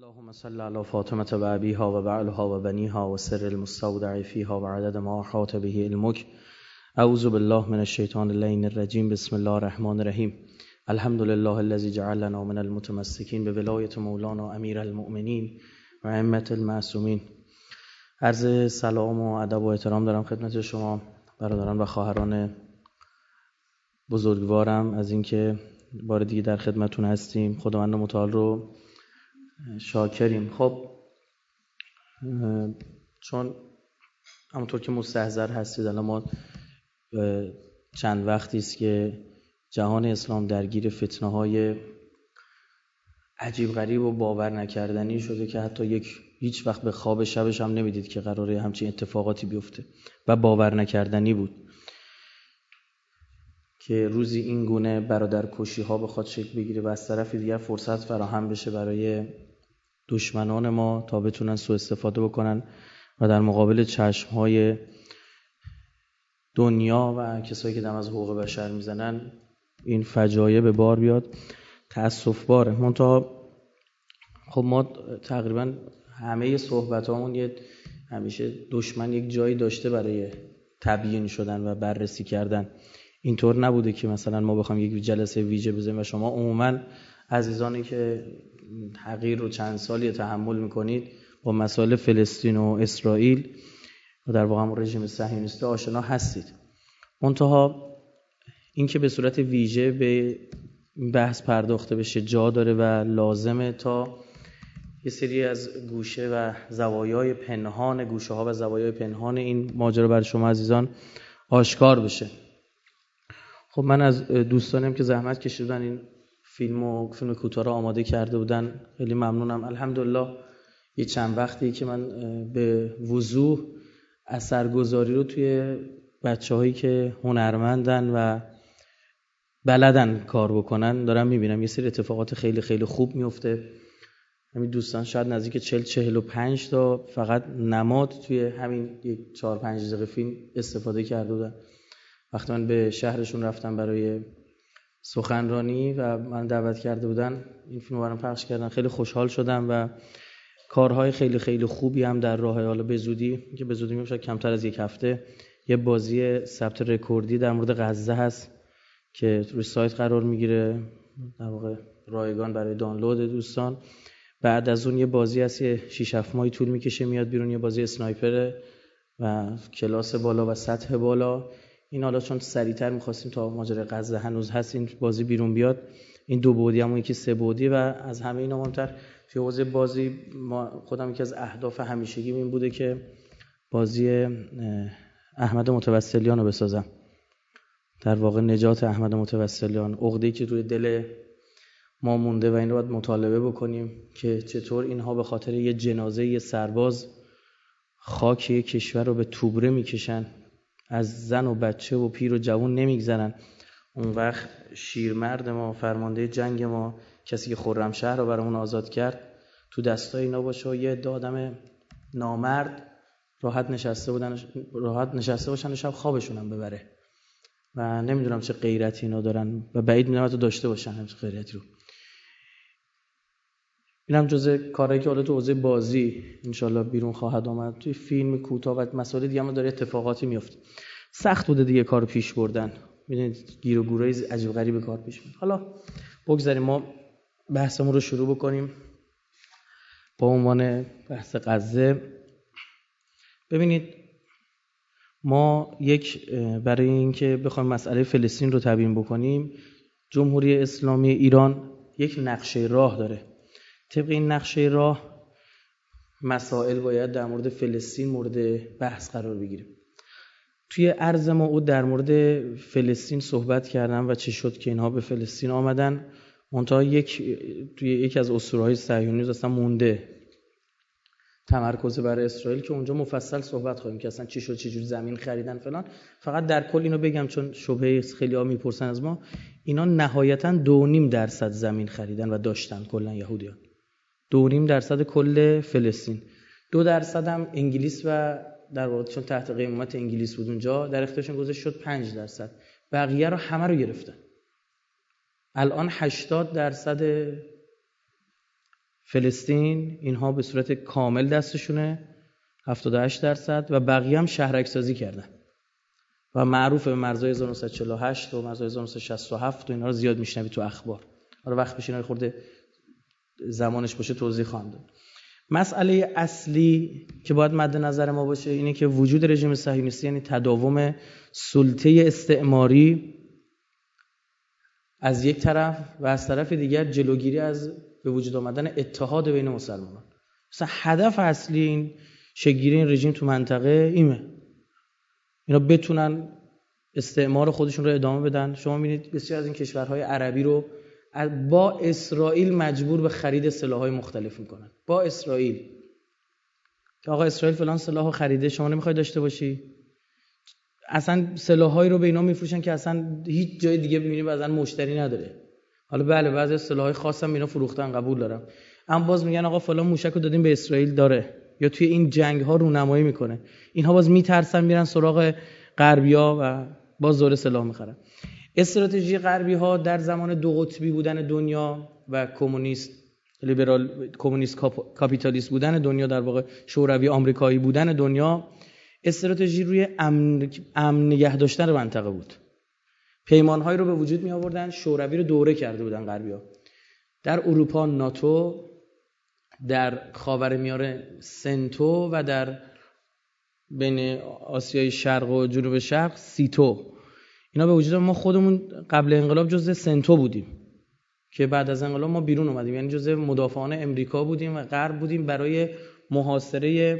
اللهم صل على فاطمة و أبيها و بعلها و بنيها و سر المستودع فيها و عدد ما أحاط به علمك أعوذ بالله من الشيطان اللعين الرجيم بسم الله الرحمن الرحيم الحمد لله الذي جعلنا من المتمسكين بولاية مولانا امیر المؤمنین و ائمة المعصومین. عرض سلام و ادب و احترام دارم خدمت شما برادران و خواهران بزرگوارم. از اینکه بار دیگه در خدمتون هستیم. خداوند متعال رو شاکریم. خب چون همونطور که مستحضر هستید الان ما چند وقتی است که جهان اسلام درگیر فتنه های عجیب غریب و باور نکردنی شده که حتی یک هیچ وقت به خواب شبش هم نمی‌دید که قراره همچین اتفاقاتی بیفته و باور نکردنی بود که روزی این گونه برادر کشی ها بخواد شکل بگیره و از طرف دیگر فرصت فراهم بشه برای دشمنان ما تا بتونن سوء استفاده بکنن و در مقابل چشم های دنیا و کسایی که دم از حقوق بشر می‌زنن این فجایع به بار بیاد. تاسف باره منتها خب ما تقریبا همه صحبت هامون یه همیشه دشمن یک جایی داشته برای تبیین شدن و بررسی کردن. اینطور نبوده که مثلا ما بخوام یک جلسه ویژه بزنیم و شما عموما عزیزانی که حقیر رو چند سالی تحمل می‌کنید با مسائل فلسطین و اسرائیل و در واقع رژیم صهیونیستی آشنا هستید. منتها اینکه به صورت ویژه به بحث پرداخته بشه جا داره و لازمه تا یه سری از گوشه و زوایای پنهان گوشه ها و زوایای پنهان این ماجرا برای شما عزیزان آشکار بشه. خب من از دوستانم که زحمت کشیدن این فیلم و فیلم کوتاه رو آماده کرده بودن. خیلی ممنونم. الحمدلله یه چند وقتی که من به وضوح اثرگذاری رو توی بچه هایی که هنرمندن و بلدن کار بکنن دارم می‌بینم. یه سری اتفاقات خیلی خیلی خوب میفته همین دوستان شاید نزدیک 40 45 تا فقط نماد توی همین یک 4 5 دقیقه فیلم استفاده کرده بودن. وقتی من به شهرشون رفتم برای سخنرانی و من دعوت کرده بودن این فیلم برام پخش کردن. خیلی خوشحال شدم و کارهای خیلی خیلی خوبی هم در راه حالا به زودی که به زودی میشه کمتر از یک هفته یه بازی ثبت رکوردی در مورد غزه هست که روی سایت قرار می‌گیره. در واقع رایگان برای دانلود دوستان. بعد از اون یه بازی هست یه 6 7 ماهی طول می‌کشه میاد بیرون یه بازی اسنایپر و کلاس بالا و سطح بالا. این حالا چون سریعتر می‌خواستیم تا ماجرای غزه هنوز هست این بازی بیرون بیاد. این دو بودی همون یکی سه بودی و از همه اینا مهمتر. توی حوزه بازی ما خودم یکی از اهداف همیشگی این بوده که بازی احمد متوسلیان رو بسازم. در واقع نجات احمد متوسلیان. عقده‌ای که روی دل ما مونده و این رو باید مطالبه بکنیم که چطور اینها به خاطر یه جنازه یه سرباز خاک یه کشور رو به توبره می‌کشن. از زن و بچه و پیر و جوان نمیگذرن. اون وقت شیرمرد ما فرمانده جنگ ما کسی که خرمشهر رو برامون آزاد کرد تو دستای اینا باشه و یه آدم نامرد راحت نشسته بودن راحت نشسته باشن و شب خوابشون هم ببره. و نمی‌دونم چه غیرتی اینا دارن و بعید می‌دونم تو داشته باشن همچه غیرتی رو. اینم جزء کارهایی که حالا تو حوزه بازی انشالله بیرون خواهد آمد. توی فیلم کوتاه و مسائل دیگه هم داره اتفاقاتی میفته. سخت بوده دیگه کار پیش بردن. می‌دونید گیر و گورای عجیب غریب کار پیش میاد حالا بگذاریم ما بحثمون رو شروع بکنیم. با عنوان بحث غزه. ببینید ما یک برای اینکه بخوایم مسئله فلسطین رو تبیین بکنیم جمهوری اسلامی ایران یک نقشه راه داره. طبق این نقشه راه مسائل باید در مورد فلسطین مورد بحث قرار بگیره توی عرض ما او در مورد فلسطین صحبت کردم و چه شد که اینها به فلسطین آمدن. منتها یک توی یکی از اسطوره‌های صهیونیسم اصلا مونده تمرکز بر اسرائیل که اونجا مفصل صحبت خواهیم که اصلا چی شد چه جور زمین خریدن فلان. فقط در کل اینو بگم چون شبهه خیلی ها می‌پرسن از ما. اینا نهایتا دو نیم درصد زمین خریدن و داشتن کلا یهودیان. دو نیم درصد کل فلسطین. دو درصد هم انگلیس و در واقع چون تحت قیمت انگلیس بود اونجا در اختیارشون گذاشت شد 5 درصد. بقیه رو همه رو گرفتن. الان 80 درصد فلسطین اینها به صورت کامل دستشونه 78 درصد و بقیه هم شهرک سازی کردن. و معروف به مرزای 1948 و مرزای 1967 و اینا رو زیاد میشنوی تو اخبار. حالا وقت بشه خورده. زمانش باشه توضیح خواهم داد. مسئله اصلی که باید مد نظر ما باشه اینه که وجود رژیم صهیونیستی یعنی تداوم سلطه استعماری از یک طرف و از طرف دیگر جلوگیری از به وجود آمدن اتحاد بین مسلمانان. مثلا هدف اصلی این شگیری این رژیم تو منطقه ایمه اینا بتونن استعمار خودشون رو ادامه بدن. شما می‌بینید بسیار از این کشورهای عربی رو با اسرائیل مجبور به خرید سلاحهای مختلف می‌کنن. با اسرائیل. که آقا اسرائیل فلان سلاح خریده شما نمی‌خوای داشته باشی؟ اصلا سلاحهایی رو به اینا میفروشن که اصلا هیچ جای دیگه ببینید بعضا مشتری نداره. حالا بله بعضی سلاحهای خاصم اینا فروختن قبول دارم. اما باز میگن آقا فلان موشک رو دادیم به اسرائیل داره. یا توی این جنگ ها رونمایی می‌کنه. اینها باز میترسن میرن سراغ غربیا و باز دور سلاح می‌خرن. استراتژی غربی ها در زمان دو قطبی بودن دنیا و کمونیست لیبرال کمونیست کاپیتالیست بودن دنیا در واقع شوروی آمریکایی بودن دنیا استراتژی روی امن, امن نگه داشتن منطقه بود. پیمانهایی رو به وجود می آوردن شوروی رو دوره کرده بودن غربی ها در اروپا ناتو در خاورمیانه سنتو و در بین آسیای شرق و جنوب شرق سیتو. اینا به وجود ما خودمون قبل انقلاب جزء سنتو بودیم که بعد از انقلاب ما بیرون اومدیم. یعنی جزء مدافعان امریکا بودیم و غرب بودیم برای محاصره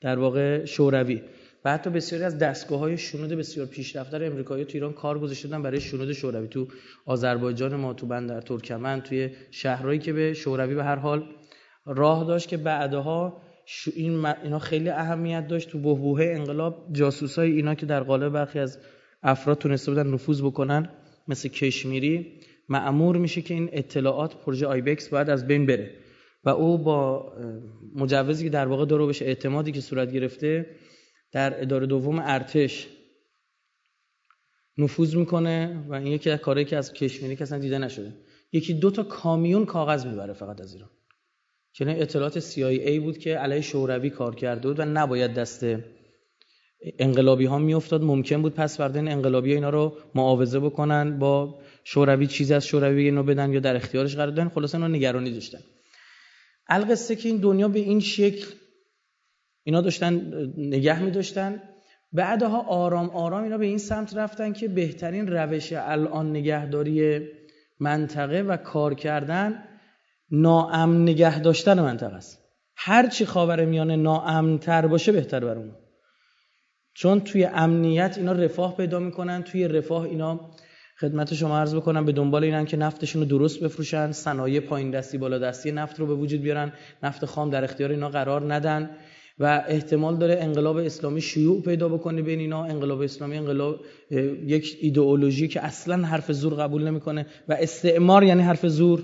در واقع شوروی. و حتی بسیاری از دستگاه های شنود بسیار پیشرفته در امریکایی تو ایران کار گذاشتن برای شنود شوروی. تو آذربایجان ما تو بندر ترکمن توی شهرهایی که به شوروی به هر حال راه داشت که بعدها این اینا خیلی اهمیت داشت. تو بحبوحه انقلاب جاسوسای اینا که در قالب برخی از افراد تونسته بودن نفوذ بکنن مثل کشمیری. معمور میشه که این اطلاعات پروژه آیبکس باید از بین بره. و او با مجوزی که در واقع داره بشه اعتمادی که صورت گرفته در اداره دوم ارتش نفوذ می‌کنه و این یکی از کارهایی که از کشمیری که اصلا دیده نشده. یکی دو تا کامیون کاغذ می‌بره فقط از ایران. که اطلاعات CIA بود که علیه شوروی کار کرده بود و نباید دست انقلابی ها میافتاد. ممکن بود پس فردا انقلابی ها اینا رو معاوضه بکنن با شوروی چیزی از شوروی اینو بدن یا در اختیارش قرار دادن. خلاص اینا نگرانی داشتن. القصه که این دنیا به این شکل اینا داشتن نگه می داشتن بعدها آرام آرام اینا به این سمت رفتن که بهترین روش الان نگهداری منطقه و کار کردن ناامن نگه داشتن منطقه است. هر چی خاور میانه ناامن تر باشه بهتر برامون. چون توی امنیت اینا رفاه پیدا می‌کنن توی رفاه اینا خدمت شما عرض بکنم به دنبال اینن که نفتشون رو درست بفروشن صنایع پایین دستی بالا دستی نفت رو به وجود بیارن نفت خام در اختیار اینا قرار ندن و احتمال داره انقلاب اسلامی شیوع پیدا بکنه بین اینا. انقلاب اسلامی انقلاب یک ایدئولوژی که اصلا حرف زور قبول نمی‌کنه و استعمار یعنی حرف زور.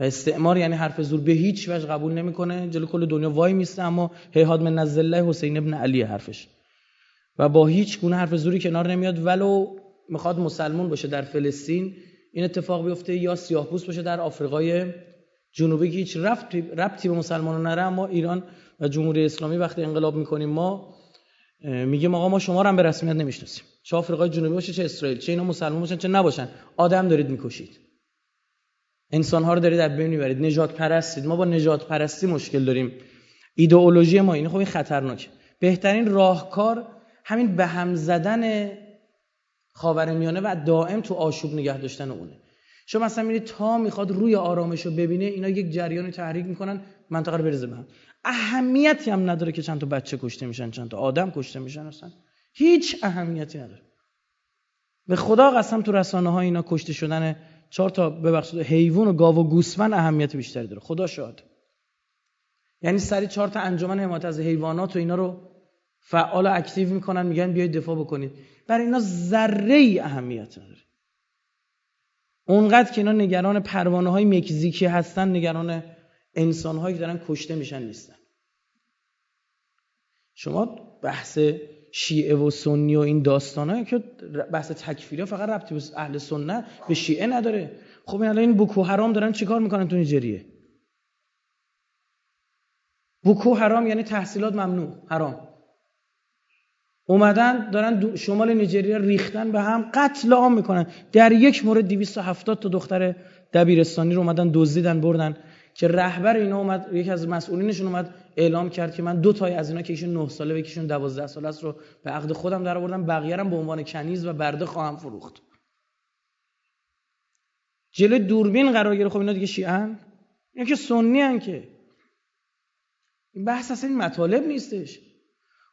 و استعمار یعنی حرف زور به هیچ وجه قبول نمی‌کنه. جلو کل دنیا وای میسته اما هیهاد من نزل الله حسین ابن علی حرفش. و با هیچ گونه حرف زوری کنار نمیاد. ولو می‌خواد مسلمون باشه در فلسطین این اتفاق بیفته یا سیاه باشه در آفریقای جنوبی که هیچ رفتی ربطی به مسلمانان نره اما ایران و جمهوری اسلامی وقتی انقلاب می‌کنیم ما میگیم آقا ما شما رو هم به رسمیت نمی‌شناسیم. چه آفریقای جنوبی باشه چه اسرائیل چه اینا مسلمان باشن چه نباشن. آدم دارید می‌کشید. انسان ها رو دارید در بین می‌برید. نجات پرستید ما با نجات پرستی مشکل داریم. ایدئولوژی ما اینه. خب این خطرناکه بهترین راهکار همین به هم زدن خاورمیانه و دائم تو آشوب نگه داشتن اونه. شما مثلا میرید تا می‌خواد روی آرامش رو ببینه اینا یک جریانی تحریک می‌کنن منطقه رو بریزه به هم. اهمیتی هم نداره که چند تا بچه کشته میشن چند تا آدم کشته میشن اصلا. هیچ اهمیتی نداره. به خدا قسم تو رسانه ها اینا کشته شدن چهار تا ببخشید حیوان و گاو و گوسفند اهمیت بیشتری داره. خدا شاد یعنی سری چهار تا انجمن حمایت از حیوانات و اینا رو فعال و اکتیو می‌کنن میگن بیاید دفاع بکنید. برای اینا ذره ای اهمیت نداره. اونقدر که اینا نگران پروانه های مکزیکی هستن نگران انسان هایی که دارن کشته میشن نیستن. شما بحث شیعه و سنی و این داستان که بحث تکفیری فقط ربطی به اهل سنت به شیعه نداره. خب این الان این بوکو حرام دارن چیکار می‌کنن تو نیجریه؟ بوکو حرام یعنی تحصیلات ممنوع حرام. اومدن دارن شمال نیجریه ریختن به هم قتل عام می‌کنن. در یک مورد 270 تا دختر دبیرستانی رو اومدن دزدیدن بردن. که رهبر اینا اومد یکی از مسئولینشون اومد اعلام کرد که من دو تای از اینا که ایشون 9 ساله و یکیشون 12 ساله است رو به عقد خودم در آوردم بقیه به عنوان کنیز و برده خواهم فروخت. جلوی دوربین قرار گرفت. خب اینا دیگه شیعن اینا که سنی هن که. این بحث اصلا این مطالب نیستش.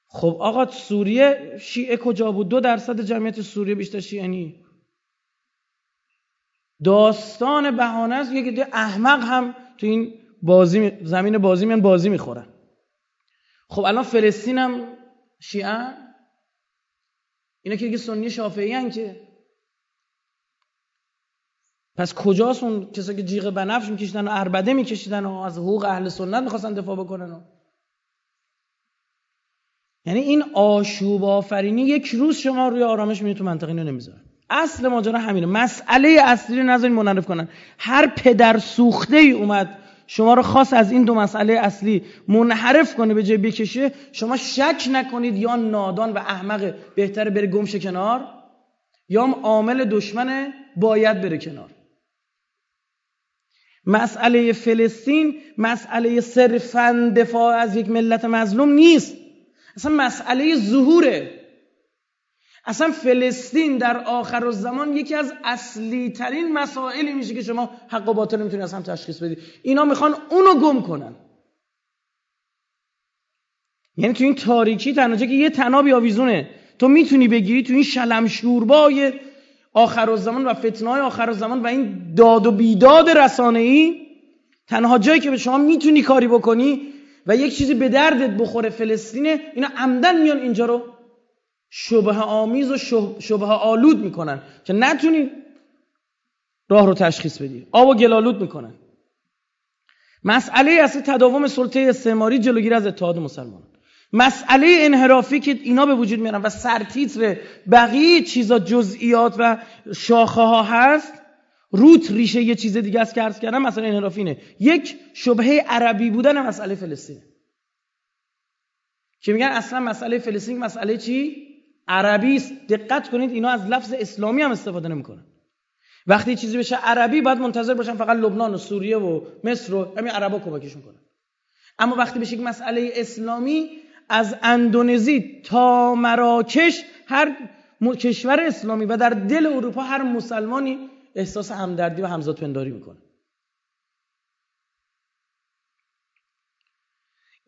خب آقا سوریه شیعه کجا بود؟ دو درصد جمعیت سوریه بیشتر شیعه داستان بهانه است. یکی احمق هم تو این بازی زمین بازی میان بازی می‌خورن. خب الان فلسطین هم شیعه؟ اینا که دیگه سنی شافعی که. پس کجاست اون کسایی که جیغ بنفش میکشیدن و اربده میکشیدن و از حقوق اهل سنت می‌خواستن دفاع بکنن و؟ یعنی این آشوب آفرینی یک روز شما روی آرامش می‌تونید تو منطقه اینو نمی‌ذاره اصل ماجرا همینه. مسئله اصلی رو نذارین منعرف کنن. هر پدر سوخته ای اومد شما رو خاص از این دو مسئله اصلی منحرف کنه به جای بکشه شما شک نکنید یا نادان و احمق بهتر بره گمشه کنار یا عامل دشمن باید بره کنار. مسئله فلسطین مسئله صرفا دفاع از یک ملت مظلوم نیست. اصلا مسئله ظهوره. اصلا فلسطین در آخر و زمان یکی از اصلی ترین مسائلی میشه که شما حق و باطل نمی‌تونید از هم تشخیص بدید اینا می‌خوان اونو گم کنن. یعنی تو این تاریکی تنها که یه تنابی آویزونه. تو می‌تونی بگیری تو این شلم شوربای آخر و زمان و فتنهای آخر و زمان و این داد و بیداد رسانه ای تنها جایی که به شما می‌تونی کاری بکنی و یک چیزی به دردت بخوره فلسطینه اینا عمدن میان اینجا رو شبه آمیز و شبه آلود می‌کنن که نتونی راه رو تشخیص بدی. آب و گلالود می‌کنن. مسئله اصلی تداوم سلطه استعماری جلوگیری از اتحاد مسلمان. مسئله انحرافی که اینا به وجود میارن و سرتیتر بقیه چیزا جزئیات و شاخه ها هست روت ریشه یه چیز دیگه است که عرض کردم مسئله انحرافی اینه. یک شبهه عربی بودن مسئله فلسطین. که میگن اصلا مسئله فلسطین مسئله چی؟ عربی است دقت کنید اینا از لفظ اسلامی هم استفاده نمی‌کنن. وقتی چیزی بشه عربی باید منتظر باشن فقط لبنان و سوریه و مصر و همین عربا کمکشون کنن. اما وقتی بشه یک مسئله اسلامی از اندونزی تا مراکش هر کشور اسلامی و در دل اروپا هر مسلمانی احساس همدردی و همزاد پنداری می‌کنه.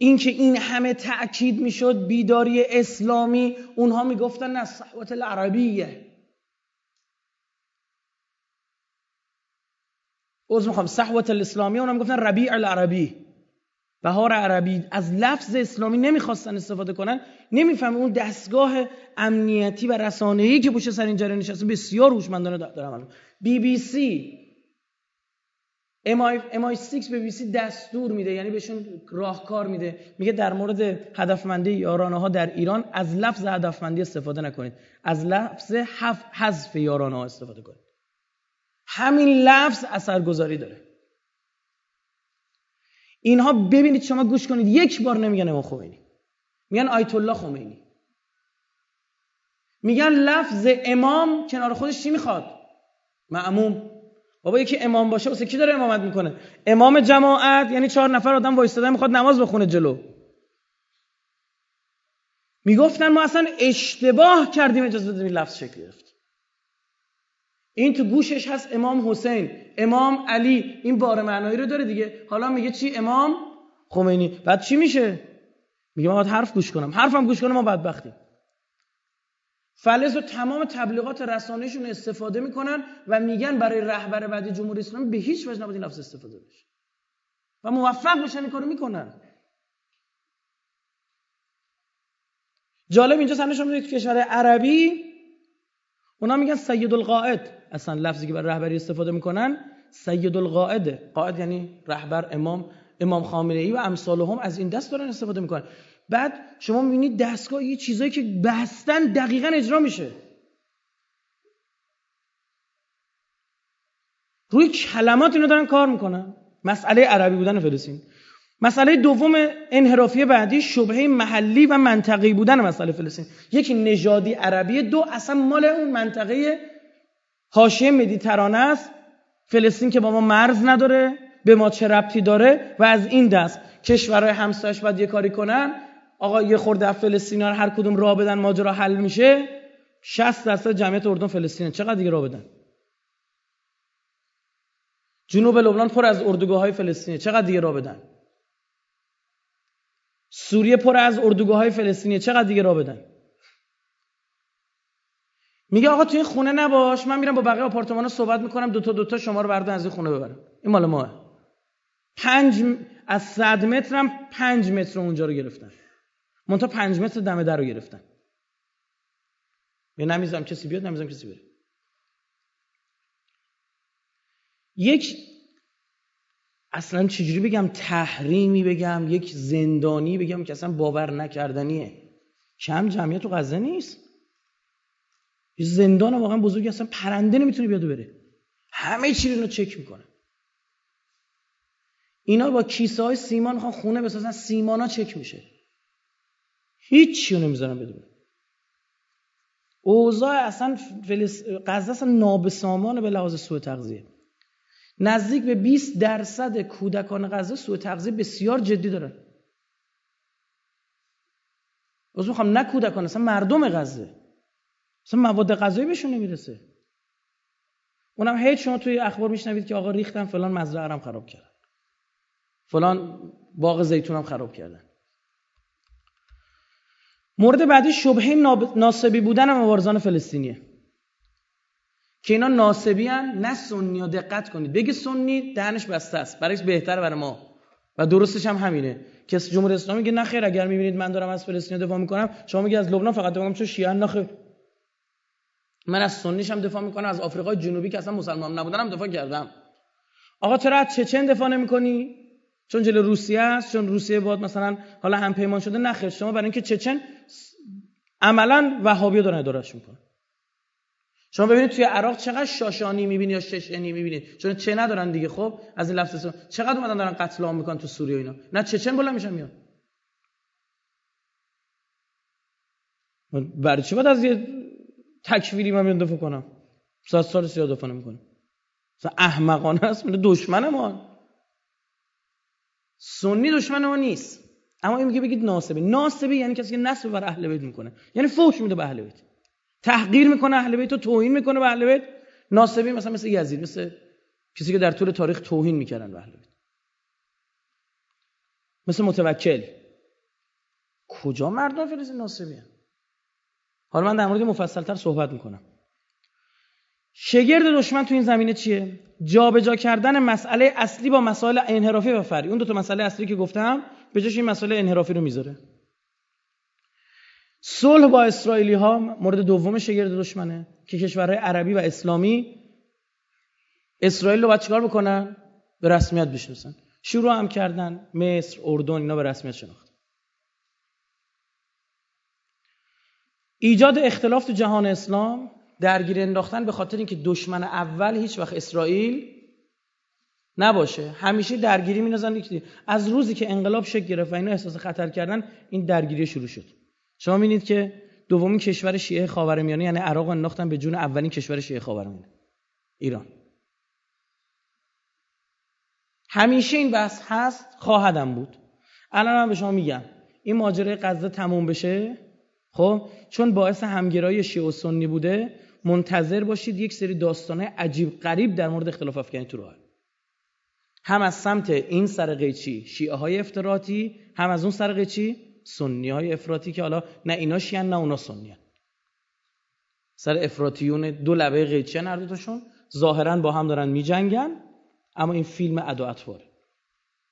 اینکه این همه تأکید می‌شد بیداری اسلامی اونها می‌گفتن نه صحوت العربیه. اوز می‌خوام صحوت الاسلامی اونها می‌گفتن ربیع العربی. بهار عربی. از لفظ اسلامی نمی‌خواستن استفاده کنن. نمیفهم اون دستگاه امنیتی و رسانه‌ای که پشت سر این جریان نشسته بسیار هوشمندانه دارم. بی بی سی. MI, 6 به سی دستور میده یعنی بهشون راهکار میده. میگه در مورد هدفمندی یارانه ها در ایران از لفظ هدفمندی استفاده نکنید. از لفظ حذف یارانه ها استفاده کنید. همین لفظ اثرگذاری داره. اینها ببینید شما گوش کنید. یک بار نمیگن امام خمینی. میگن آیت الله خمینی. میگن لفظ امام کنار خودش چی می‌خواد؟ معموم بابا یکی امام باشه واسه کی داره امامت می‌کنه؟ امام جماعت یعنی چهار نفر آدم وایستاده می‌خواد نماز بخونه جلو. می‌گفتن ما اصلا اشتباه کردیم اجازه بدیم لفظ شکل گرفت. این تو گوشش هست امام حسین. امام علی این بار معنایی رو داره دیگه. حالا میگه چی؟ امام خمینی. بعد چی میشه؟ میگه ما باید حرف گوش کنم. حرفم گوش کنم ما بدبختیم. فلز و تمام تبلیغات رسانهشون استفاده می‌کنن و میگن برای رهبر بعدی جمهوری اسلامی به هیچ وجه نباید این لفظ استفاده بشه. و موفق میشن این کارو می‌کنن. جالب اینجا سنشون می‌دید کشور عربی؟ اونا میگن سید القائد اصلا لفظی که برای رهبری استفاده می‌کنن سید القائد قائد یعنی رهبر امام امام خامنه ای و امثال هم از این دست دارن استفاده می‌کنن. بعد شما می‌بینید دستگاه یه چیزایی که بستن دقیقا اجرا میشه. روی کلمات اینو دارن کار می‌کنن. مسئله عربی بودن فلسطین مسئله دوم انحرافی بعدی شبهه محلی و منطقی بودن مسئله فلسطین یک نژادی عربی دو اصلا مال اون منطقه حاشیه مدیترانه است. فلسطین که با ما مرز نداره به ما چه ربطی داره و از این دست کشورهای همسایش باید یه کاری کنن. آقا یه خورده از فلسطین هر کدوم راه بدن ماجرا حل میشه. 60 درصد جمعیت اردن فلسطین چقدر دیگه راه بدن؟ جنوب لبنان پر از اردوگاه های فلسطینی چقدر دیگه راه بدن؟ سوریه پر از اردوگاه های فلسطینی چقدر دیگه راه بدن؟ میگه آقا توی خونه نباش. من میرم با بقیه آپارتمان صحبت می‌کنم. دوتا دوتا شما رو بردن از این خونه ببرم. این مال ماه. پنج از صد مترم پنج متر اونجا رو گرفتن. منتها پنج متر دم در رو گرفتن. یه نمیزم کسی بیاد نمیزم کسی بره. یک اصلا چجوری بگم تحریمی بگم یک زندانی بگم که اصلا باور نکردنیه. کم جمعیت تو غزه نیست. یه زندان واقعا بزرگی اصلا پرنده نمی‌تونه بیاد بره. همه چی رو چک می‌کنه. اینا با کیسه های سیمان خواهن خونه بسازن سیمان ها چک میشه. هیچ چیو نمی‌ذارن بده اوضاع اصلا فلس... غزه اصلا نابسامان به لحاظ سوء تغذیه. نزدیک به 20 درصد کودکان غزه سوء تغذیه بسیار جدی دارن. از می‌خوام نه کودکان اصلا مردم غزه. اصلا مواد غذایی بهشون نمی‌رسه. اونم هیچ شما توی اخبار میشنوید که آقا ریختن فلان مزرعه خراب کردن. فلان باغ زیتونم خراب کردن. مورد بعدی شبهه ناسبی بودن مبارزان فلسطینیه. که اینا ناسبی هن نه سنی ها دقت کنید. بگی سنی دهنش بسته است. برایش بهتر برای ما. و درستش هم همینه. که جمهوری اسلامی میگه نه خیر اگر می‌بینید من دارم از فلسطین دفاع می‌کنم شما میگی از لبنان فقط دفاع چون شیعه نه من از سنیش هم دفاع می‌کنم از آفریقای جنوبی که اصلا مسلمان نبودن هم دفاع کردم. آقا چرا از چچن دفاع نمی‌کنی؟ چون جلو روسیه است چون روسیه باد مثلا حالا هم پیمان شده نخیر شما برای اینکه چچن عملا وهابی دارن ادارهش می‌کنه شما ببینید توی عراق چقدر شاشانی می‌بینی یا ششنی می‌بینید چون چه ندارن دیگه خب؟ از این لفظ چقدر اومدن دارن قتل عام می‌کنن تو سوریه اینا. نه چچن بالا میشن میاد برای چی باید از یه تکفیری من دفاع کنم؟ صد سال سیاه نمی‌کنه. مثلا احمقانه است من دشمن ما سنی دشمن ما نیست. اما این میگه بگید ناسبه ناسبه یعنی کسی که نسب بر اهل بیت می‌کنه. یعنی فوش میده به اهل بیت. تحقیر می‌کنه اهل بیت و توهین می‌کنه به اهل بیت. ناسبی مثلا مثل یزید مثل کسی که در طول تاریخ توهین می‌کردن به اهل بیت. مثل متوکل. کجا مردم فلسطین ناسبی هن؟ حالا من در مورد مفصلتر صحبت می‌کنم. شگرد دشمن تو این زمینه چیه؟ جابجا کردن مسئله اصلی با مسائل انحرافی و فرعی اون دو تا مسئله اصلی که گفتم به جاش این مسئله انحرافی رو می‌ذاره. صلح با اسرائیلی ها مورد دوم شگرد دشمنه که کشورهای عربی و اسلامی اسرائیل رو باید چیکار بکنن؟ به رسمیت بشناسن. شروع هم کردن مصر اردن اینا به رسمیت شناخت. ایجاد اختلاف تو جهان اسلام درگیر انداختن به خاطر اینکه دشمن اول هیچ وقت اسرائیل نباشه. همیشه درگیری مینازن از روزی که انقلاب شکل گرفت و اینا احساس خطر کردن این درگیری شروع شد. شما می‌بینید که دومین کشور شیعه خاورمیانه یعنی عراق انداختن به جون اولین کشور شیعه خاورمیانه ایران. همیشه این بحث هست خواهدم بود. الان من به شما میگم. این ماجرای غزه تموم بشه؟ خب؟ چون باعث همگرایی شیعه و سنی بوده. منتظر باشید یک سری داستانه عجیب غریب در مورد اختلاف افکنی تو راه. هم از سمت این سر قیچی شیعه های افتراتی هم از اون سر قیچی سنی های افراطی که حالا نه اینا شیعن نه اونا سنی سر افراطیون دو لبه قیچی هر دوتاشون ظاهرا با هم دارن میجنگن اما این فیلم ادا اطواره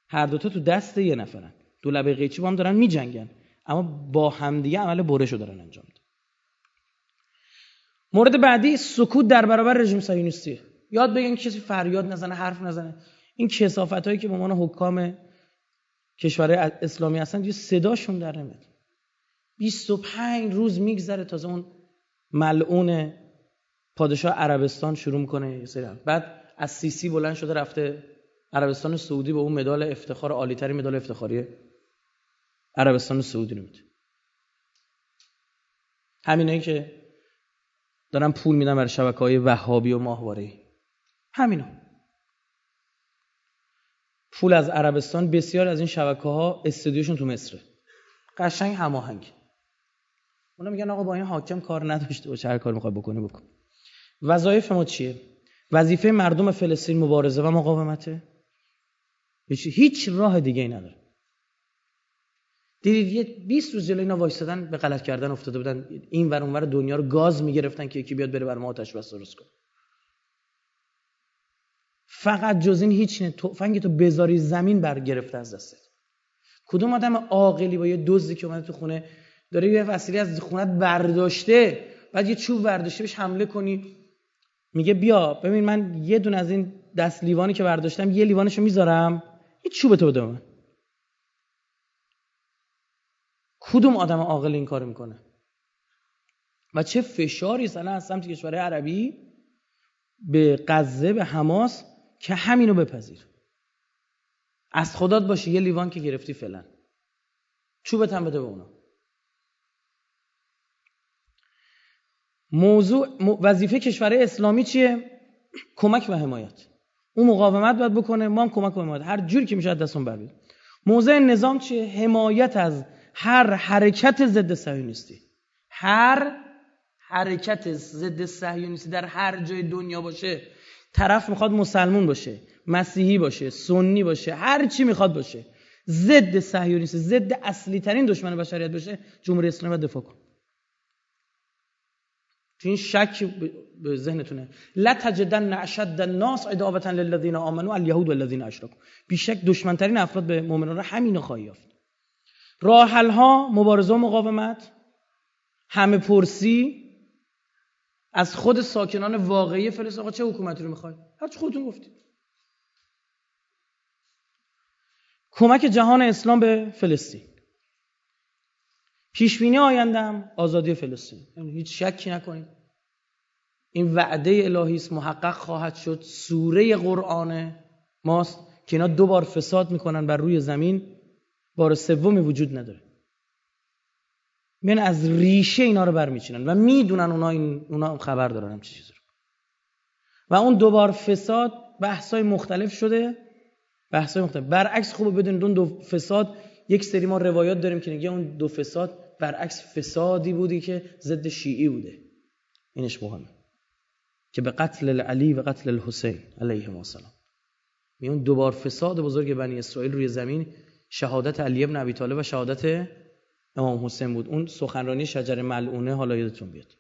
هر دوتا تو دست یه نفرن. دو لبه قیچی با هم دارن میجنگن اما با همدیگه عمل برشو دارن انجام میدن مورد بعدی سکوت در برابر رژیم صهیونیستی یاد بگین کسی فریاد نزنه حرف نزنه. این کسافت هایی که به عنوان حکام کشورهای اسلامی هستن یه صداشون در نمیاد. 25 روز میگذره تازه اون ملعون پادشاه عربستان شروع می‌کنه بعد از سیسی بلند شده رفته عربستان سعودی به اون مدال افتخار عالیترین مدال افتخاری عربستان سعودی رو میده. همینایی که دارن پول میدن برای شبکه های وهابی و ماهواره. همینا پول از عربستان بسیار از این شبکه ها استودیوشون تو مصره قشنگ هماهنگ. اونا میگن آقا با این حاکم کار نداشته باشه هر کار می‌خواد بکنه بکن. وظایف ما چیه؟ وظیفه مردم فلسطین مبارزه و مقاومته. هیچ راه دیگه ای نداره. دیدید یه 20 روز جلوی اینا وایسادن به غلط کردن افتاده بودن. این ور اونور دنیا رو گاز می‌گرفتن که یکی بیاد بره بر ما آتش بس درست کنه. فقط جز این هیچ نه تفنگ تو بذاری زمین بر گرفته از دستت. کدوم آدم عاقلی با یه دزدی که اومده تو خونه داره یه وسیله از خونت برداشته بعد یه چوب برداشته بهش حمله کنی. میگه بیا ببین من یه دون از این دست لیوانی که برداشتم یه لیوانشو می‌ذارم. یه چوب تو بده من. کدوم آدم عاقل این کار می‌کنه؟ و چه فشاری سنه از سمت کشورهای عربی به غزه به حماس که همینو بپذیر. از خدات باشه یه لیوان که گرفتی فعلا. چوبت هم بده به اونا. موضوع وظیفه کشور اسلامی چیه؟ کمک و حمایت. اون مقاومت باید بکنه ما هم کمک و حمایت. هر جوری که میشه دستون بر موضع نظام چیه؟ حمایت از هر حرکت ضد صهیونیستی. هر حرکت ضد صهیونیستی در هر جای دنیا باشه. طرف می‌خواد مسلمون باشه مسیحی باشه سنی باشه هر چی می‌خواد باشه. ضد صهیونیستی ضد اصلی ترین دشمن بشریت باشه جمهوری اسلامی دفاع کن. تو این شک به ذهنتونه. لا تجدن اشد الناس عداوه للذین آمنوا اليهود والذین اشركوا بیشک دشمنترین افراد به مؤمنان را همینو خواهی یافت. راحل ها مبارزه و مقاومت همه پرسی. از خود ساکنان واقعی فلسطین آقا چه حکومتی رو می‌خوای؟ هر خودتون گفتید. کمک جهان اسلام به فلسطین. پیشبینی آیندم آزادی فلسطین. یعنی هیچ شکی نکنید. این وعده الهی است محقق خواهد شد. سوره قرآن ماست که اینا دو بار فساد می‌کنن بر روی زمین. بار سومی وجود نداره. میان از ریشه اینا رو برمیچینن و می‌دونن اونا این اونا خبر دارن هم چیزی رو. و اون دوبار فساد بحثای مختلف شده. بحثای مختلف. برعکس خوبه بدونید اون دو فساد یک سری ما روایات داریم که میگه اون دو فساد برعکس فسادی بودی که ضد شیعی بوده. اینش مهمه. که به قتل علی و قتل الحسین علیه السلام. می اون دوبار فساد بزرگ بنی اسرائیل روی زمین شهادت علی ابن ابی طالب و شهادت امام حسین بود. اون سخنرانی شجر ملعونه حالا یادتون بیاد.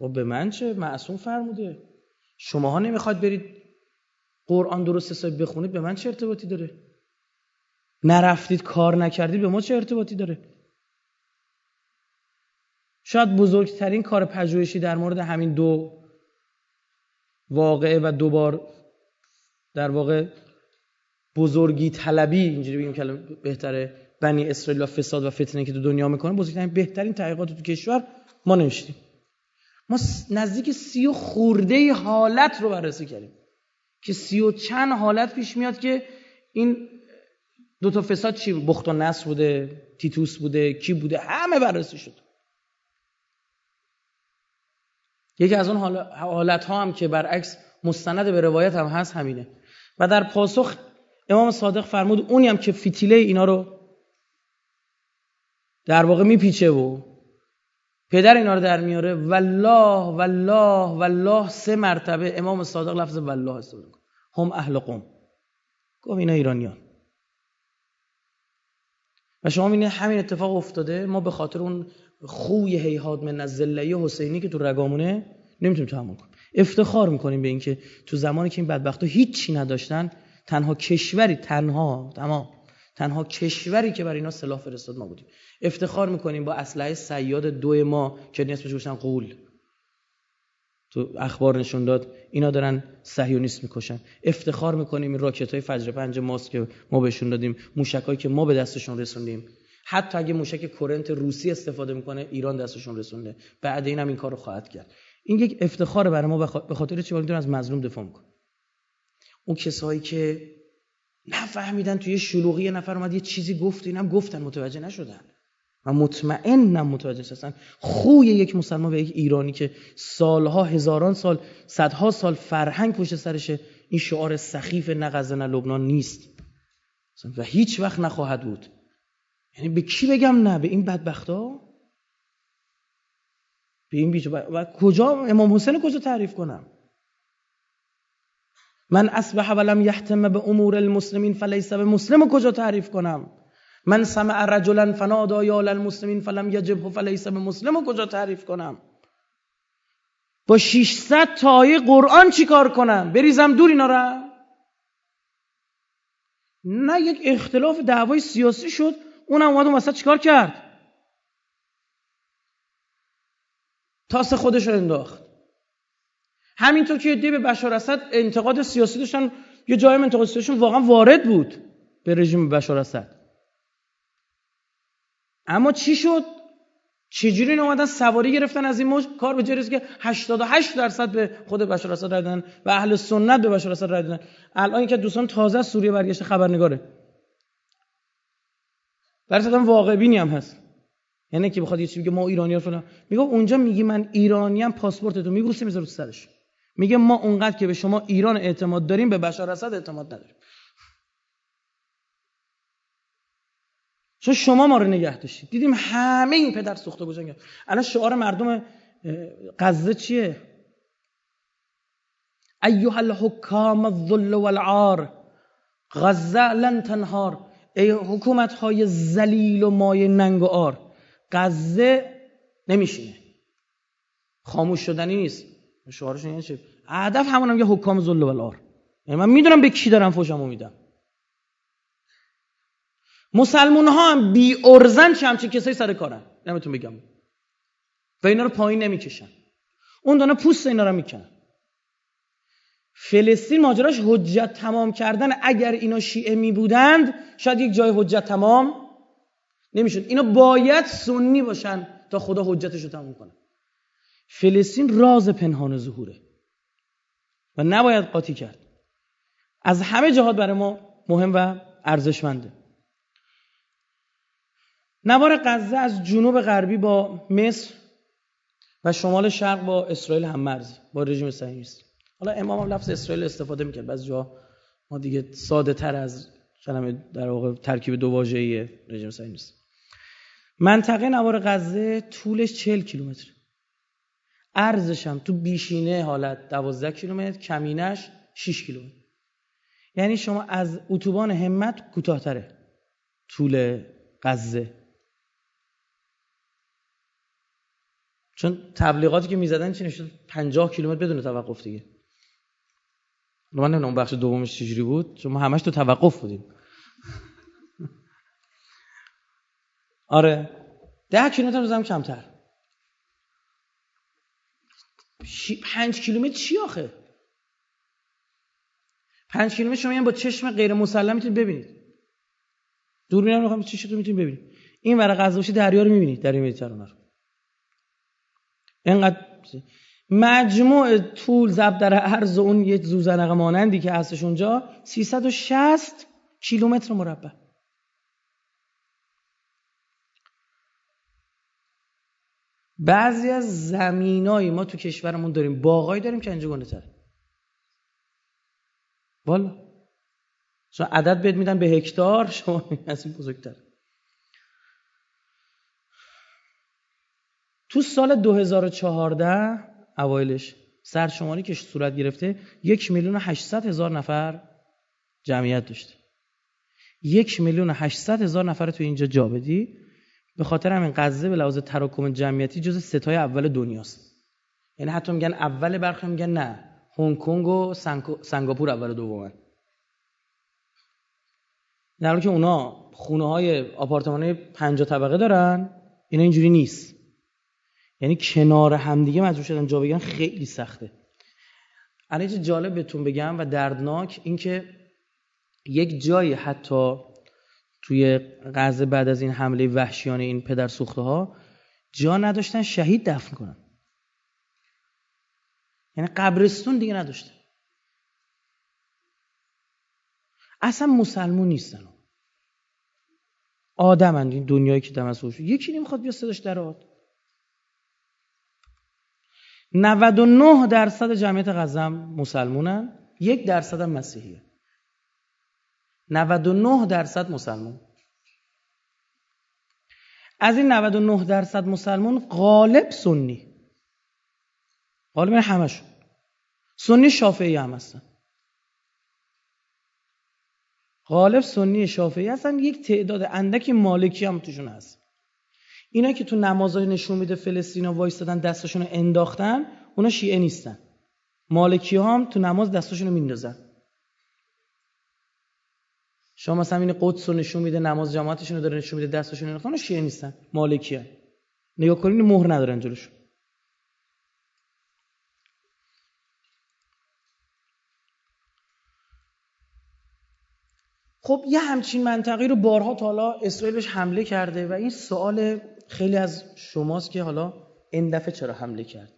و به من چه معصوم فرموده. شماها نمی‌خواد برید قرآن درست حسابی بخونید به من چه ارتباطی داره؟ نرفتید کار نکردید به ما چه ارتباطی داره؟ شاید بزرگترین کار پژوهشی در مورد همین دو واقعه و دوبار در واقع بزرگی طلبی اینجوری بگیم کلمه بهتره بنی اسرائیل و فساد و فتنه که تو دنیا می‌کنه. بزرگترین بهترین تحقیقات تو کشور ما نوشتیم. ما نزدیک سی و خورده حالت رو بررسی کردیم که سی و چند حالت پیش میاد که این دو تا فساد چی بخت و نصر بوده تیتوس بوده کی بوده؟ همه بررسی شد. یکی از اون حالت ها هم که برعکس مستند به روایت هم هست همینه. و در پاسخ امام صادق فرمود اونی هم که فتیله اینا رو در واقع میپیچه و پدر اینا رو در میاره. والله والله والله سه مرتبه امام صادق لفظ والله استفاده هم اهل قوم. گفت اینا ایرانیان. و شما می‌بینید همین اتفاق افتاده. ما به خاطر اون خوی هیهاد من از حسینی که تو رگامونه نمی‌تونیم تحمل کنیم. افتخار می‌کنیم به اینکه تو زمانی که این بدبختا هیچی نداشتن تنها کشوری تنها تمام. تنها کشوری که برای اینا سلاح فرستاد ما بودیم. افتخار می‌کنیم با اسلحه سیاد دو ما که نسبش گوشن قول. تو اخبار نشون داد اینا دارن صهیونیست می‌کشن. افتخار می‌کنیم این راکت های فجر پنج ماست که ما بهشون دادیم موشکایی که ما به دستشون رسوندیم. حتی اگه موشک کرنت روسی استفاده می‌کنه ایران دستشون رسونده. بعد این هم این کارو خواهد کرد. این یک افتخار برای ما به خاطر می‌تونه از مظلوم دفاع می‌کنه. اون کسایی که نفهمیدن توی شلوغی یه نفر اومد یه چیزی گفت اینم گفتن متوجه نشدن. و مطمئنم متوجه هستن خوی یک مسلمان و یک ایرانی که سالها هزاران سال صدها سال فرهنگ پشت سرشه این شعار سخیف نه لبنان نیست. و هیچ وقت نخواهد بود. یعنی به کی بگم نه؟ به این بدبختا؟ به این بیچو و کجا؟ امام حسین کجا تعریف کنم؟ من اصبح ولم یحتم به امور المسلمین فلیس به مسلم کجا تعریف کنم؟ من سمع رجلا فنادا یا المسلمین فلم یجبه فلیس به مسلم کجا تعریف کنم؟ با 600 تای قرآن چیکار کنم؟ بریزم دور اینا را؟ نه یک اختلاف دعوای سیاسی شد اونم اومد اون وسط چیکار کرد؟ تاس خودش رو انداخت. همینطور که دی به بشار اسد انتقاد سیاسی داشتن یه جای انتقاد سیاسیشون واقعا وارد بود به رژیم بشار اسد. اما چی شد؟ چجوری این اومدن سواری گرفتن از این موج؟ کار به جریز که 88 درصد به خود بشار اسد دادن و اهل سنت به بشار اسد رای دادن. الان که دوستان تازه از سوریه برگشت خبرنگاره. برای واقع بینی هم هست. یعنی که بخواد یه چیزی بگه ما ایرانی ها فلان. میگه اونجا میگی من ایرانی ام پاسپورت تو میبوسی می‌ذاره رو سرش. میگه ما اونقدر که به شما ایران اعتماد داریم به بشار اسد اعتماد نداریم. چون شما ما رو نگه داشتید؟ دیدیم همه این پدر سوخته گذاشتن الان شعار مردم غزه چیه؟ ایها الحکام الذل والعار غزه لن تنهار. ای حکومت های ذلیل و مای ننگ و آر غزه نمیشینه. خاموش شدنی نیست. شعارشون یعنی چه؟ هدف همونم یه حکام ذل و العار. یعنی من می‌دونم به کی دارم فوشمو میدم. مسلمون ها هم بی ارزن چه همچین کسایی سر کارن؟ نمیتون بگم. و اینا رو پایین نمی‌کشن. اون دانه پوست اینا رو می‌کنن. فلسطین ماجراش حجت تمام کردن اگر اینا شیعه می بودند شاید یک جای حجت تمام نمی‌شد. اینا باید سنی باشن تا خدا حجتش رو تمام کنه. فلسطین راز پنهان ظهوره و نباید قاطی کرد. از همه جهات برای ما مهم و ارزشمنده. نوار غزه از جنوب غربی با مصر و شمال شرق با اسرائیل هم مرز با رژیم صهیونیستی. حالا امام هم لفظ اسرائیل استفاده می‌کرد. بعضی جا ما دیگه ساده تر از کلمه در واقع ترکیب دو واژه‌ای رژیم صهیونیستی. منطقه نوار غزه طولش 40 کیلومتر ارزش هم تو بیشینه حالت 12 کیلومتر کمینش 6 کیلومتر. یعنی شما از اتوبان همت کوتاهتره. طول غزه. چون تبلیغاتی که می‌زدن چی نشد 50 کیلومتر بدون توقف دیگه. من نمی‌دونم بخش دومش چجوری بود. چون ما همش تو توقف بودیم آره. ده کیلومتر روزم کمتر. پنج کیلومتر چی آخه؟ پنج کیلومتر شما با چشم غیر مسلم می‌تونید ببینید. دوربین رو چشمتون می‌تونید ببینید. این ورق غزه دریا رو می‌بینید در مدیترانه رو. اینقدر مجموع طول ضرب در عرض اون یک زوزنق مانندی که هستش اونجا 360 کیلومتر مربع. بعضی از زمینایی ما تو کشورمون داریم. باغایی داریم که اینجا گنده تره. والا. چون عدد بهت میدن به هکتار شما از این بزرگتر. تو سال 2014 اوایلش سرشماری که صورت گرفته یک میلیون هشتصد هزار نفر جمعیت داشته. یک میلیون هشتصد هزار نفر تو اینجا جا بدی. به خاطر همین غزه به لحاظ تراکم جمعیتی جز ستای اول دنیاست. یعنی حتی میگن اول برخی میگن نه. هنگ کنگ و سنگاپور اول دومن در که اونا خونه های آپارتمان پنجاه طبقه دارن اینا اینجوری نیست. یعنی کنار همدیگه مجبور شدن جا بگیرن خیلی سخته. الان جالب بهتون بگم و دردناک اینکه یک جایی حتی توی غزه بعد از این حمله وحشیانه این پدر سوخته ها جا نداشتن شهید دفن کنن. یعنی قبرستون دیگه نداشته. اصلا مسلمون نیستن. آدم این دنیایی که دم از یکی نمی‌خواد بیا صداش درات 99 درصد جمعیت غزم مسلمونن یک درصد هم مسیحیه. 99 درصد مسلمون. از این 99 درصد مسلمون غالب سنی. غالب همشون. سنی شافعی هم هستن. غالب سنی شافعی هستن. یک تعداد اندکی مالکی هم توشون هست. اینا که تو نمازهای نشون میده فلسطینا وایستادن دستشون رو انداختن اونا شیعه نیستن. مالکی هم تو نماز دستشون رو میندازن. شما مثلا این قدس رو نشون میده نماز جماعتشون رو داره نشون میده دستشون رو انداختن شیعه نیستن مالکی هن. نگاه کنین مهر ندارن جلوشون. خب یه همچین منطقی رو بارها تا حالا اسرائیل بهش حمله کرده و این سوال خیلی از شماست که حالا این دفعه چرا حمله کرد؟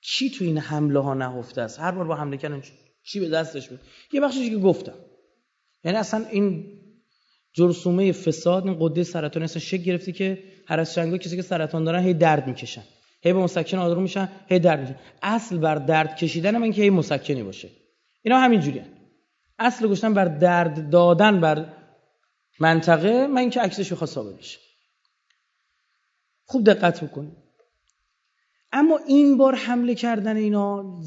چی تو این حمله ها نهفته است؟ هر بار با حمله کردن چی؟ به دستش بود یه بخشی که گفتم. یعنی اصلا این جرثومه فساد این قده سرطان اصلا شک گرفته که هر از چنگا کسی که سرطان دارن هی درد می‌کشن. هی به مسکن آروم میشن هی درد می‌کشن. اصل بر درد کشیدن من که هی مسکنی باشه. اینا همین جوریه. اصل گوشتن بر درد دادن بر منطقه من اینکه عکسش بخواد ثابت بشه خوب دقت بکنید اما این بار حمله کردن اینا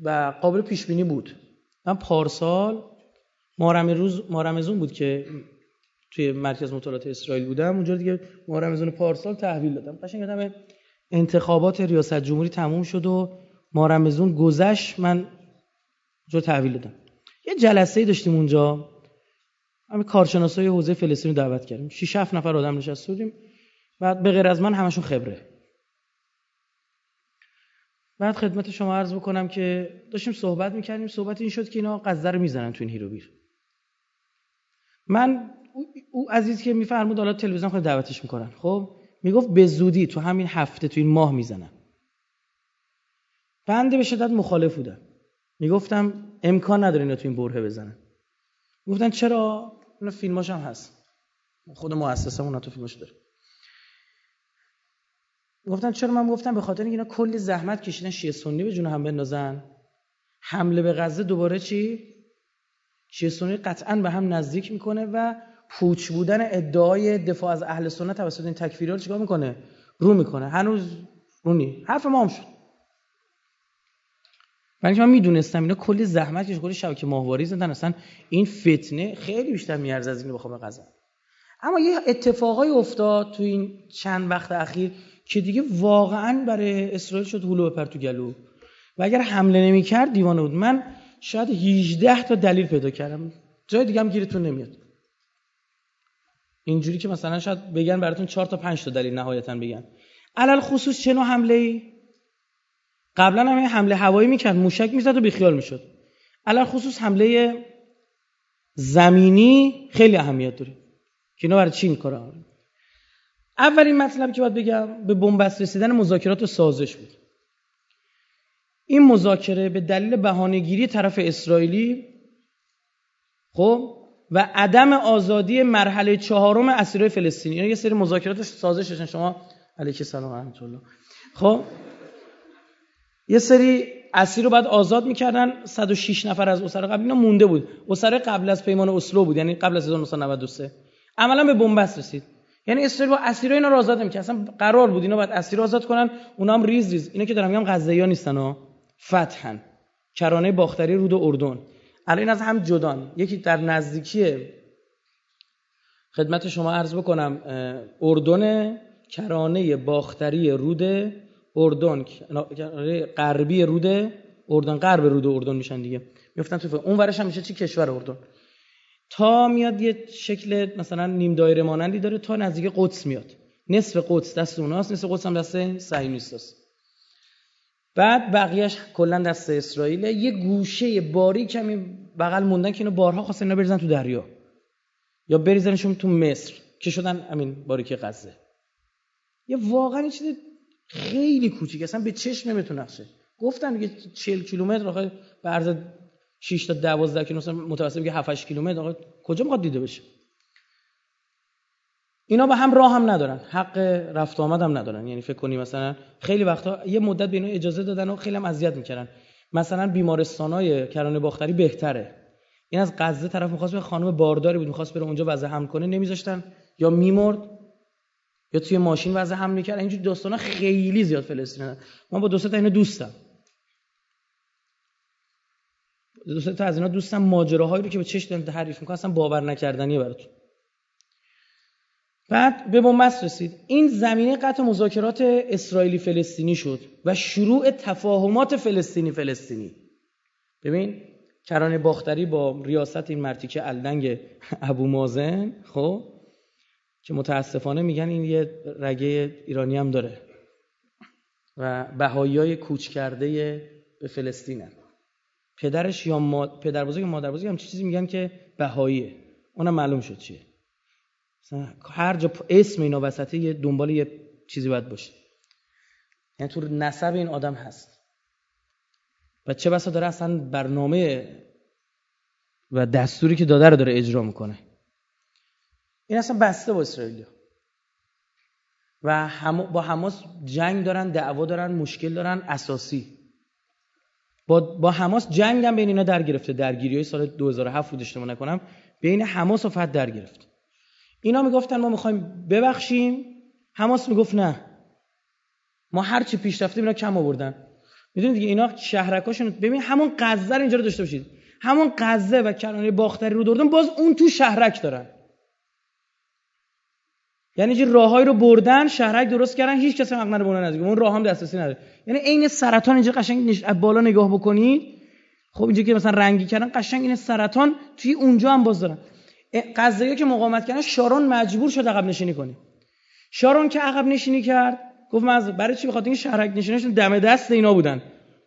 و قابل پیش بینی بود. من پارسال مارم روز مارمزون بود که توی مرکز مطالعات اسرائیل بودم اونجا دیگه مارمزون پارسال تحویل دادم. قشنگ یادم انتخابات ریاست جمهوری تموم شد و مارمزون گذشت من جو تحویل دادم. یه جلسه داشتیم اونجا. همه کارشناسای حوزه فلسطین رو دعوت کردیم. 6 7 نفر آدم نشسته بودیم. بعد به غیر از من همشون خبره. بعد خدمت شما عرض بکنم که داشتیم صحبت می‌کردیم. صحبت این شد که اینا قذر رو می‌زنن تو این هیروبیر. من او عزیز که میفرمود حالا تلویزیون خود دعوتش می‌کنن. خب می‌گفت به زودی تو همین هفته تو این ماه می‌زنن بنده به شدت مخالف بودم. می‌گفتم امکان نداره اینا تو این برهه بزنن. گفتن چرا؟ اینا فیلماش هم هست. خود مؤسسمون تو فیلماش داره. گفتن چرا؟ من گفتم به خاطر اینکه اینا کلی زحمت کشیدن شیعه سنی به جون هم بندازن. حمله به غزه دوباره چی؟ شیعه سنی قطعا به هم نزدیک می‌کنه و پوچ بودن ادعای دفاع از اهل سنت توسط این تکفیرها چیکار می‌کنه؟ رو می‌کنه. هنوز رونی حرف ما هم شد. ولی من می‌دونستم اینا کلی زحمت کش کلی شبکه ماهواری زدن اصلا این فتنه خیلی بیشتر میارزه از اینو بخوام غزه اما یه اتفاقای افتاد تو این چند وقت اخیر که دیگه واقعا برای اسرائیل شد هلو بپر تو گلو. و اگر حمله نمی‌کرد دیوانه بود. من شاید 18 تا دلیل پیدا کردم. جای دیگه هم گیرتون نمیاد. اینجوری که مثلا شاید بگن براتون 4 تا 5 تا دلیل نهایتا بگن. علل خصوص چه نوع حمله ای قبلا هم حمله هوایی می‌کرد موشک می‌زد و بیخیال می‌شد. علل خصوص حمله زمینی خیلی اهمیت داره. که اینا برای چی این کارو اولین مطلب که باید بگم به بنبست رسیدن مذاکرات و سازش بود. این مذاکره به دلیل بهانهگیری طرف اسرائیلی خب و عدم آزادی مرحله چهارم اسیرای فلسطینی. یه سری مذاکرات سازش شما علیک سلام و رحمت الله. خب یه سری اسیر رو بعد آزاد می‌کردن. 106 نفر از اسرا قبل اینا مونده بود. اسرا قبل از پیمان اسلو بود یعنی قبل از 1993 عملا به بن‌بست رسید. یعنی اسرائیل با اسیرای اینا رو آزاد نمی‌کرد. اصلا قرار بود اینا باید اسیر آزاد کنن. اونا هم ریز ریز. اینا که دارم میگم غزه‌ای نیستن ها. فتحن. کرانه باختری رود اردن. الان از هم جدان. یکی در نزدیکی خدمت شما عرض بکنم اردن کرانه باختری رود اردن. غربی رود اردن. غرب رود اردن میشن دیگه. میفتن تو اون ورش هم میشه چی؟ کشور اردن. تا میاد یه شکل مثلا نیم دایره مانندی داره تا نزدیک قدس میاد. نصف قدس دست اوناست نصف قدس هم دست صهیونیستاست بعد بقیهش کلا دست اسرائیل یه گوشه باریک کمی بغل موندن که اینو بارها خواستن اینا بریزن تو دریا. یا بریزنشون تو مصر که شدن همین باریک غزه. یه واقعا چیز خیلی کوچیک اصلا به چشم نمی‌تونه نقشه. گفتن دیگه 40 کیلومتر آخه به عرض 6 تا 12 کیلومتر متوسط میگه 7 8 کیلومتر آقا کجا می‌خواد دیده بشه؟ اینا به هم راه هم ندارن. حق رفت آمد هم ندارن. یعنی فکر کنی مثلا خیلی وقتا یه مدت به اینا اجازه دادن و خیلی هم اذیت می‌کردن. مثلا بیمارستانای کرانه باختری بهتره. این از غزه طرف می‌خواست به خانم بارداری بود می‌خواست بره اونجا وضع هم کنه نمیذاشتن. یا میمرد یا توی ماشین وضع هم می‌کرد. اینجور داستانا خیلی زیاد فلسطین من با دوست تا اینا دوستم. دوست تا از اینا دوستم. ماجراهایی رو که به چشم تعریف می‌کنن اصلا باور نکردنیه براتون. بعد به بنبست رسید. این زمینه قطع مذاکرات اسرائیلی فلسطینی شد و شروع تفاهمات فلسطینی فلسطینی. ببین کرانه باختری با ریاست این مرتیکه الدنگ ابو مازن خب که متاسفانه میگن این یه رگه ایرانی هم داره و بهایی های کوچ کرده به فلسطینن پدرش یا ما... پدر بزرگ یا مادر بزرگ هم چیزی میگن که بهاییه. اونم معلوم شد چیه. هر جا اسم اینا وسطه یه دنبال یه چیزی باید باشه. یعنی تو نسب این آدم هست. و چه بسا داره اصلا برنامه و دستوری که داده رو داره اجرا می‌کنه. این اصلا بسته با اسرائیل و هم با حماس جنگ دارن دعوا دارن مشکل دارن اساسی. با, با حماس جنگ هم بین اینا در گرفته. درگیری های سال 2007 بود اشتباه نکنم. بین حماس و فتح در گرفت. اینا می‌گفتن ما می‌خوایم ببخشیم. حماس می‌گفت نه. ما هر چی پیش رفتیم اینا کم آوردن. می‌دونید دیگه اینا شهرکاشون ببین همون غزه رو اینجا رو داشته باشید. همون غزه و کرانه باختری رو دردن باز اون تو شهرک دارن. یعنی چه راههایی رو بردن شهرک درست کردن هیچ کسی حق نداره نزدیک. اون راه هم دسترسی نداره. یعنی عین سرطان اینجا قشنگ از بالا نگاه بکنید خب اینجا که مثلا رنگی کردن قشنگ این سرطان توی اونجا هم باز دارن. قضایی که مقاومت کردن شارون مجبور شد عقب نشینی کنه. شارون که عقب نشینی کرد گفت من برای چی بخاطر این شهرک نشیناشون دم دست اینا بودن.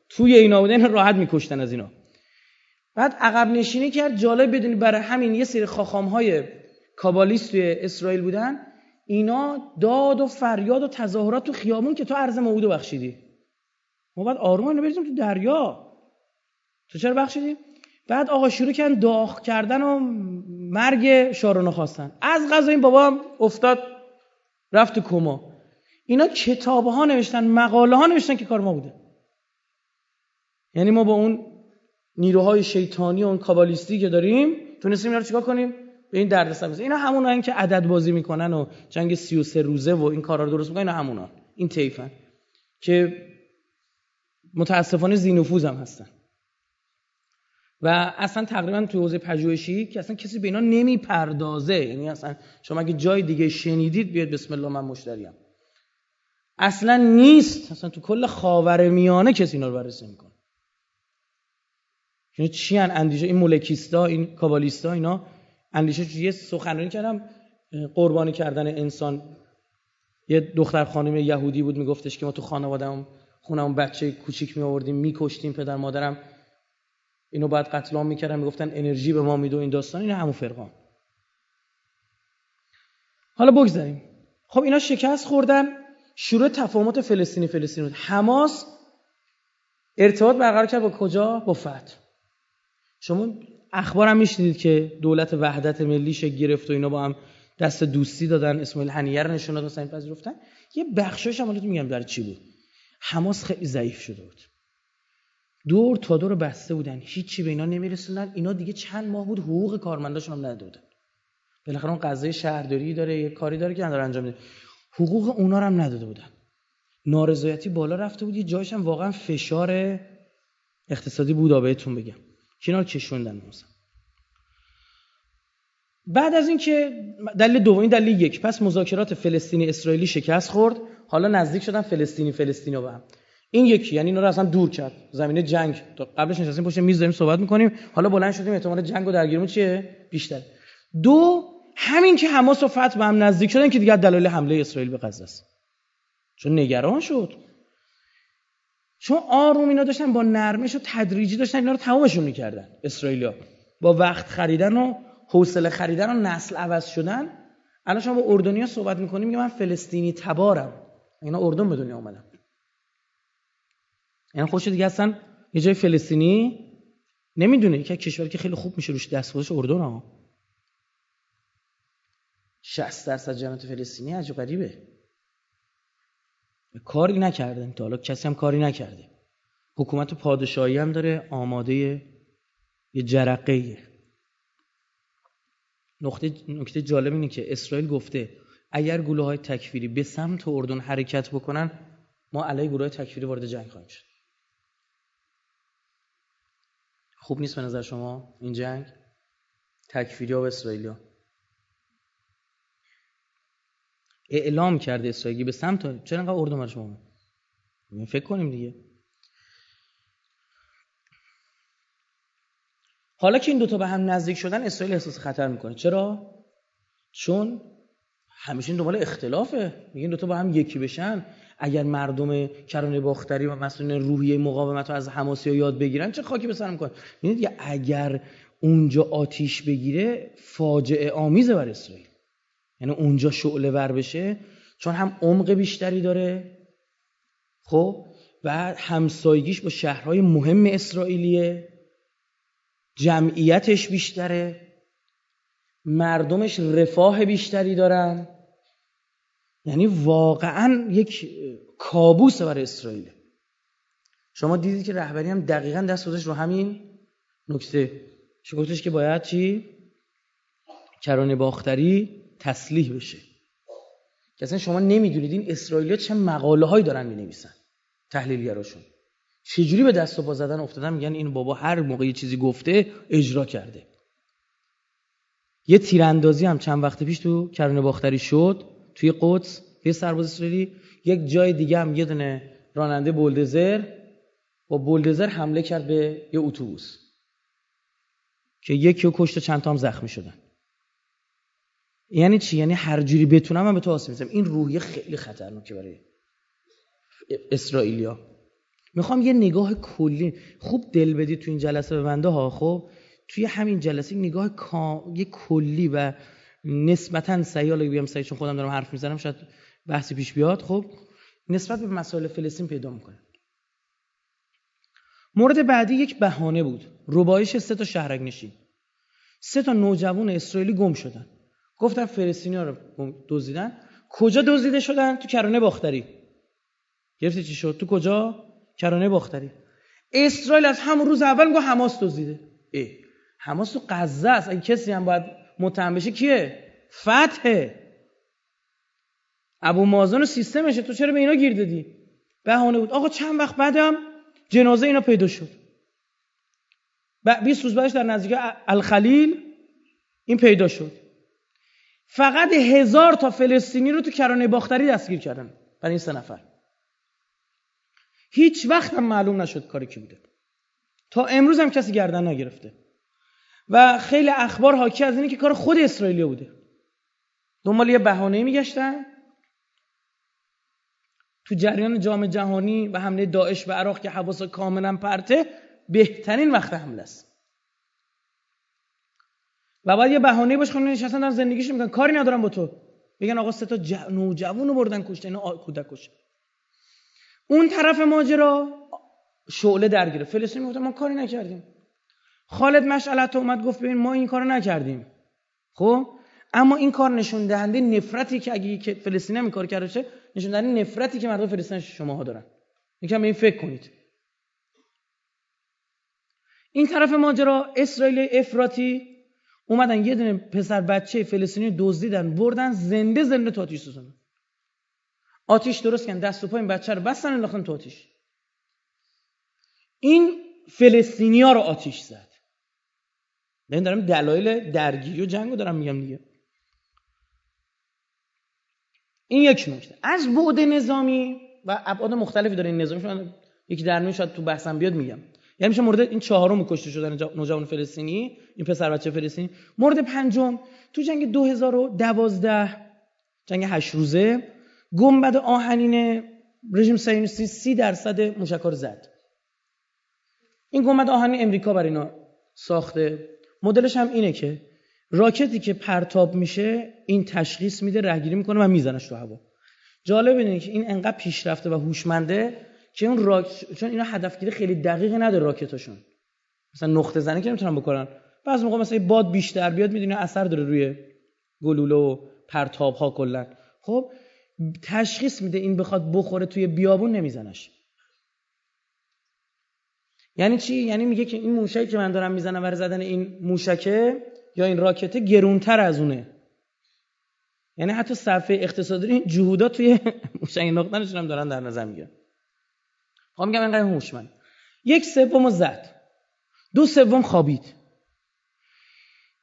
توی اینا بودن راحت میکشتن از اینا. بعد عقب نشینی کرد جالب بدونی برای همین یه سری خاخام های کابالیست توی اسرائیل بودن. اینا داد و فریاد و تظاهرات تو خیابون که تو عرض موعود بخشیدی. ما بعد آروم بریزیم تو دریا. تو چرا بخشیدی بعد آقا شروع کردن داغ کردن و مرگ شارونو خواستن. از غذا این بابا افتاد رفت کما. اینا کتاب ها نوشتن مقاله ها نوشتن که کار ما بوده. یعنی ما با اون نیروهای شیطانی و اون کابالیستی که داریم تونستیم اینا رو چیکار کنیم؟ به این درد سر اینا همونایی که عدد بازی می‌کنن و جنگ 33 روزه و این کارا رو درست می‌کنن اینا همونا. این طیفن. که متاسفانه زینفوز هم هستن. و اصلا تقریبا تو حوزه پژوهشی که اصلا کسی به اینا نمی‌پردازه. یعنی اصلا شما اگه جای دیگه شنیدید بیاد بسم الله من مشتریم. اصلا نیست. اصلا تو کل خاور میانه کسی اینا رو بررسی می‌کنه. یعنی چی اندیشه؟ این مولکیستا این کابالیستا اینا اندیشه یه سخنرانی کردم قربانی کردن انسان. یه دختر خانم یهودی بود میگفتش که ما تو خانواده‌ام خونم بچه کوچیک می آوردیم میکشتیم پدر مادرم. اینو بعد قتل عام می‌کردن می‌گفتن انرژی به ما میدو این داستان این همون فرقان حالا بگذاریم. خب اینا شکست خوردن شروع تفاهمات فلسطینی فلسطینی حماس ارتباط برقرار کرد با کجا؟ با فتح. شما اخبارم میشنیدید که دولت وحدت ملی شکل گرفت و اینا با هم دست دوستی دادن اسماعیل هنیه رو نشون دادن پذیرفتن یه بخشش هم میگم در چی بود. حماس خیلی ضعیف شده بود. دور تا دور بسته بودن. هیچی به اینا نمیرسوندن. اینا دیگه چند ماه بود حقوق کارمنداشون هم نداده بودن. بالاخره اون قضیه شهرداری داره یه کاری داره که انجام میده. حقوق اونا رو هم نداده بودن. نارضایتی بالا رفته بود. یه جایش واقعا فشار اقتصادی بود بهتون بگم. کنار کشوندن مثلا. بعد از اینکه دلیل دوم دلیل یک. پس مذاکرات فلسطینی اسرائیلی شکست خورد. حالا نزدیک شدن فلسطینی فلسطینی با هم. این یکی یعنی اینا رو اصلا دور کرد. زمینه جنگ. قبلش نشستیم پشت میز داریم صحبت می‌کنیم. حالا بلند شدیم احتمال جنگ و درگیریمون چیه؟ بیشتر دو همین که حماس و فتح به هم نزدیک شدن که دیگه دلایل حمله اسرائیل به غزه است. چون نگران شد. چون آروم اینا داشتن با نرمش و تدریجی داشتن اینا رو تمامشون می‌کردن اسرائیلیا. با وقت خریدن و حوصله خریدن و نسل عوض شدن. الان شما با اردنیا صحبت می‌کنیم میگه من فلسطینی تبارم. اینا اردن به دنیا اومدن. یعنی خوش دیگه اصلا یه جای فلسطینی نمی‌دونه. که کشوری که خیلی خوب میشه روش دست گذاشت اردن ها. 60 درصد جمعیت فلسطینی عجب غریبه. کاری نکردن. تا حالا کسی هم کاری نکرده. حکومت پادشاهی هم داره. آماده یه جرقه نقطه نکته جالب اینه که اسرائیل گفته اگر گلوه های تکفیری به سمت اردن حرکت بکنن ما علیه گروه های تکفیری وارد جنگ خواهیم شد. خوب نیست به نظر شما این جنگ؟ تکفیری ها و اسرائیلی اعلام کرده اسرائیلی به سمت چرا انقدر اردن برای شما فکر کنیم دیگه. حالا که این دوتا به هم نزدیک شدن اسرائیل احساس خطر می‌کنه. چرا؟ چون همیشه این دنبال اختلافه. میگه این دوتا با هم یکی بشن. اگر مردم کرانه باختری و مسئولین روحیه مقاومت رو از حماسی یاد بگیرن چه خاکی به سر می‌کنه می‌دونید اگر اونجا آتیش بگیره فاجعه آمیزه بر اسرائیل. یعنی اونجا شعله ور بشه چون هم عمق بیشتری داره. خب؟ و همسایگیش با شهرهای مهم اسرائیلیه. جمعیتش بیشتره. مردمش رفاه بیشتری دارن. یعنی واقعا یک کابوس برای اسرائیل. شما دیدید که رهبری هم دقیقا دست گذاشت رو همین نکته گفتش که باید چی؟ کرانه باختری تسلیح بشه. که اصلا شما نمی‌دونید این اسرائیلیا چه مقاله هایی دارن می نویسن تحلیلگراشون. چجوری به دست و پا زدن افتادن؟ میگن این بابا هر موقع یه چیزی گفته اجرا کرده. یه تیراندازی هم چند وقت پیش تو کرانه باختری شد. توی قدس یه سرباز اسرائیلی یک جای دیگه هم یه دونه راننده بولدزر با بولدزر حمله کرد به یه اتوبوس که یکی رو کشت چند تا هم زخمی شدن. یعنی چی؟ یعنی هر جوری بتونم من به تو آسیب این روحیه خیلی خطرناکه برای اسرائیلیا. می‌خوام یه نگاه کلی. خوب دل بدید تو این جلسه به بنده ها خب؟ توی همین جلسه نگاه یه کلی و نسبتا سعی حالا بگم سعی چون خودم دارم حرف می‌زنم شاید بحثی پیش بیاد. خب نسبت به مسائل فلسطین پیدا می‌کنه. مورد بعدی یک بهانه بود. ربایش سه تا شهرک نشین سه تا نوجوان اسرائیلی گم شدن. گفتن فلسطینی ها رو دزدیدن. کجا دزدیده شدن؟ تو کرانه باختری. گرفتی چی شد؟ تو کجا؟ کرانه باختری. اسرائیل از همون روز اول گفت حماس دزدیده. ای حماس تو غزه است. اگه کسی هم باید متهم بشه کیه؟ فتحه. ابو مازن سیستمشه. تو چرا به اینا گیر دادی؟ بهانه بود. آقا چند وقت بعدم جنازه اینا پیدا شد. 20 روز بعدش در نزدیک الخلیل این پیدا شد. فقط هزار تا فلسطینی رو تو کرانه باختری دستگیر کردن. برای این سه نفر. هیچ وقت هم معلوم نشد کاری کی بوده. تا امروز هم کسی گردن نگرفته و خیلی اخبار حاکی از اینه که کار خود اسرائیلی بوده. دنبال یه بهانه میگشتن. تو جریان جام جهانی و حمله داعش به عراق که حواس کاملا پرته بهترین وقت حمله است. و بعد یه بهانه باشه خونه نشستن دارن زندگیش می‌کنن. کاری ندارن با تو. بگن آقا سه تا ج... نوجوانو بردن کشتن اینا کودک کشتن اون طرف ماجرا شعله درگیره. فلسطین می‌گفت ما کاری نکردیم. خالد مشعلت اومد گفت ببین ما این کارو نکردیم. خب؟ اما این کار نشون دهنده نفرتی که اگه فلسطین این کار کرده نشون دهنده نفرتی که مردم فلسطین شماها دارن. یکم به این فکر کنید. این طرف ماجرا اسرائیل افراطی اومدن یه دونه پسر بچه فلسطینی دزدیدن بردن زنده زنده تو آتیش سوزوندن. آتیش درست کردن دست و پای این بچه رو بستن انداختن تو آتیش. این فلسطینیا رو آتیش زد. من دارم دلایل درگیری و جنگ رو دارم میگم دیگه. این یک نکته. از بعد نظامی و ابعاد مختلفی داره این نظامی. شما یکی در شاید تو بحثم بیاد میگم. یعنی میشه مورد این چهارم کشته شدن نوجوان فلسطینی این پسر بچه فلسطینی. مورد پنجم تو جنگ 2012 جنگ هشت روزه گنبد آهنین رژیم صهیونیستی سی درصد موشکار زد. این گنبد آهنین امریکا برای اینا ساخته. مدلش هم اینه که راکتی که پرتاب میشه این تشخیص میده رهگیری می‌کنه و میزنش تو هوا. جالب اینه که این انقدر پیشرفته و هوشمنده که اون راک... چون اینا هدفگیری خیلی دقیقی نداره راکتاشون. مثلا نقطه زنی که نمی‌تونن بکنن. بعضی موقع مثلا باد بیشتر بیاد می‌دونی اثر داره روی گلوله و پرتاب ها کلا. خب تشخیص میده این بخواد بخوره توی بیابون نمیزنش. یعنی چی؟ یعنی میگه که این موشکی که من دارم می‌زنم برای زدن این موشکه یا این راکته گرونتر از اونه. یعنی حتی صفحه اقتصادی این جهودا توی موشک نقطنشون هم دارن در نظر می‌گیرن. خب میگم اینقدر هوشمند. یک سوم زد. دو سوم خوابید.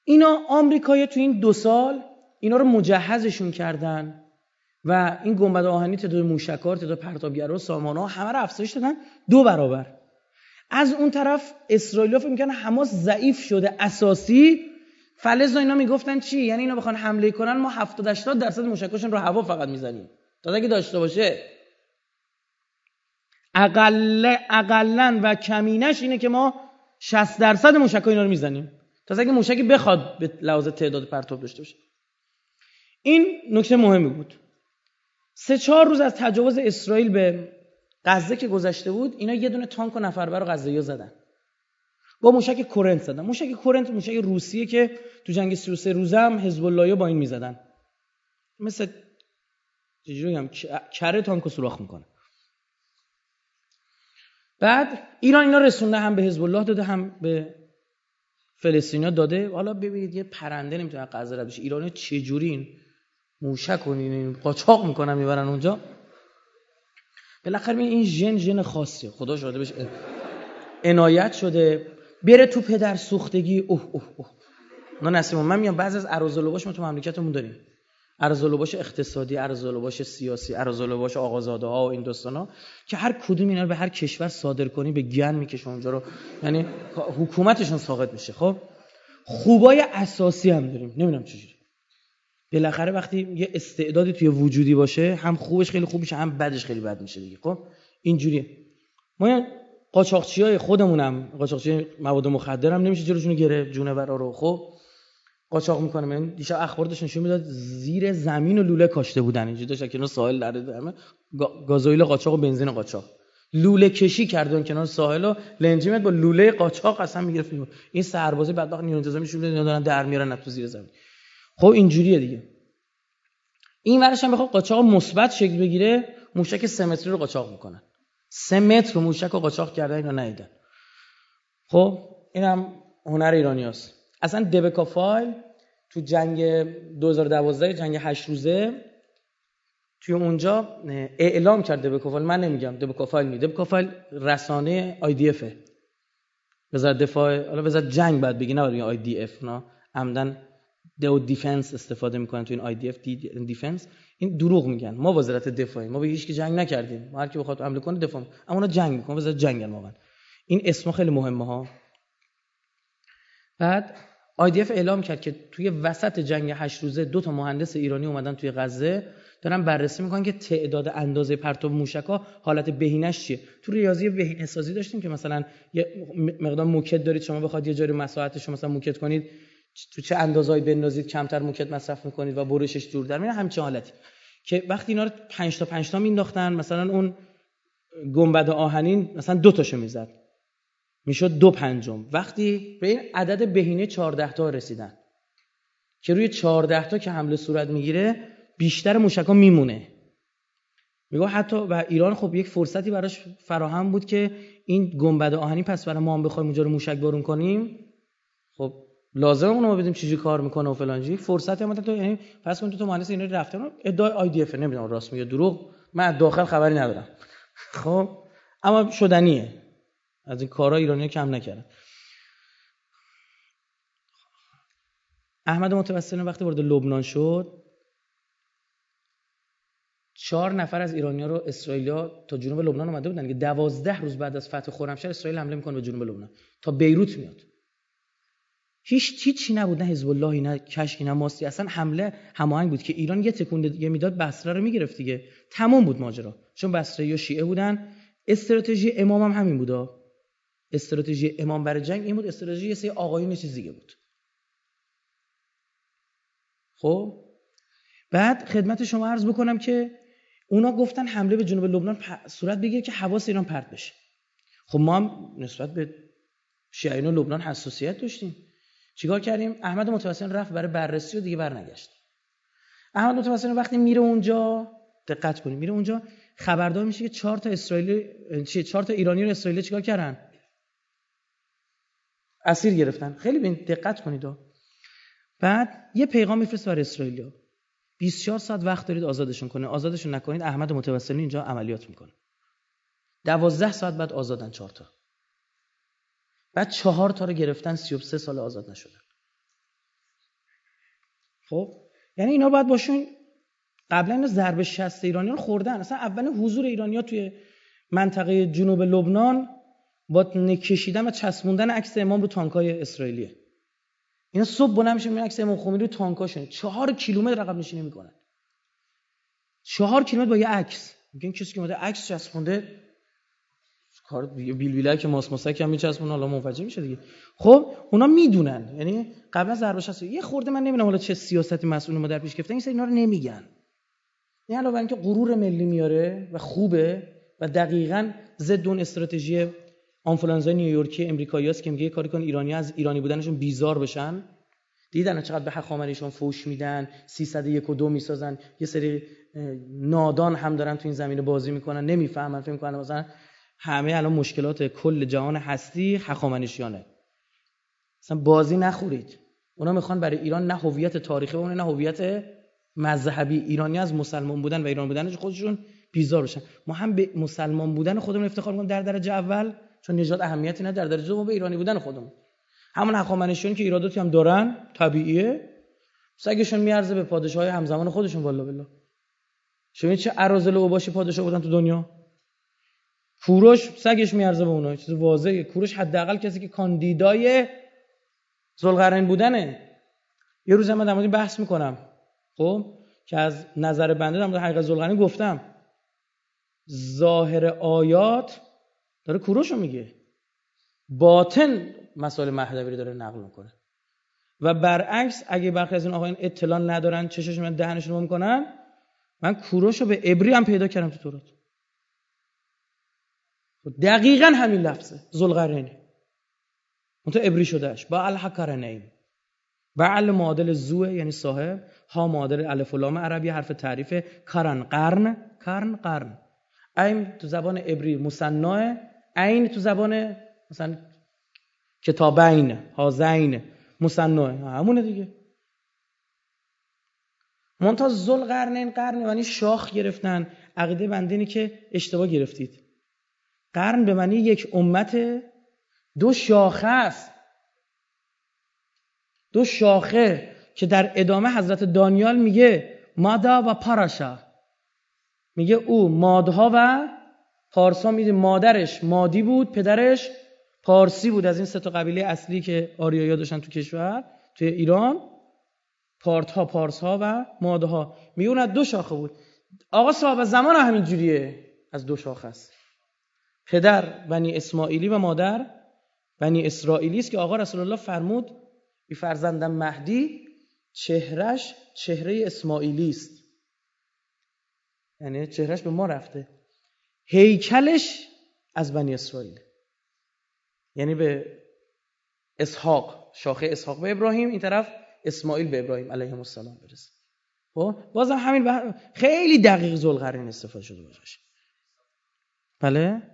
اینا آمریکایی تو این دو سال اینا رو مجهزشون کردن و این گنبد آهنی تعداد موشکار تعداد پرتابگرا سامانه همه رو افزایش دادن. دو برابر. از اون طرف اسرائیل فکر می‌کنن حماس ضعیف شده اساسی. فلز اینا می‌گفتن چی؟ یعنی اینا بخوان حمله کنن ما 70 80 درصد موشکاشون رو هوا فقط می‌زنیم. تا اگه داشته باشه. اقل اقلا و کمینش اینه که ما 60 درصد موشک اینا رو می‌زنیم. تا اگه موشکی بخواد به لحاظ تعداد پرتاب داشته باشه. این نکته مهمی بود. سه چهار روز از تجاوز اسرائیل به غزه که گذشته بود اینا یه دونه تانک و نفربر رو غزه زدن. با موشک کورنت زدن. موشک کورنت موشک روسیه که تو جنگ 33 روزه هم حزب الله با این می‌زدن. مثل چجوری هم کره تانک سوراخ می‌کنه. بعد ایران اینا رسونده هم به حزب الله داده هم به فلسطینیا داده. حالا ببینید یه پرنده نمی‌تونه غزه رد بشه. ایرانی چجوری این موشک و این قاچاق می‌کنن می‌برن اونجا؟ بالاخره این ژن ژن خاصیه. خدا شده بهش عنایت شده. بره تو پدر سوختگی. اوه اوه اوه. نه نسیم من میام بعضی از باش ما تو مملکتمون داریم. باش اقتصادی باش سیاسی باش آقازاده ها و این دوستانا که هر کدوم اینا رو به هر کشور صادر کنی به گن می‌کشه اونجا رو. یعنی حکومتشون ساقط میشه. خب؟ خوبای اساسی هم داریم. نمی‌دونم چجوری. بالاخره وقتی یه استعدادی توی وجودی باشه هم خوبش خیلی خوب میشه هم بدش خیلی بد میشه دیگه خب؟ اینجوریه. ما قاچاقچی های خودمونم قاچاقچی مواد مخدر هم نمیشه جلوشون گرفت جونورا رو خب؟ قاچاق می‌کنه من. دیشب اخبار داشت نشون می‌داد زیر زمین و لوله کاشته بودن. اینجوری داشت کنار ساحل در همه گازوئیل قاچاق و بنزین قاچاق. لوله کشی کردن کنار ساحل و لنجیمت با لوله قاچاق اصلا می‌گرفت. این سربازی بدبخت نیرو انتظامی شون دارن در میارن تو زیر زمین. خب اینجوریه دیگه. این ورش هم بخواد قاچاق مثبت شکل بگیره موشک سمتری رو قاچاق می‌کنن سه متر موشک رو قاچاق کرده اینا ندیدن. خب اینم هنر ایرانیاست اصلا دبکا فایل تو جنگ 2012 جنگ 8 روزه توی اونجا اعلام کرد دبکا فایل. من نمیگم دبکا فایل می دبکا فایل رسانه افه وزارت دفاع حالا وزارت جنگ بعد بگی نه آی دی اف نه. عمدن دو دیفنس استفاده می‌کنن تو این آی دی اف دیفنس. این دروغ میگن. ما وزارت دفاعی ما به هیچ که جنگ نکردیم. ما هر کی بخواد حمله کنه دفاع اما اونا جنگ می‌کنن. وزارت جنگن واقعا. این اسم خیلی مهمه ها. بعد IDF اعلام کرد که توی وسط جنگ هشت روزه دو تا مهندس ایرانی اومدن توی غزه. دارن بررسی می‌کنن که تعداد اندازه پرتاب موشکا حالت بهینش چیه. تو ریاضی بهینه سازی داشتیم که مثلا یه مقدار موکت دارید. شما بخواد یه جاری مساحتش مثلا موکت کنید. تو چه اندازه‌ای بندازید کمتر موکت مصرف می‌کنید و برشش دور در میاد همچین حالتی. که وقتی اینا رو 5 تا 5 تا مینداختن مثلا اون گنبد آهنین مثلا دو تاشو می‌زد. می‌شد دو پنجم. وقتی به این عدد بهینه 14 تا رسیدن که روی 14 تا که حمله صورت می‌گیره بیشتر موشکا میمونه. میگه حتی و ایران خب یک فرصتی براش فراهم بود که این گنبد آهنی پس برای ما هم بخوایم اونجا رو موشک بارون کنیم. خب لازم اونو بدیم چیزی کار می‌کنه و فلانجی فرصتی هم تو یعنی پس اون تو مهندس اینا رفتن ادعای آی دی اف نمی‌دونم راست میگه دروغ. من داخل خبری ندارم. خب؟ اما شدنیه. از این کارا ایرانی کم نکردن. احمد متوسل وقتی وارد لبنان شد چهار نفر از ایرانیا رو اسرائیلیا تا جنوب لبنان اومده بودن. که دوازده روز بعد از فتح خرمشهر اسرائیل حمله می‌کنه به جنوب لبنان. تا بیروت میاد. هیچ هیچی نبود نه حزب الله نه کشکی نه ماستی اصلا حمله هماهنگ بود که ایران یه تکون یه می‌داد بصره رو می‌گرفت دیگه. تمام بود ماجرا. چون بصره یا شیعه بودن. استراتژی امام هم همین بودا استراتژی امام برای جنگ این بود استراتژی یه سری آقایون چیز دیگه بود. خب؟ بعد خدمت شما عرض بکنم که اونا گفتن حمله به جنوب لبنان صورت بگیره که حواس ایران پرت بشه. خب ما هم نسبت به شیعیان لبنان حساسیت داشتیم. چیکار کردیم؟ احمد متوسل رفت برای بررسی و دیگه برنگشت. احمد متوسل وقتی میره اونجا دقت کنیم میره اونجا خبردار میشه که چهار تا اسرائیلی چهار تا ایرانی رو اسرائیلی چیکار کردن؟ اسیر گرفتن. خیلی بین دقت کنید بعد یه پیغام میفرست برای اسرائیلیا 24 ساعت وقت دارید آزادشون کنه. آزادشون نکنید احمد متوسلی اینجا عملیات می‌کنه. 12 ساعت بعد آزادن چهار تا. بعد چهار تا رو گرفتن 33 سال آزاد نشدن. خب؟ یعنی اینا باید باشون قبلا اینا ضرب شست ایرانیان خوردن. اصلا اول حضور ایرانیا توی منطقه جنوب لبنان با نکشیدن و چسبوندن عکس امام رو تانکای اسرائیلیه. اینا صبح بلند میشه عکس امام خمینی رو تانکاشون چهار کیلومتر رقم نشینی می‌کنن. چهار کیلومتر با یه عکس. میگن کسی که اومده عکس چسبونده کار بیل که ماس ماسک هم میچسبونه حالا منفجر میشه دیگه. خب اونا می‌دونن. یعنی قبل از ضربه شست یه خورده من نمی‌دونم حالا چه سیاستی مسئول ما در پیش گرفتن این سری اینا رو نمیگن. نه علاوه اینکه غرور ملی میاره و خوبه و دقیقاً ضد اون استراتژی آنفولانزای نیویورکی امریکاییاست که میگه کاری کن ایرانی از ایرانی بودنشون بیزار بشن. دیدن چقدر به حق فوش میدن 301 و دو می‌سازن. یه سری نادان هم دارن تو این زمینه بازی می‌کنن. نمی‌فهمن فکر می‌کنن مثلا همه الان مشکلات کل جهان هستی حقامنشیانه مثلا بازی نخورید. اونا می‌خوان برای ایران نه هویت تاریخی بمونه نه هویت مذهبی. ایرانی از مسلمان بودن و ایران بودنش خودشون بیزار بشن. ما هم به مسلمان بودن خودمون افتخار می‌کنیم در درجه اول چون نجات اهمیتی نه در درجه دوم به ایرانی بودن خودمون. همون حقامنشیانی که ایراداتی هم دارن طبیعیه. سگشون میارزه به پادشاهای همزمان خودشون والله بالله. شما چه ارازل و باشی پادشاه بودن تو دنیا؟ کوروش سگش میارزه به اونها چیز واضحه. کوروش حداقل کسی که کاندیدای ذوالقرنین بودنه. یه روز من در بحث می‌کنم. خب؟ که از نظر بنده در مورد حقیقت ذوالقرنین گفتم. ظاهر آیات داره کوروش رو میگه. باطن مسائل مهدوی داره نقل می‌کنه. و برعکس اگه برخی از این آقایان اطلاع ندارن چششون من دهنشون رو می‌کنن من کوروش رو به ابری هم پیدا کردم تو تورات. دقیقا همین لفظه ذوالقرنین. اون ابری شدهش. با الحکرنین بعل معادل زوه یعنی صاحب. ها معادل الف و لام عربی حرف تعریف کرن قرن. کرن قرن. این تو زبان ابری مصنع عین تو زبان مثلا کتابین هازین مصنع. همونه دیگه. منتها زل قرنین قرن یعنی شاخ گرفتن. عقیده بندینی که اشتباه گرفتید. قرن به معنی یک امت دو شاخه است. دو شاخه که در ادامه حضرت دانیال میگه مادا و پاراشا. میگه او مادها و پارسا میده مادرش مادی بود پدرش پارسی بود. از این سه تا قبیله اصلی که آریایا داشتن تو کشور توی ایران پارت ها پارس ها و ماده ها میگه دو شاخه بود. آقا صاحب زمان همین جوریه از دو شاخه است. پدر بنی اسماعیلی و مادر بنی اسرائیلی است که آقا رسول الله فرمود بی فرزندم مهدی چهرش چهره اسماعیلی است. یعنی چهرش به ما رفته. هیکلش از بنی اسرائیل. یعنی به اسحاق شاخه اسحاق به ابراهیم این طرف اسماعیل به ابراهیم علیه السلام برسه. خب؟ بازم همین خیلی دقیق ذوالقرنین استفاده شده باشه. بله؟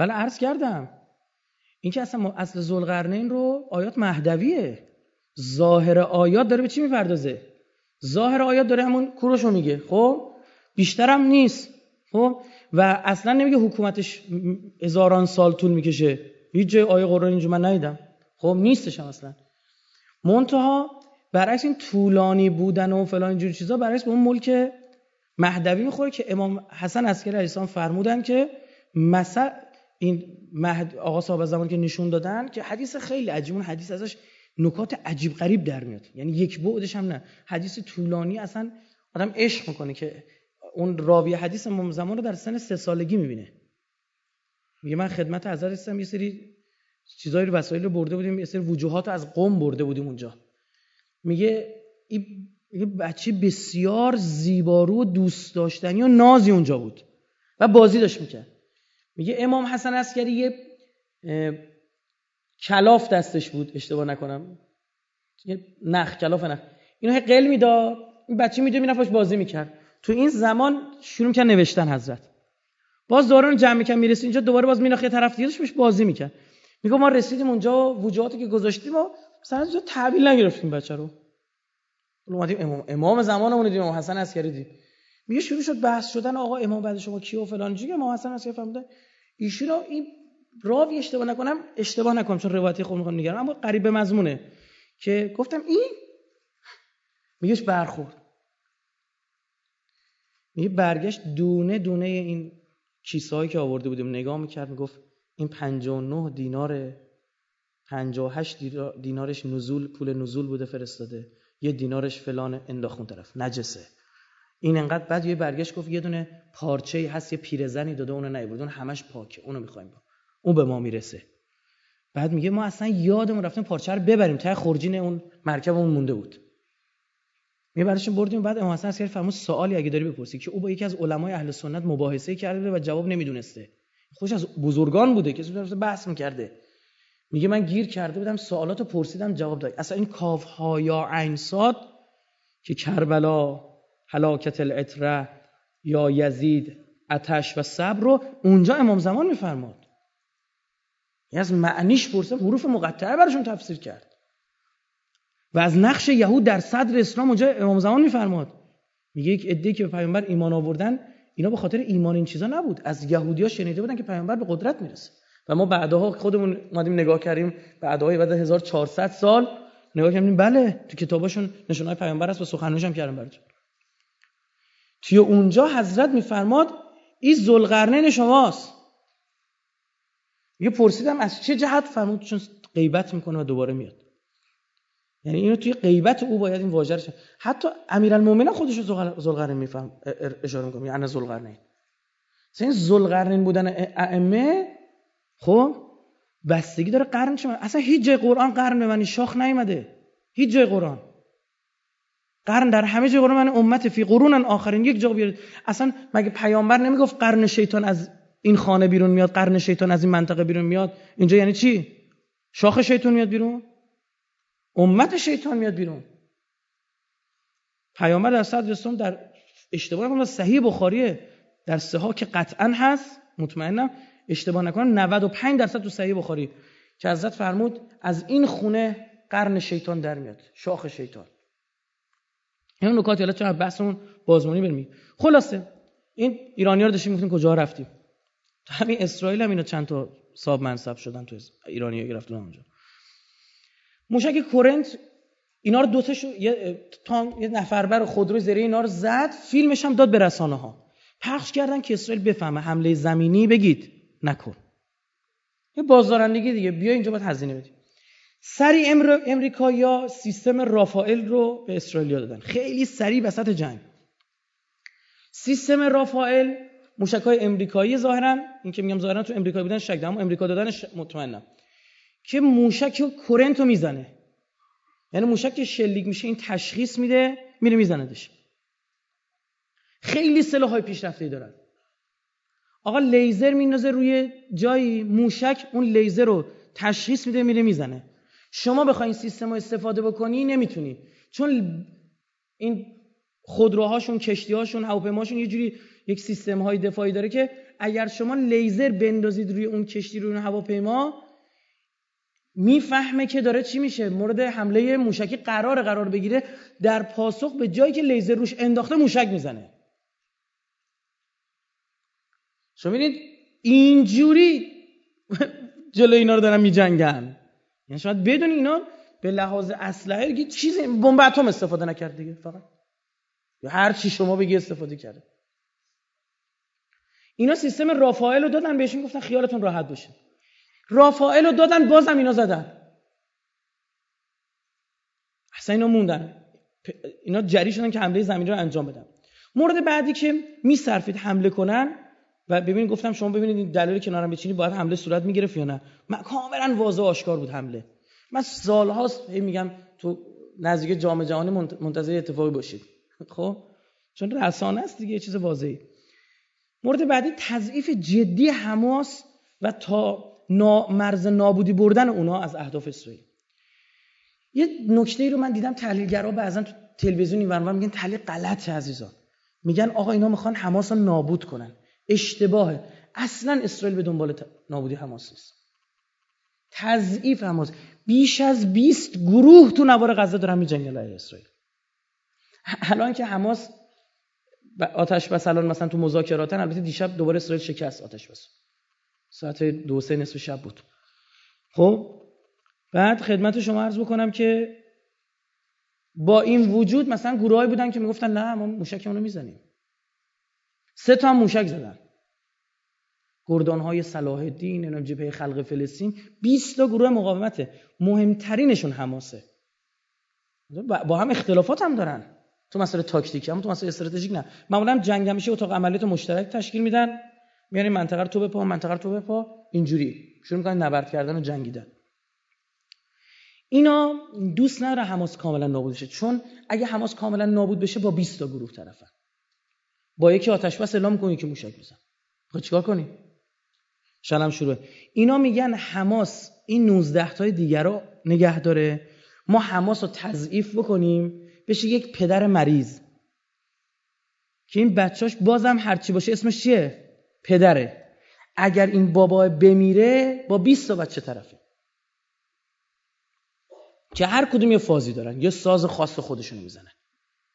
بله عرض کردم. این که اصلا اصل ذوالقرنین رو آیات مهدویه. ظاهر آیات داره به چی می‌پردازه؟ ظاهر آیات داره همون کوروشو میگه. خب؟ بیشترم نیست. خب؟ و اصلا نمیگه حکومتش هزاران سال طول می‌کشه. هیچ جای آیه قرآن اینجا من ندیدم. خب؟ نیستش هم اصلا. منتها برعکس این طولانی بودن و فلان اینجور چیزا برعکس به اون ملک مهدوی می‌خوره که امام حسن عسکری علیه السلام فرمودن که مثل این مهد آقا صاحب زمان که نشون دادن که حدیث خیلی عجیب اون حدیث ازش نکات عجیب غریب در میاد. یعنی یک بعدش هم نه. حدیث طولانی اصلا آدم عشق می‌کنه که اون راوی حدیث امام زمان رو در سن سه سالگی می‌بینه. میگه من خدمت حضرت هستم یه سری چیزایی رو وسایل رو برده بودیم یه سری وجوهات از قوم برده بودیم اونجا. میگه این بچه بسیار زیبارو و دوست داشتنی و نازی اونجا بود و بازی داشت می‌کرد. میگه امام حسن عسکری یه کلاف دستش بود اشتباه نکنم. یه نخ کلاف نخ. اینو هی قل می‌داد. این بچه میدو می‌رفت بازی می‌کرد. تو این زمان شروع کرد نوشتن حضرت. باز دوران جمع می‌کرد می‌رسید اینجا دوباره باز میناخ یه طرف دیگه بهش بازی می‌کرد. میگه ما رسیدیم اونجا وجوهاتی که گذاشتیم و مثلا اینجا تحویل نگرفتیم بچه رو. اومدیم امام امام زمانمون دیدیم امام حسن عسکری دید. میگه شروع شد بحث شدن آقا امام بعد شما کیه و فلان. چیه امام حسن عسکری فهمیدن ایشون این راوی اشتباه نکنم اشتباه نکنم چون روایتی خود می‌خوام نگرم اما قریب به مضمونه که گفتم این میگهش برخورد. میگه برگشت دونه دونه این کیسه‌ای که آورده بودیم نگاه می‌کرد می‌گفت این 59 دینار 58 دینارش نزول پول نزول بوده فرستاده یه دینارش فلان انداخون طرف نجسه. این انقدر بعد یه برگشت گفت یه دونه پارچه هست یه پیرزنی داده اونو نیورد اون همش پاکه. اونو می‌خوایم. اون به ما می‌رسه. بعد میگه ما اصلا یادمون رفتیم پارچه رو ببریم. تا خورجین اون مرکب اون مونده بود. میبرشون بردیم. بعد امام حسن عسکری فرمود سوالی اگه داری بپرسی. که او با یکی از علمای اهل سنت مباحثه کرده و جواب نمی‌دونسته. خوش از بزرگان بوده. که بحث می‌کرده. میگه من گیر کرده بودم سوالات پرسیدم جواب داد. اصلا این کاف ها یا عین که کربلا هلاکت الاتره یا یزید اتش و صبر رو اونجا امام زمان میفرماد. یعنی از معنیش پرسه حروف مقطعه براشون تفسیر کرد. و از نقش یهود در صدر اسلام اونجا امام زمان میفرماد. میگه یک عده‌ای که به پیامبر ایمان آوردن اینا به خاطر ایمان این چیزا نبود. از یهودیا شنیده بودن که پیامبر به قدرت می‌رسه. و ما بعدها خودمون اومدیم نگاه کردیم بعدها بعد 1400 سال نگاه کردیم بله تو کتاباشون نشونهای پیامبر هست و سخنرانیش هم کردم براتون. توی اونجا حضرت میفرماد این ذوالقرنین شماست. یه پرسیدم از چه جهت فرمود؟ چون غیبت می‌کنه و دوباره میاد. یعنی اینو توی غیبت او باید این واژه حتی امیرالمومنین خودش رو ذوالقرنین میفهم اشاره می‌کنه یعنی ذوالقرنین. این ذوالقرنین بودن ائمه خب بستگی داره قرن شما اصلا هیچ جای قرآن قرن به معنی شاخ نیومده. هیچ جای قرآن. قرن در همه قرآن من امت فی قرون آخرین. یک جا بیارید. اصلا مگه پیامبر نمی‌گفت قرن شیطان از این خانه بیرون میاد قرن شیطان از این منطقه بیرون میاد؟ اینجا یعنی چی؟ شاخ شیطان میاد بیرون؟ امت شیطان میاد بیرون. پیامبر در صدر در اشتباه نکنم صحیح بخاریه. در سه که قطعا هست مطمئنم. اشتباه نکنم 95 درصد تو صحیح بخاری. که حضرت فرمود از این خونه قرن شیطان در میاد شاخ شیطان. این نکات حالا چون بحثمون بازمانی بریم. خلاصه این ایرانی رو داشتیم کجا رفتیم. تو همین اسرائیل هم اینا چند تا صاحب منصب شدن تو ایرانی ها گرفتن اونجا. موشک کورنت اینا رو دوتاشو یه تان یه نفر بر خودرو زیر اینا رو زد فیلمش هم داد به رسانه ها پخش کردن که اسرائیل بفهمه حمله زمینی بگید نکن. یه بازدارندگی دیگه بیا اینجا باید هزینه بدیم. سری امریکا یا سیستم رافائل رو به اسرائیل دادن. خیلی سریع وسط جنگ. سیستم رافائل موشک های امریکایی ظاهرا این که میگم ظاهرا تو امریکا بودن شک اما امریکا دادنش مطمئنم که موشک کرنت رو می‌زنه. یعنی موشک شلیک میشه این تشخیص میده میره میزندش خیلی سلاح های پیشرفته دارن. آقا لیزر میندازه روی جایی موشک اون لیزر رو تشخیص میده میره می‌زنه. شما بخواین سیستم رو استفاده بکنی نمی‌تونی. چون این خودروهاشون کشتیهاشون هواپیماشون یه جوری یک سیستم های دفاعی داره که اگر شما لیزر بندازید روی اون کشتی روی اون هواپیما می‌فهمه که داره چی میشه. مورد حمله موشکی قرار قرار بگیره در پاسخ به جایی که لیزر روش انداخته موشک می‌زنه. شما ببینید اینجوری جلو اینا رو دارن میجنگن. یعنی شاید بدون اینا به لحاظ اسلحه چیزی بمب اتم استفاده نکرد دیگه فقط. یا هر چی شما بگی استفاده کرده. اینا سیستم رافائل رو دادن بهشون گفتن خیالتون راحت باشه. رافائل رو دادن بازم اینا زدن. اصلا اینا موندن. اینا جری شدن که حمله زمینی رو انجام بدن. مورد بعدی که میصرفید حمله کنن و ببینید گفتم شما ببینید این دلیل کنارم بچینی باید حمله صورت می‌گرفت یا نه. من کاملا واضح آشکار بود حمله. من سالهاست میگم تو نزدیک جام جهانی منتظر اتفاقی باشید. خب؟ چون رسانه است دیگه چیز واضحی. مورد بعدی تضعیف جدی حماس و تا مرز نابودی بردن اونا از اهداف اسرائیل. یه نکته ای رو من دیدم تحلیلگرا بعضا تو تلویزیون اینور میگن تحلیل غلطه عزیزان میگن آقا اینا می‌خوان حماس رو نابود کنن. اشتباهه اصلا اسرائیل به دنبال نابودی حماس نیست. تضعیف حماس. بیش از 20 گروه تو نوار غزه دارن میجنگن علیه اسرائیل. الان که حماس آتش بس الان مثلا تو مذاکراتن البته دیشب دوباره اسرائیل شکست آتش بس. ساعت دو سه نصف شب بود. خب؟ بعد خدمت شما عرض بکنم که با این وجود مثلا گروهایی بودن که می‌گفتن نه ما موشکمون رو می‌زنیم. سه تا موشک زدن. گردان های صلاح الدین جبهه خلق فلسطین 20 تا گروه مقاومته. مهمترینشون حماسه. با هم اختلافات هم دارن. تو مسئله تاکتیکی اما تو مسئله استراتژیک نه. معمولا جنگ همیشه اتاق عملیات مشترک تشکیل میدن. میان منطقه رو تو بپا منطقه رو تو بپا. اینجوری. شروع می‌کنن نبرد کردن و جنگیدن. اینا دوست نداره حماس کاملا نابود بشه. چون اگه حماس کاملا نابود بشه با 20 تا گروه طرفن. با یکی آتش بس اعلام کنی که موشک بزن. خب چیکار کنی؟ شلم شروع. اینا میگن حماس این 19 تای دیگر رو نگه داره. ما حماس رو تضعیف بکنیم بشه یک پدر مریض. که این بچهاش بازم هرچی باشه اسمش چیه؟ پدره. اگر این بابا بمیره با 20 تا بچه طرفه. که هر کدوم یه فازی دارن یه ساز خاص خودشونو می‌زنن.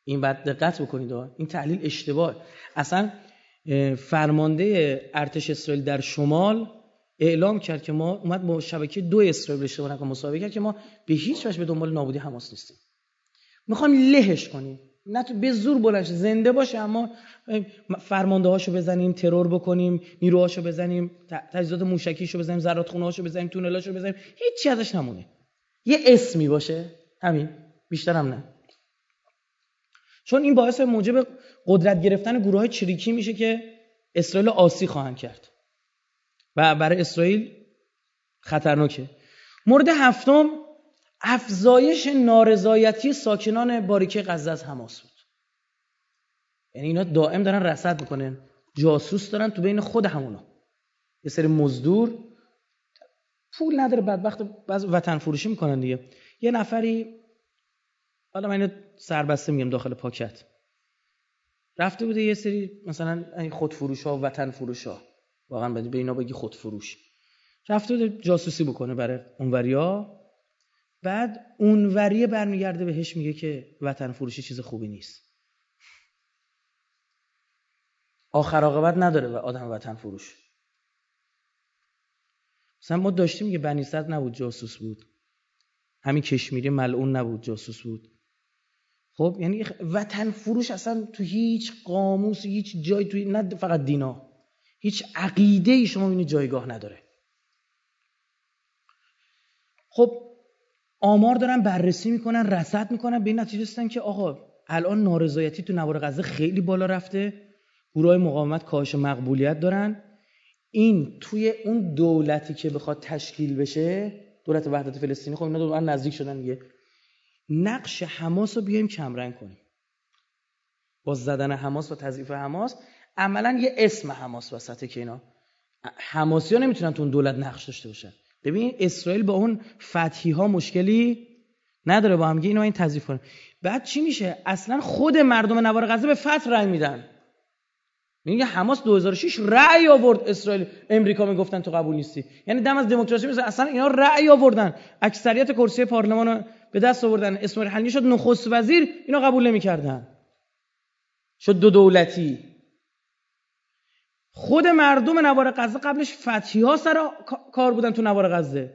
این بعد دقت بکنید این تحلیل اشتباه. اصلا فرمانده ارتش اسرائیل در شمال اعلام کرد که ما اومد با شبکه دو اسرائیل اشتباه نکنم مسابقه کرد که ما به هیچ وجه به دنبال نابودی حماس نیستیم. می‌خوام لهش کنیم. نه تو به زور بلنش زنده باشه اما فرمانده هاشو بزنیم ترور بکنیم نیروهاشو بزنیم تجهیزات موشکیشو بزنیم زرات خونه هاشو بزنیم تونلاشو بزنیم. هیچی ازش نمونه. یه اسمی باشه. همین. بیشتر هم نه. چون این باعث موجب قدرت گرفتن گروه های چریکی میشه که اسرائیل آسی خواهند کرد. و برای اسرائیل خطرناکه. مورد هفتم افزایش نارضایتی ساکنان باریکه غزه از حماس بود. یعنی اینا دائم دارن رصد می‌کنن. جاسوس دارن تو بین خود همونا. یه سری مزدور پول نداره بدبخت بعض وطن فروشی می‌کنن دیگه. یه نفری حالا من سربسته میگم داخل پاکت. رفته بوده یه سری مثلا خود فروش ها و وطن فروش ها واقعا به اینا بگی خود فروش رفته بوده جاسوسی بکنه برای اونوریا. بعد اونوریه برمیگرده بهش میگه که وطن فروشی چیز خوبی نیست. آخر عاقبت نداره و آدم وطن فروش مثلا ما داشتیم که بنی نبود جاسوس بود. همین کشمیری ملعون نبود جاسوس بود. خب یعنی وطن فروش اصلا تو هیچ قاموس هیچ جای توی نه فقط دینا. هیچ عقیده ای شما این جایگاه نداره. خب آمار دارن بررسی می‌کنن رصد می‌کنن به این نتیجه رسیدن که آقا الان نارضایتی تو نوار غزه خیلی بالا رفته. گروه مقاومت کاهش مقبولیت دارن. این توی اون دولتی که بخواد تشکیل بشه دولت وحدت فلسطینی خب اینا دو نزدیک شدن دیگه. نقش حماس رو بیایم کمرنگ کنیم. با زدن حماس و تضعیف حماس عملا یه اسم حماس وسطه که اینا. حماسی ها نمی‌تونن تو اون دولت نقش داشته باشن. ببین اسرائیل با اون فتحی ها مشکلی نداره. با هم اینو این تضعیف کنه بعد چی میشه؟ اصلا خود مردم نوار غزه به فتح رأی میدن. میگه حماس 2006 رأی آورد اسرائیل. امریکا می‌گفتن تو قبول نیستی. یعنی دم از دموکراسی میشه اصلا اینا رأی آوردن. اکثریت کرسی پارلمان به دست آوردن. اسماعیل حنی شد نخست وزیر اینا قبول نمی‌کردن. شد دو دولتی. خود مردم نوار غزه قبلش فتحی ها سر کار بودن تو نوار غزه.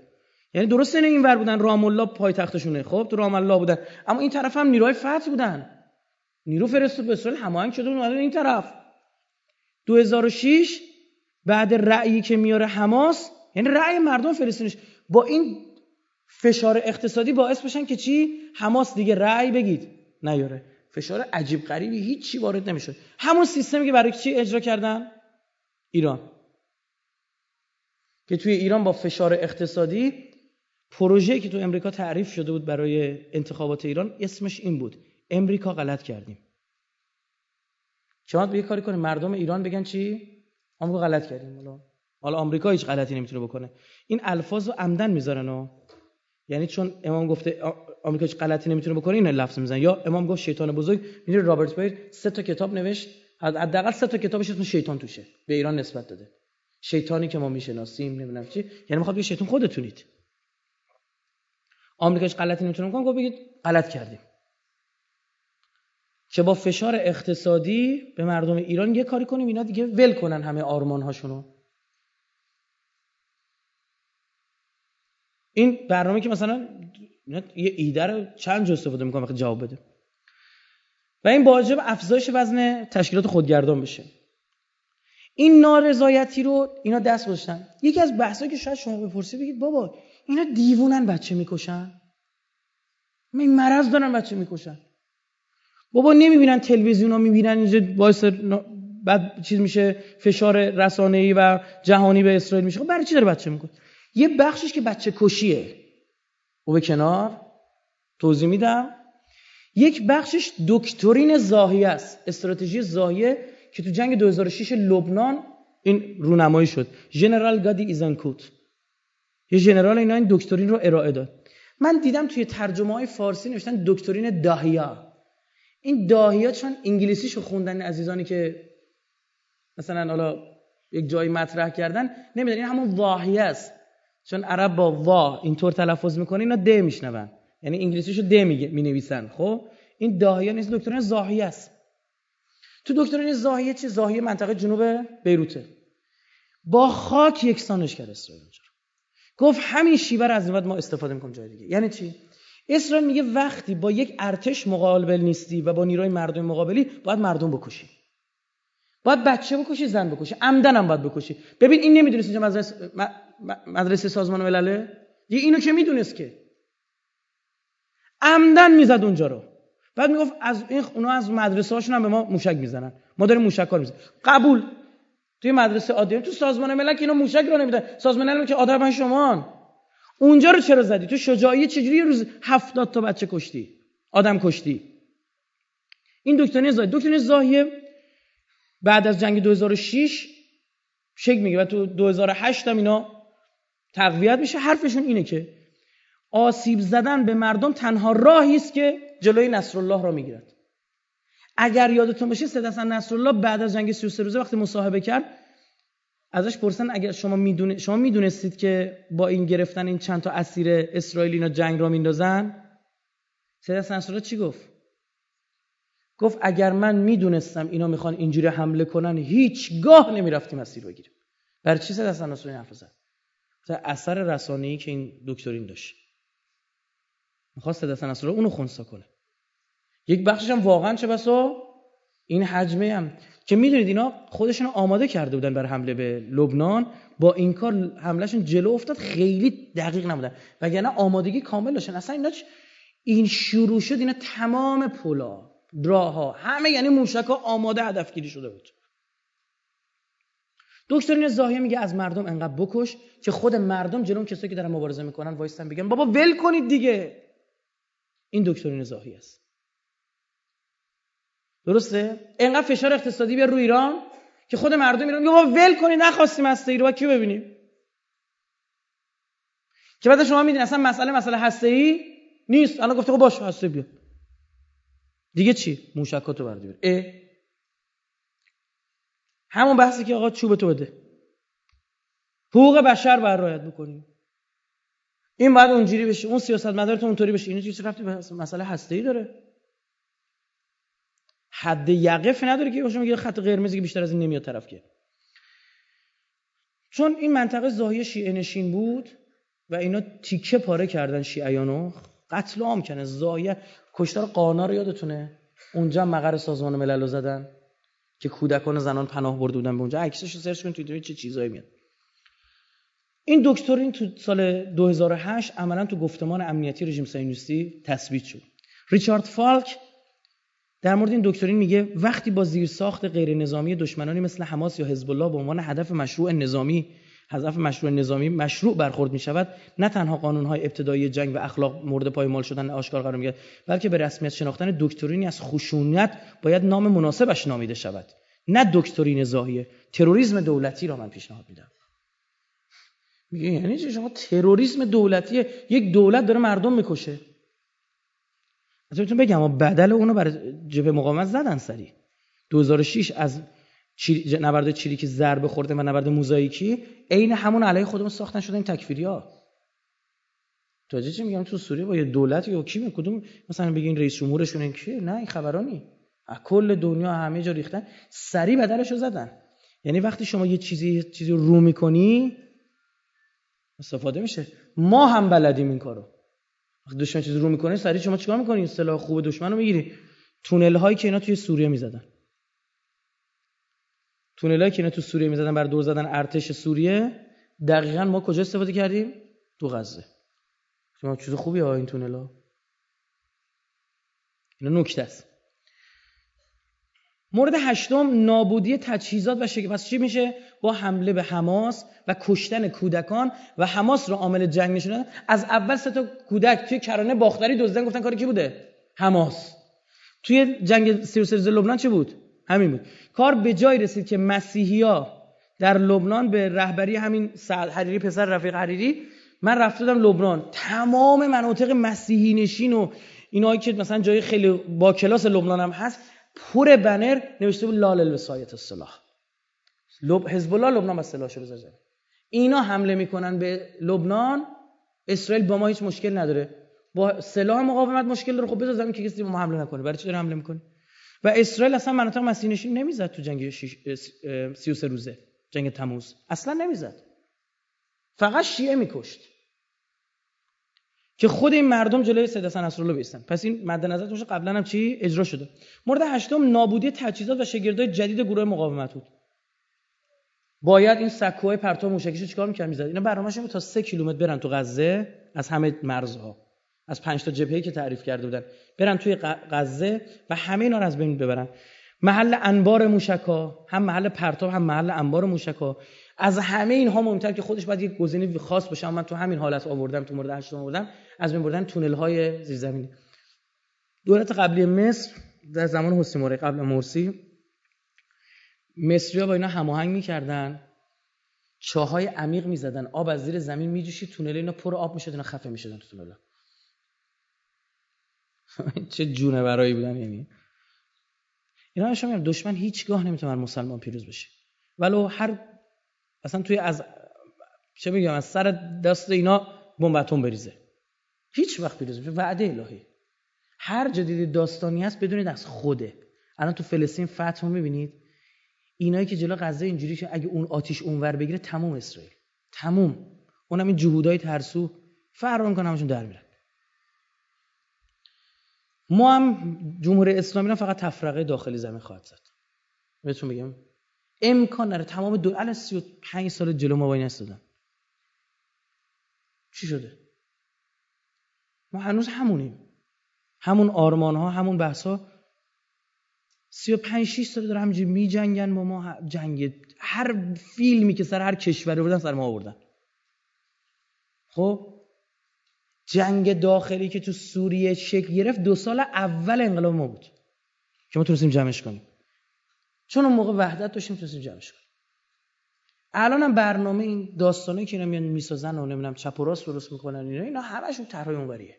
یعنی درست نه اینور بودن. رام الله پایتختشونه. خب تو رام الله بودن. اما این طرف هم نیروهای فتح بودن. نیرو فرستاد به اسرائیل هماهنگ شده بود این طرف. 2006 بعد رأیی که میاره حماس یعنی رأی مردم فلسطینش با این فشار اقتصادی باعث بشن که چی؟ حماس دیگه رأی بگید. نیاره. فشار عجیب غریبی هیچ چی وارد نمیشه همون سیستمی که برای چی اجرا کردن؟ ایران. که توی ایران با فشار اقتصادی پروژه که تو امریکا تعریف شده بود برای انتخابات ایران اسمش این بود. امریکا غلط کردیم. شما یه کاری کنیم مردم ایران بگن چی؟ آمریکا غلط کردیم. حالا حالا آمریکا هیچ غلطی نمی‌تونه بکنه. این الفاظ رو عمدن می‌ذارن و یعنی چون امام گفته آمریکا هیچ غلطی نمی‌تونه بکنه این لفظ می‌زنن. یا امام گفت شیطان بزرگ می‌دونی رابرت بایر سه تا کتاب نوشت حداقل سه تا کتابش اسم شیطان توشه به ایران نسبت داده. شیطانی که ما می‌شناسیم نمی‌دونم چی. یعنی می‌خواد بگه شیطان خودتونید. آمریکاش غلطی نمی‌تونه بکنه گفت بگید غلط کردیم. که با فشار اقتصادی به مردم ایران یه کاری کنیم اینا دیگه ول کنن همه آرمان هاشونو این برنامه که مثلا یه ایده رو چند جو استفاده می‌کنه وقتی جواب بده. و این باجب افزایش وزن تشکیلات خودگردان بشه. این نارضایتی رو اینا دست گذاشتن. یکی از بحثایی که شاید شما بپرسی بگید بابا اینا دیوونن بچه می‌کشن. این مرض دارن بچه می‌کشن. بابا نمی‌بینن تلویزیون ها می‌بینن اینجا باعث بعد چیز میشه فشار رسانه‌ای و جهانی به اسرائیل میشه. خب برای چی داره بچه می‌کنه؟ یه بخشش که بچه کشیه. و به کنار توضیح میدم. یک بخشش دکترین زاهیه است استراتژی زاهیه که تو جنگ 2006 لبنان این رونمایی شد. ژنرال گادی ایزانکوت یه ژنرال اینا این دکترین رو ارائه داد. من دیدم توی ترجمه های فارسی نوشتن دکترین داهیا این داهیا چون انگلیسیشو خوندن عزیزانی که مثلا حالا یک جایی مطرح کردن نمی‌دونن. این همون واهیه است. چون عرب با وا اینطور تلفظ می‌کنه اینا د میشنون. یعنی انگلیسیشو د می نویسن خب؟ این داهیا نیست دکترین زاهیه است. تو دکترین زاهیه چی؟ زاهیه منطقه جنوب بیروته. با خاک یکسانش کرد اسرائیل گفت همین شیوه رو از این ما استفاده می‌کنیم جای دیگه. یعنی چی؟ اسرائیل میگه وقتی با یک ارتش مقابل نیستی و با نیروی مردم مقابلی باید مردم بکشی. باید بچه بکشی زن بکشی. عمدن هم باید بکشی. ببین این نمی‌دونست اینجا مدرسه مدرسه سازمان ملله؟ یه اینو که می‌دونست که. عمدن می‌زد اونجا رو. بعد می‌گفت از این اونا از مدرسه هاشون هم به ما موشک می‌زنن. ما داریم موشک کار می‌زنن قبول. توی مدرسه عادی تو سازمان ملل که اینا موشک رو نمیدن. سازمان ملل که آدم شما اونجا رو چرا زدی؟ تو شجاعی چجوری یه روز هفتاد تا بچه کشتی؟ آدم کشتی. این دکترین زاهیه دکترین زاهیه بعد از جنگ 2006 شک میگه و تو 2008 هم اینا تقویت میشه. حرفشون اینه که آسیب زدن به مردم تنها راهی است که جلوی نصرالله را می‌گیرد. اگر یادتون باشه سید حسن نصرالله بعد از جنگ 33 روزه وقتی مصاحبه کرد ازش پرسن اگر شما می‌دونه شما می‌دونستید که با این گرفتن این چند تا اسیر اسرائیلی اینا جنگ را میندازن؟ سید نصرالله چی گفت؟ گفت اگر من می‌دونستم اینا می‌خوان اینجوری حمله کنن هیچگاه نمی‌رفتیم اسیر بگیریم. برای چی سید حسن نصرالله حرف زد؟ اثر رسانه‌ای که این دکترین داشت. می‌خواست سید نصرالله اونو خونسا کنه. یک بخشش هم واقعا چه بسا؟ این حجمه هم. که می‌دونید اینا خودشون آماده کرده بودن برای حمله به لبنان. با این کار حملهشون جلو افتاد خیلی دقیق نبودن. وگرنه آمادگی کامل داشتن. اصلا اینا این شروع شد اینا تمام پلا دراها همه یعنی موشک ها آماده هدفگیری شده بود. دکترین زاهیه میگه از مردم انقدر بکش که خود مردم جلو کسایی که دارن مبارزه می‌کنن وایستن بگن بابا ول کنید دیگه. این دکترین زاهیه است. درسته؟ انقدر فشار اقتصادی بیا روی ایران که خود مردم ایران ما ول کنید نخواستیم هسته ای رو با کیو ببینیم؟ که بعد شما میدین اصلا مسئله مسئله هسته ای نیست. الان گفته خب باشه هسته بیا. دیگه چی؟ موشکاتو بردی ا همون بحثی که آقا چوب تو بده. حقوق بشر باید رعایت بکنیم این بعد اونجوری بشه اون سیاست مدارتون اونطوری بشه. اینو چیزی رفتی به مسئله هسته ای داره. حد یقف نداره که میگه خط قرمزی که بیشتر از این نمیاد طرف که چون این منطقه زاهی شیعه نشین بود و اینا تیکه پاره کردن شیعیانو قتل عام کنه زاهیه کشتار قانا رو یادتونه؟ اونجا مقر سازمان ملل رو زدن که کودکان و زنان پناه برده بودن به اونجا. عکسش رو سرچ کنید چه چیزایی میاد. این دکترین تو سال 2008 عملا تو گفتمان امنیتی رژیم صهیونیستی تثبیت شد. ریچارد فالک در مورد این دکترین میگه وقتی با زیرساخت غیر نظامی دشمنانی مثل حماس یا حزب الله به عنوان هدف مشروع نظامی هدف مشروع نظامی مشروع برخورد می شود نه تنها قانون های ابتدایی جنگ و اخلاق مورد پایمال شدن آشکار قرار می‌گیرد بلکه به رسمیت شناختن دکترینی از خشونت باید نام مناسبش نامیده شود. نه دکترین زاهیه. تروریسم دولتی را من پیشنهاد میدم. میگه یعنی شما تروریسم دولتیه. یک دولت داره مردم می‌کشه. از بهتون بگم بدل اونو برای جبهه مقاومت زدن سری. 2006 از نبرد چریکی ضربه خورده و نبرد موزاییکی عین همون علیه خودمون ساختن شده این تکفیری ها توجه چی میگم؟ تو سوریه با یه دولت یا کی کدوم؟ مثلا بگین رئیس جمهورشون این کیه؟ نه این خبرانی. از کل دنیا همه جا ریختن. سری بدلشو زدن. یعنی وقتی شما یه چیزی چیزی رو می‌کنی استفاده میشه. ما هم بلدیم این کارو. وقتی دشمن چیزی رو می‌کنه سری شما چیکار می‌کنی؟ سلاح خوب دشمن رو می‌گیری. تونل هایی که اینا توی سوریه می‌زدن. تونلایی که اینا تو سوریه می‌زدن بر دور زدن ارتش سوریه دقیقا ما کجا استفاده کردیم؟ تو غزه. شما چیز خوبی ها این تونلا اینا نکته است. مورد هشتم نابودی تجهیزات و شکل. پس چی میشه؟ با حمله به حماس و کشتن کودکان و حماس رو عامل جنگ نشوندن از اول سه تا کودک توی کرانه باختری دزدن گفتن کاری کی بوده؟ حماس. توی جنگ 33 لبنان چه بود؟ همین بود. کار به جای رسید که مسیحی در لبنان به رهبری همین سعد حریری پسر رفیق حریری من رفته بودم لبنان. تمام مناطق مسیحی نشین و اینایی که مثلا جای خیلی با کلاس لبنان هم هست پر بنر نوشته بود لال الوسایت السلاح. لب حزب الله لبنان با سلاح شروع زده اینا حمله می‌کنن به لبنان. اسرائیل با ما هیچ مشکل نداره. با سلاح مقاومت مشکل داره. خب بذار زمین که کسی با ما حمله نکنه. برای چی داره حمله می‌کنه؟ و اسرائیل اصلا مناطق مسیحی نشین نمی‌زد تو جنگ 33 روزه. جنگ تموز. اصلا نمی‌زد. فقط شیعه میکشت. که خود این مردم جلوی سید حسن بیستن پس این مد نظر قبلا هم چی؟ اجرا شده. مورد هشتم نابودی تجهیزات و شگردای جدید گروه مقاومت بود. باید این سکوهای پرتو موشکیشو چیکار می‌کرد؟ می‌زد. اینا برنامه‌شون تا 3 کیلومتر برن تو غزه از همه مرزها. از 5 تا جبهه‌ای که تعریف کرده بودن. برن توی غزه و همه اینا رو از بین ببرن. محل انبار موشکا هم محل پرتاب هم محل انبار موشکا از همه اینها مهمتر که خودش باید یک گزینه خاص باشه. من تو همین حالت آوردم تو مورد هشتم آوردم از بین بردن تونل های زیرزمینی. دولت قبلی مصر در زمان حسین مورد قبل مرسی مصری ها با اینا هماهنگ می‌کردن. چاهای عمیق می‌زدن. آب از زیر زمین میجوشید تونل اینا پر آب می‌شد اینا خفه می‌شدن تو تونل چه جونه برایی بودن یعنی. اینا شما دشمن هیچگاه نمی‌تونه مسلمان پیروز بشه. ولو هر اصلا توی از چه میگم از سر دست اینا بمب بریزه. هیچ وقت میشه وعده الهی. هر جدید داستانی هست بدونید از خوده. الان تو فلسطین فتح می‌بینید؟ اینایی که جلو غزه اینجوری که اگه اون آتیش اونور بگیره تموم اسرائیل. تموم. اونم این جهودای ترسو. فرار می‌کنن همشون در میرن. ما هم جمهوری اسلامی فقط تفرقه داخلی زمین خواهد زد. بهتون میگم امکان نره تمام دو الان 35 سال جلو ما وای نستادن چی شده؟ ما هنوز همونیم. همون آرمان ها همون بحث ها 35 6 سال داره همینجوری می جنگن با ما. جنگ هر فیلمی که سر هر کشوری بودن سر ما آوردن. خب؟ جنگ داخلی که تو سوریه شکل گرفت دو سال اول انقلاب ما بود که ما تونستیم جمعش کنیم. چون اون موقع وحدت داشتیم تونستیم جمعش کنیم. الان هم برنامه این داستانه که اینا میان می‌سازن و نمی‌دونم چپ و راست درست می‌کنن اینا اینا همشون طرحای اونوریه.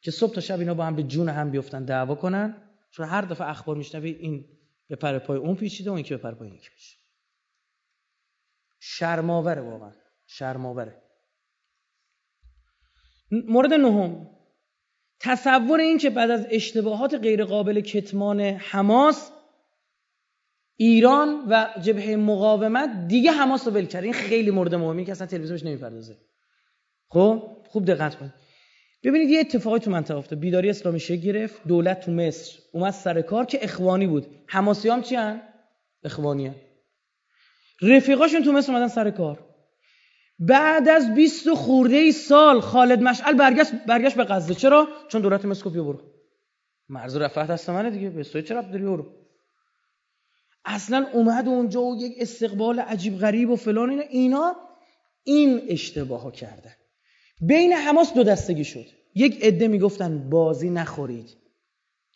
که صبح تا شب اینا با هم به جون هم بیفتن دعوا کنن. چون هر دفعه اخبار میشنوی این به پر پای اون پیچیده و این که به پر پای این میشه شرماوره واقعا. شرماوره مورد نهم. تصور این که بعد از اشتباهات غیرقابل کتمان حماس ایران و جبهه مقاومت دیگه حماس رو ول کرد. این خیلی مورد مهمی که اصلا تلویزیونش نمی‌پردازه. خب خوب دقت کنید ببینید یه اتفاقی تو منطقه افتاد. بیداری اسلامی شکل گرفت دولت تو مصر اومد سر کار که اخوانی بود. حماسی هم چی هن؟ اخوانی هن. رفیقاشون تو مصر اومدن سر کار. بعد از 20 خورده ای سال خالد مشعل برگشت برگشت به غزه. چرا؟ چون دولت مصر گفت برو. مرز رفعت هست منه دیگه. به چرا داری برو. اصلا اومد اونجا و یک استقبال عجیب غریب و فلان اینا. اینا این اشتباه ها کردن. بین حماس دو دستگی شد. یک عده می‌گفتن بازی نخورید.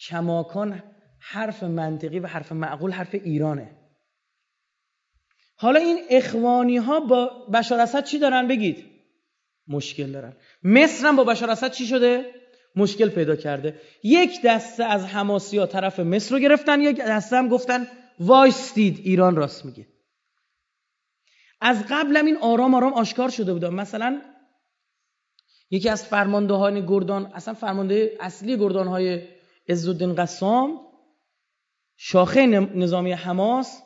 کماکان حرف منطقی و حرف معقول حرف ایرانه. حالا این اخوانی ها با بشار اسد چی دارن؟ بگید. مشکل دارن. مصر هم با بشار اسد چی شده؟ مشکل پیدا کرده. یک دسته از حماسی ها طرف مصر رو گرفتن یک دسته هم گفتن وایستید ایران راست میگه. از قبل هم این آرام آرام آشکار شده بود مثلا یکی از فرماندهان گردان اصلا فرمانده اصلی گردان های عزالدین قسام شاخه نظامی حماس.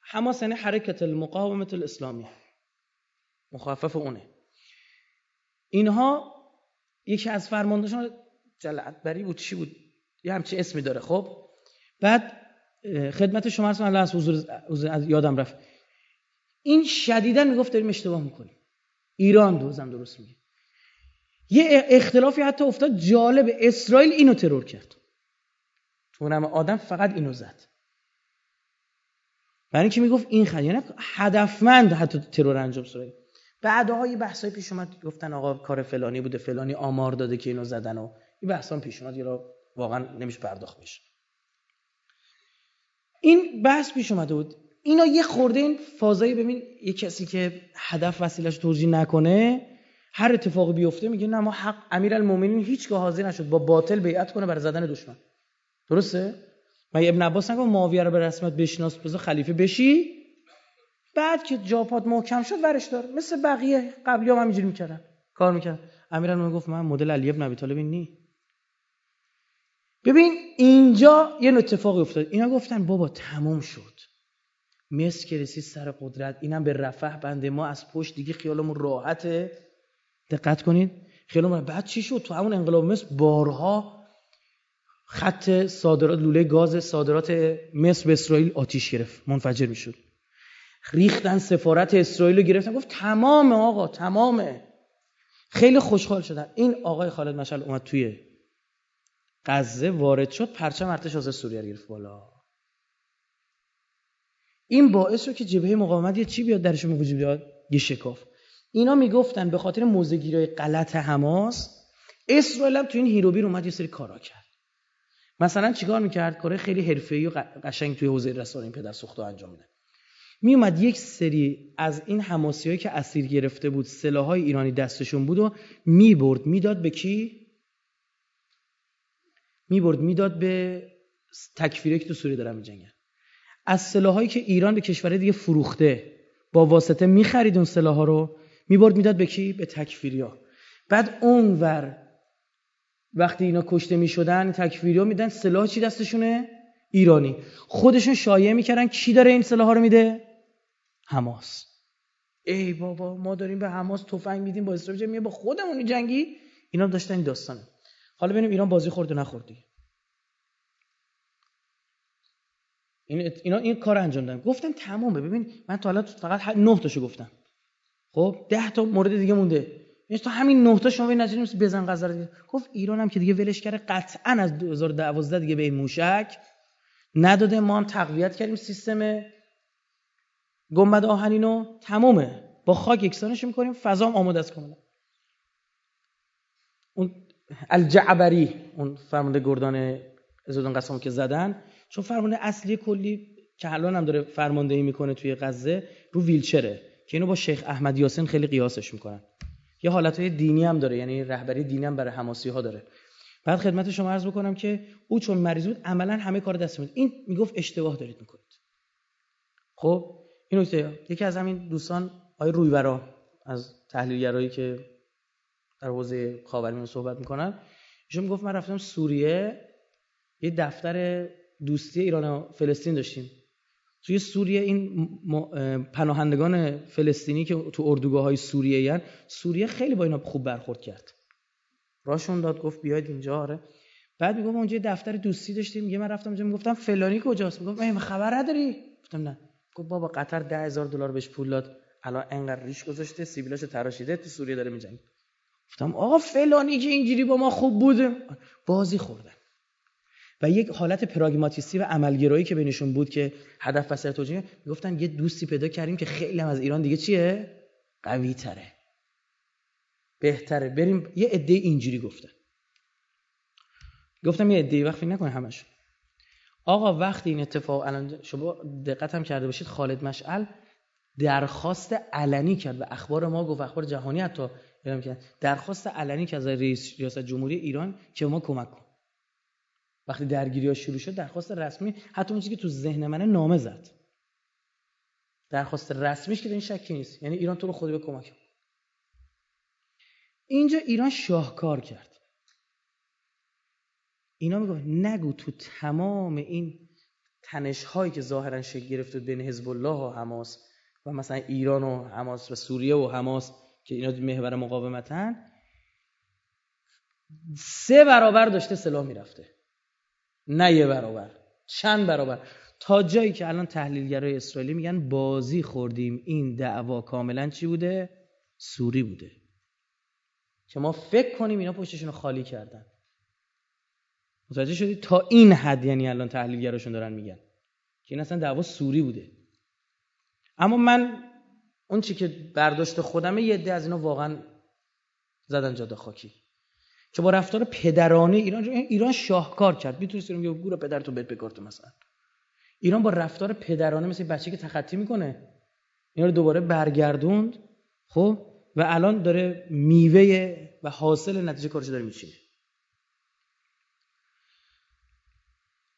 حماس یعنی حرکت المقاومت الاسلامی. مخفف اونه. اینها یکی از فرماندهشان جلعت بری بود چی بود؟ یه همچی اسمی داره خب؟ بعد خدمت شما هستم. الله از حضور یادم رفت. این شدیدا می‌گفت داریم اشتباه می‌کنیم. ایران دوزم درست میگه. یه اختلافی حتی افتاد. جالب اسرائیل اینو ترور کرد. تو آدم فقط اینو زد. برای اینکه می‌گفت این خد یعنی هدفمند حتی ترور انجام بعد بعدها یه بحثای پیش اومد. گفتن آقا کار فلانی بوده. فلانی آمار داده که اینو زدن و این بحثا پیش اومد. یه واقعا نمیشه پرداخت بشه. این بحث پیش اومده بود. اینا یه خورده این فازایی ببین یه کسی که هدف وسیلش توجیه نکنه هر اتفاقی بیفته میگه نه ما حق امیرالمومنین هیچگاه حاضر نشد با باطل بیعت کنه برای زدن دشمن. درسته؟ و ابن عباس نگه معاویه رو به رسمیت بشناس بذار خلیفه بشی. بعد که جاپات محکم شد ورش دار مثل بقیه قبلی هم همینجوری می‌کردن. کار می‌کرد امیرالمومنین گفت من مدل علی ابن ابی طالب نی. ببین اینجا یه اتفاقی افتاد. اینا گفتن بابا تموم شد. مصر که رسید سر قدرت اینم به رفح بنده. ما از پشت دیگه خیالمون راحته. دقت کنید. خیالمون بعد چی شد؟ تو همون انقلاب مصر بارها خط صادرات لوله گاز صادرات مصر به اسرائیل آتیش گرفت. منفجر می‌شد. ریختن سفارت اسرائیل رو گرفتن. گفت تمام آقا تمامه. خیلی خوشحال شدن. این آقای خالد مشعل اومد توی غزه وارد شد پرچم ارتش آزاد سوریه گرفت بالا. این باعث شد که جبهه مقاومت یه چی بیاد درشون وجود بیاد؟ یه شکاف. اینا می‌گفتن به خاطر موزگیرای غلط حماس اسرائیل هم تو این هیروبیر اومد یه سری کارا کرد. مثلا چیکار می‌کرد؟ کار خیلی حرفه‌ای و قشنگ توی حوزه رسانه این پدر سوخته انجام میده. می اومد یک سری از این حماسیایی که اسیر گرفته بود سلاحهای ایرانی دستشون بود و می‌برد می‌داد به کی؟ می‌برد می‌داد به تکفیری که تو سوریه دارن میجنگن. از سلاحایی که ایران به کشورهای دیگه فروخته با واسطه می‌خرید اون سلاحها رو می‌برد می‌داد به کی؟ به تکفیریا. بعد اونور وقتی اینا کشته می‌شدن تکفیریا میدن سلاح چی دستشونه؟ ایرانی. خودشون شایعه می‌کردن کی داره این سلاح رو میده؟ حماس. ای بابا ما داریم به حماس تفنگ میدیم با اسرائیل میگه با خودمون جنگی اینا داشتن این داستانه. حالا ببینیم ایران بازی خورد و نخوردی. این اینا این کار انجام دادن. گفتن تمومه. ببین من تا الان فقط 9 تاشو گفتم. خب 10 تا مورد دیگه مونده. یعنی تا همین نه تا شما نتیجه می‌رسید بزن غزه رو گفت ایران هم که دیگه ولش کرده قطعا از 2012 دیگه به این موشک نداده. ما هم تقویت کردیم سیستم گنبد آهنینو. تمومه. با خاک یکسانش می‌کنیم. فضا هم آماده است کاملا. اون الجعبری اون فرمانده گردان ازودان قسم که زدن. چون فرمانده اصلی کلی که الان هم داره فرماندهی می‌کنه توی غزه رو ویلچره که اینو با شیخ احمد یاسین خیلی قیاسش می‌کنن. یه حالتهای دینی هم داره یعنی رهبری دینی هم برای حماسی ها داره. بعد خدمت شما عرض بکنم که او چون مریض بود عملا همه کار دست میده این می‌گفت اشتباه دارید می‌کنید. خب این نکته. یکی از همین دوستان آقای رویبرا از تحلیلگرایی که در حوزه خاورمیانه صحبت می‌کنن ایشون می‌گفت من رفتم سوریه یه دفتر دوستی ایران و فلسطین داشتیم. توی سوریه این پناهندگان فلسطینی که تو اردوگاه های سوریه هن سوریه خیلی با اینا خوب برخورد کرد. راشون داد گفت بیاید اینجا آره. بعد میگم اونجا دفتر دوستی داشتیم میگه من رفتم اونجا می‌گفتم فلانی کجاست؟ میگم من خبر نداری؟ گفتم نه. گفت بابا قطر ده هزار دلار بهش پول داد. الان انقدر ریش گذاشته سیبیلاشو تراشیده تو سوریه داره میجنگه. گفتم آقا فلانی که اینجوری با ما خوب بوده. بازی خوردن. و یک حالت پراگماتیستی و عملگرایی که بینشون بود که هدف و توجیه می‌گفتن یه دوستی پیدا کردیم که خیلی هم از ایران دیگه چیه؟ قوی تره بهتره. بریم یه عده اینجوری گفتن. گفتم یه عده وقت فکر نکنه همش آقا وقتی این اتفاق الان شما دقت هم کرده باشید خالد مشعل درخواست علنی کرد و اخبار ما گفت اخبار جهانی حتی اعلام کرد. درخواست علنی کرد از رئیس ریاست جمهوری ایران که ما کمک کن. وقتی درگیری ها شروع شد درخواست رسمی حتی اون چیزی که تو ذهن منه نامه زد. درخواست رسمیش که این شکی نیست. یعنی ایران تو رو خودی به کمک اینجا ایران شاهکار کرد. اینا میگه نگو تو تمام این تنش هایی که ظاهرا شکل گرفته بین حزب الله و حماس و مثلا ایران و حماس و سوریه و حماس که اینا محور مقاومتن سه برابر داشته سلاح می‌رفته. نه یه برابر چند برابر. تا جایی که الان تحلیلگرای اسرائیلی میگن بازی خوردیم این دعوا کاملا چی بوده؟ سوری بوده. که ما فکر کنیم اینا پشتشون خالی کردن. متوجه شدی؟ تا این حد یعنی الان تحلیلگراشون دارن میگن. که این اصلا دعوا سوری بوده. اما من اون چی که برداشت خودمه یه عده از اینا واقعا زدن جاده خاکی. که با رفتار پدرانه ایران ایران شاهکار کرد. می‌تونست یه گور پدرتو بهت بکارت مثلا. ایران با رفتار پدرانه مثل بچه که تخطی می‌کنه اینا رو دوباره برگردوند خب؟ و الان داره میوه و حاصل نتیجه کارش داره میچینه.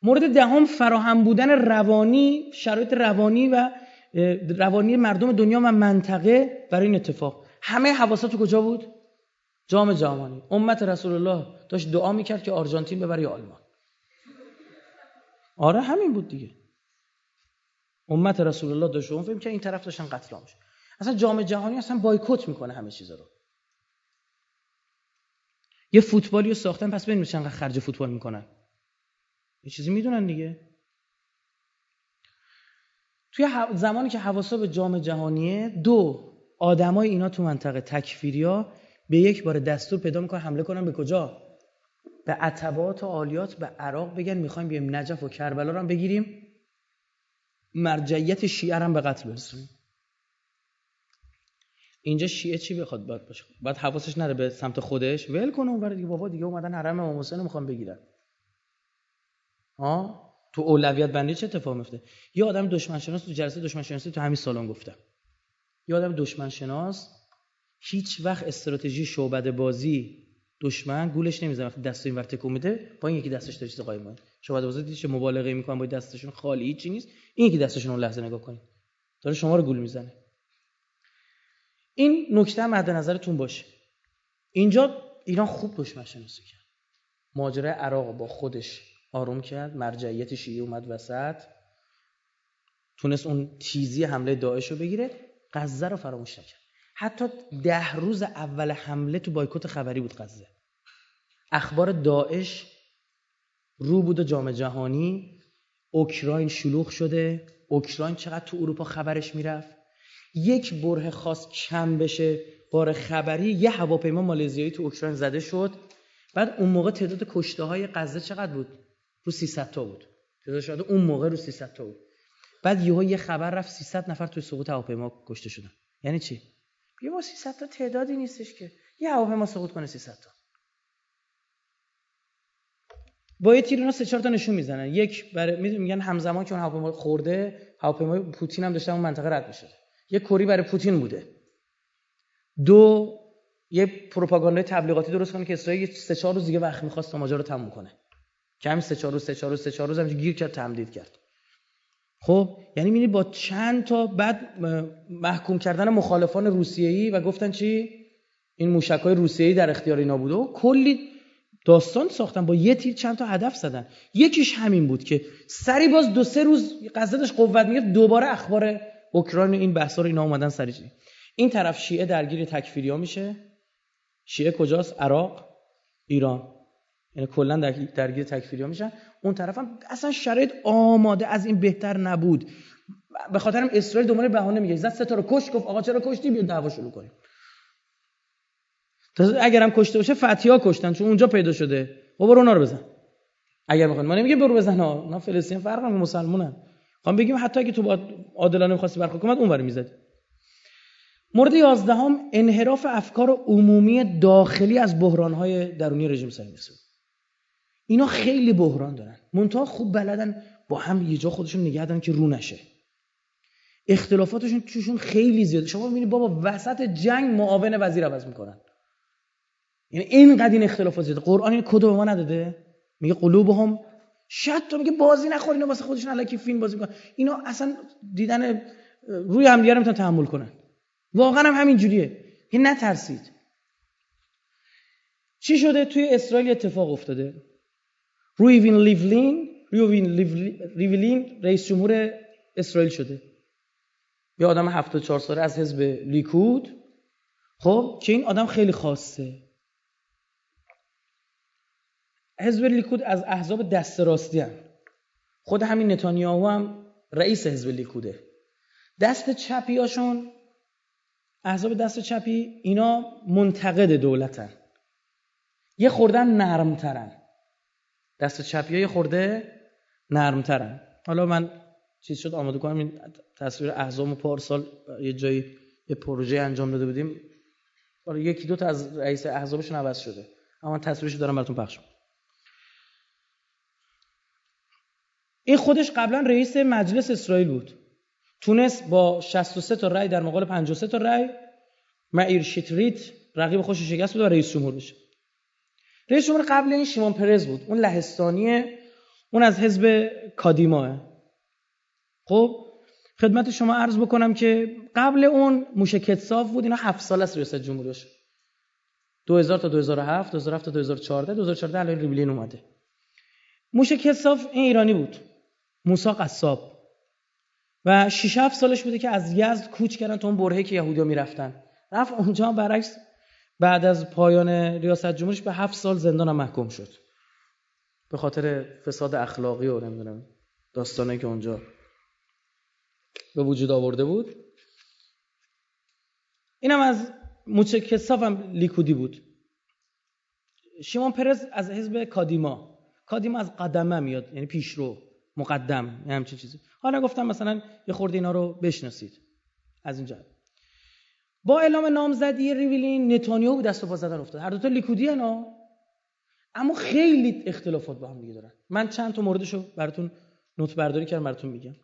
مورد دهم فراهم بودن روانی شرایط روانی و روانی مردم دنیا و منطقه برای این اتفاق. همه حواسات کجا بود؟ جام جهانی. امت رسول الله داشت دعا می‌کرد که آرژانتین ببره آلمان. آره همین بود دیگه. امت رسول الله داشت اون فهم که این طرف داشتن قتل عام اصلا جام جهانی اصلا بایکوت می‌کنه همه چیزا رو. یه فوتبالی رو ساختن پس ببینید چقدر خرج فوتبال می‌کنن. یه چیزی می‌دونن دیگه. توی زمانی که حواسا به جام جهانیه دو آدمای اینا تو منطقه تکفیریا به یک بار دستور پیدا می‌کنن حمله کنن به کجا؟ به عتبات و عالیات به عراق بگن می‌خوایم بیایم نجف و کربلا رو بگیریم. مرجعیت شیعه هم به قتل برسونیم. اینجا شیعه چی بخواد باید باشه؟ بعد حواسش نره به سمت خودش. ول کنه اونور دیگه بابا دیگه اومدن حرم امام حسین رو می‌خوان بگیرن. ها تو اولویت بندی چه اتفاق میفته؟ یه آدم دشمن شناس تو جلسه دشمن شناسی تو همین سالن گفتم. یه آدم دشمن شناس هیچ وقت استراتژی شعبده بازی دشمن گولش نمی‌زنه وقتی دست اینور تکون میده با این یکی دستش داره چیز قایم بازی دیگه مبالغه می‌کنن با دستشون؟ خالی هیچی نیست. این یکی دستشون اون لحظه نگاه کنید داره شما رو گول می‌زنه. این نکته مد نظرتون باشه. اینجا ایران خوب دشمن شناسی کرد. ماجرای عراق با خودش. آروم کرد مرجعیت شیعه اومد وسط. تونست اون تیزی حمله داعش رو بگیره غزه رو فراموش نکرد. حتی ده روز اول حمله تو بایکوت خبری بود غزه. اخبار داعش رو بود جام جهانی. اوکراین شلوغ شده. اوکراین چقدر تو اروپا خبرش می‌رفت؟ یک بره خاص کم بشه. بار خبری یه هواپیما مالزیایی تو اوکراین زده شد. بعد اون موقع تعداد کشته های غزه چقدر بود؟ رو 300 تا بود. تعداد شده اون موقع رو 300 تا بود. بعد یهو یه خبر رفت 300 نفر توی سقوط هواپیما کشته شدن. یعنی چی؟ یه با 300 تا تعدادی نیستش که. یه هواپیما سقوط کنه 300 تا. با یه تیر اونا سه چهار تا نشون می‌زنن. یک برای میگن همزمان که اون هواپیما خورده هواپیمای پوتین هم داشته اون منطقه رد میشه یه کری برای پوتین بوده. دو یه پروپاگاندای تبلیغاتی درست کنه که اسرائیل سه چهار روز دیگه وقت می‌خواست تا ماجرا رو تموم کنه. کمی سه چهار روز سه چهار روز سه چهار روز هم گیر کرد تمدید کرد. خب یعنی می‌بینی با چند تا بعد محکوم کردن مخالفان روسیه‌ای و گفتن چی؟ این موشک‌های روسیه‌ای در اختیار اینا بوده و کلی داستان ساختن با یه تیر چند تا هدف زدن. یکیش همین بود که سری باز دو سه روز قضیهش قوت می‌گرفت دوباره اخبار اوکراین این بحثا رو اینا اومدن سری این طرف شیعه درگیر تکفیریا میشه. شیعه کجاست؟ عراق ایران. یعنی کلا درگیر تکفیریا میشن. اون طرف هم اصلا شرایط آماده از این بهتر نبود. به خاطرم اسرائیل دوباره بهانه میگه زد ستا رو کش گفت آقا چرا کشتی؟ بیا دعوا شروع کنیم. تا اگرم کشته باشه فتیا کشتن چون اونجا پیدا شده. خب برو اونا رو بزن. اگر می‌خوان ما نمیگیم برو بزن ها. اونا فلسطین فرق هم مسلمانن. خواهم بگیم حتی اگه تو با عادلانه می‌خواستی برخورد کنی اونور می‌زدی. مورد 11 هم انحراف افکار عمومی داخلی از بحران‌های درونی رژیم صهیونیستی اینا خیلی بحران دارن. منتها خوب بلدن با هم یه جا خودشون نگه دارن که رو نشه. اختلافاتشون توشون خیلی زیاده. شما می‌بینید بابا وسط جنگ معاون وزیر عوض می‌کنن. یعنی اینقدر این اختلافات زیاده. قرآن این کدو به ما نداده؟ میگه قلوبهم شاید تو میگه بازی نخور. اینا واسه خودشون الکی فیلم بازی می‌کنن. اینا اصلا دیدن روی هم دیگه نمی‌تونن تحمل کنن. واقعا هم همین جوریه که نترسید. چی شده؟ توی اسرائیل اتفاق افتاده. روی وین لیولین روی وین لیولین رئیس جمهور اسرائیل شده. یه آدم 74 ساله از حزب لیکود. خب که این آدم خیلی خاصه. حزب لیکود از احزاب دست راستی هن. خود همین نتانیاهو هم رئیس حزب لیکوده. دست چپیاشون احزاب دست چپی اینا منتقد دولتن. یه خوردن نرمترن. دست چپی ها یه خورده نرمترن. حالا من چیز شد آماده کنم این تصویر احزاب و پارسال یه جایی یه پروژه انجام داده بودیم. یکی دو تا از رئیس احزابشون عوض شده. اما تصویرش دارم براتون پخش این خودش قبلا رئیس مجلس اسرائیل بود. تونست با 63 تا رأی در مقابل 53 تا رأی. معیر شیتریت رقیب خوش شکست بود و رئیس جمهور بشه رئیس جمهور قبل این شیمون پرز بود. اون لهستانیه. اون از حزب کادیماه. خب خدمت شما عرض بکنم که قبل اون موشه کتساف بود. اینا هفت سال است ریاست جمهوریش 2000 تا 2007 2007 تا 2014 2014 الان ریبلین اومده. موشه کتساف این ایرانی بود. موسی قصاب. و 6 7 سالش بوده که از یزد کوچ کردن تا اون برهه که یهودیا می‌رفتن. رفت اونجا برعکس بعد از پایان ریاست جمهوریش به هفت سال زندان هم محکوم شد. به خاطر فساد اخلاقی و نمی‌دونم داستانه که اونجا به وجود آورده بود. اینم از موچه کساف هم لیکودی بود. شیمون پرز از حزب کادیما. کادیما از قدمه میاد یعنی پیشرو مقدم همچین چیزی. حالا گفتم مثلا یه خورده اینا رو بشناسید. از اینجا. با اعلام نامزدی ریویلین نتانیاهو دست و پا زدن افتاد. هر دو تا لیکودی اینا اما خیلی اختلافات با هم دیگه دارن. من چند تا موردشو براتون نوت برداری کردم براتون میگم.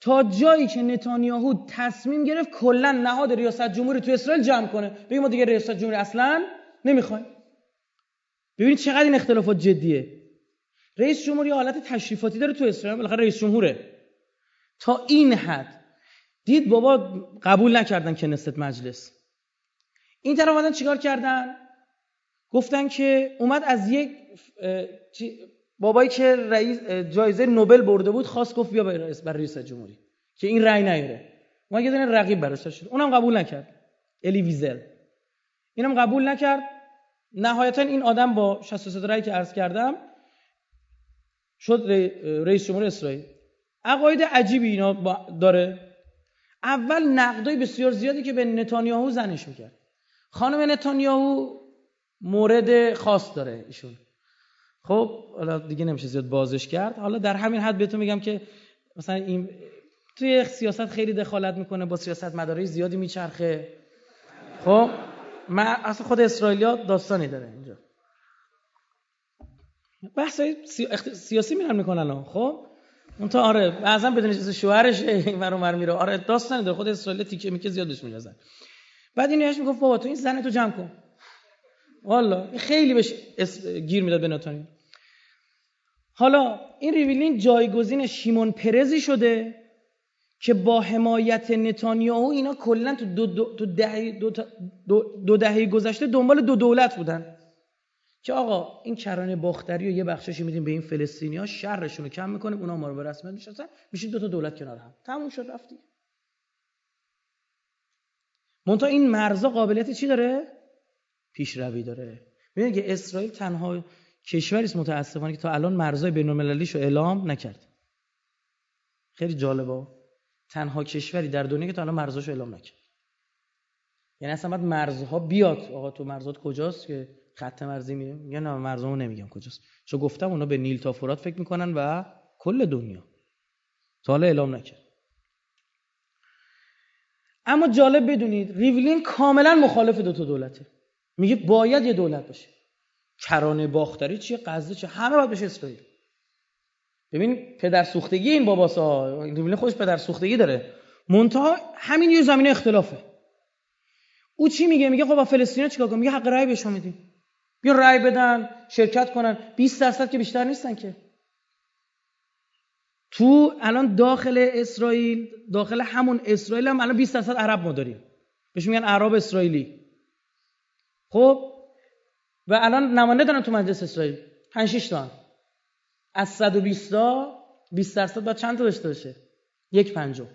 تا جایی که نتانیاهو تصمیم گرفت کلا نهاد ریاست جمهوری تو اسرائیل جمع کنه. بگیم ما دیگه ریاست جمهوری اصلا نمی‌خوایم. ببینید چقدر این اختلافات جدیه. رئیس جمهوری حالت تشریفاتی داره تو اسرائیل بالاخره رئیس جمهوره. تا این حد دید بابا قبول نکردن که نست مجلس. این طرف اومدن چیکار کردن؟ گفتن که اومد از یک بابایی که رئیس جایزه نوبل برده بود خواست گفت بیا برای رئیس, رئیس جمهوری که این رأی نیاره. ما یه دونه رقیب براش شد اونم قبول نکرد. الی ویزل. اینم قبول نکرد. نهایتا این آدم با 63 رأی که عرض کردم شد رئیس جمهور اسرائیل. عقاید عجیبی اینا داره. اول نقدای بسیار زیادی که به نتانیاهو زنش می‌کرد. خانم نتانیاهو مورد خاص داره ایشون. خب حالا دیگه نمیشه زیاد بازش کرد. حالا در همین حد بهتون میگم که مثلا این توی سیاست خیلی دخالت می‌کنه با سیاست مداری زیادی میچرخه. خب من اصلا خود اسرائیلیا داستانی داره اینجا. بحث سیاسی میرن می‌کنن خب اون تا آره بعضا بدون چیز شوهرش این ور میره. آره داستانی داره خود اسرائیل تیکه میکه زیادش میندازن بعد این نهش می‌گفت بابا تو این زن تو جمع کن. والا خیلی بهش گیر می‌داد به نتانیاهو حالا این ریویلین جایگزین شیمون پرزی شده که با حمایت نتانیاهو اینا کلا تو دو, دو, دهه دو, دو, دهه گذشته دنبال دو دولت بودن. که آقا این کرانه باختری و یه بخششی میدیم به این فلسطینی ها شرشون رو کم می‌کنیم اونا ما رو به رسمیت می‌شناسن میشین دو تا دولت کنار هم. تموم شد رفتی منتها این مرزا قابلیت چی داره؟ پیشروی داره. ببینید که اسرائیل تنها کشوری است متاسفانه که تا الان مرزهای بین‌المللیش رو اعلام نکرد. خیلی جالبه. تنها کشوری در دنیا که تا الان مرزاشو اعلام نکرد. یعنی اصلا باید مرزها بیاد. آقا تو مرزات کجاست که خط مرزی میره میگه نه مرزمو نمیگم کجاست. چون گفتم اونا به نیل تا فرات فکر می‌کنن و کل دنیا. تا حالا اعلام نکرد. اما جالب بدونید ریولین کاملا مخالف دو تا دولته. میگه باید یه دولت باشه. کرانه باختری چیه غزه چیه همه باید بشه اسرائیل. ببین پدر سوختگی این باباسا ریولین خودش پدر سوختگی داره. منتها همین یه زمینه اختلافه. او چی میگه؟ میگه خب با فلسطینا چیکار کنیم میگه حق رأی بهشون میدیم. بیا رأی بدن شرکت کنن. 20 درصد که بیشتر نیستن که. تو الان داخل اسرائیل داخل همون اسرائیل هم الان 20 درصد عرب ما داریم. بهش میگن عرب اسرائیلی. خب؟ و الان نماینده دارن تو مجلس اسرائیل. 5 6 تا. از 120 تا 20 درصد باید چند تا داشته باشه؟ یک پنجم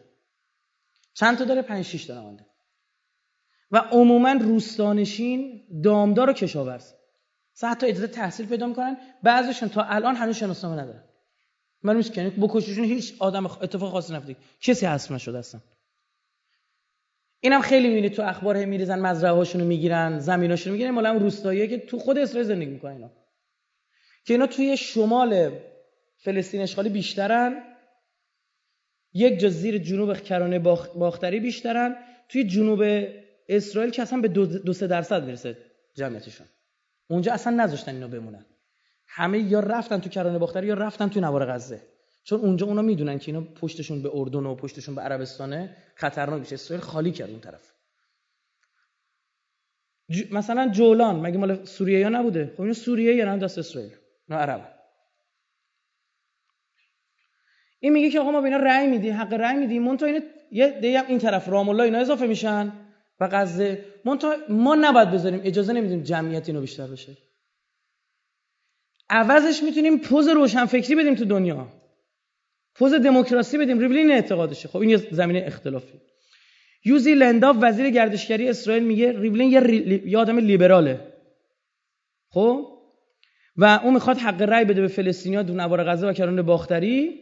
چند تا داره؟ 5 6 تا نماینده. و عموما روستانشین دامدار و کشاورز. حتی اجازه تحصیل پیدا می‌کنن. بعضیشون تا الان هنوز شناسنامه ندارن. من میشه که بکششون هیچ آدم اتفاق خاصی نفته کسی حذف نشده هستن اینم خیلی می‌بینید تو اخبار میریزن مزرعه هاشونو می‌گیرن زمیناشونو می‌گیرن. مال هم روستاییه که تو خود اسرائیل زندگی می‌کنن اینا. که اینا توی شمال فلسطین اشغالی بیشترن. یک جا زیر جنوب کرانه باختری بیشترن. توی جنوب اسرائیل که اصلا به دو, دو سه درصد می‌رسه جمعیتشون. اونجا اصلا نذاشتن اینا بمونن. همه یا رفتن تو کرانه باختری یا رفتن تو نوار غزه. چون اونجا اونا می‌دونن که اینا پشتشون به اردن و پشتشون به عربستانه خطرناک میشه. اسرائیل خالی کرد اون طرف. مثلا جولان مگه مال سوریه یا نبوده؟ خب اینا سوریه یا دست اسرائیل نه عرب. این میگه که آقا ما به اینا رأی میدی حق رأی میدی مون تو این یه این طرف رام الله اینا اضافه میشن. و غزه. ما نباید بذاریم اجازه نمیدیم جمعیت اینو بیشتر بشه. عوضش می‌تونیم پوز روشنفکری بدیم تو دنیا. پوز دموکراسی بدیم. ریبلین اعتقادشه. خب این یه زمینه اختلافی. یوزی لنداف وزیر گردشگری اسرائیل میگه ریبلین یه, یه آدم لیبراله. خب؟ و اون می‌خواد حق رأی بده به فلسطینیا دو نوار غزه و کرانه باختری.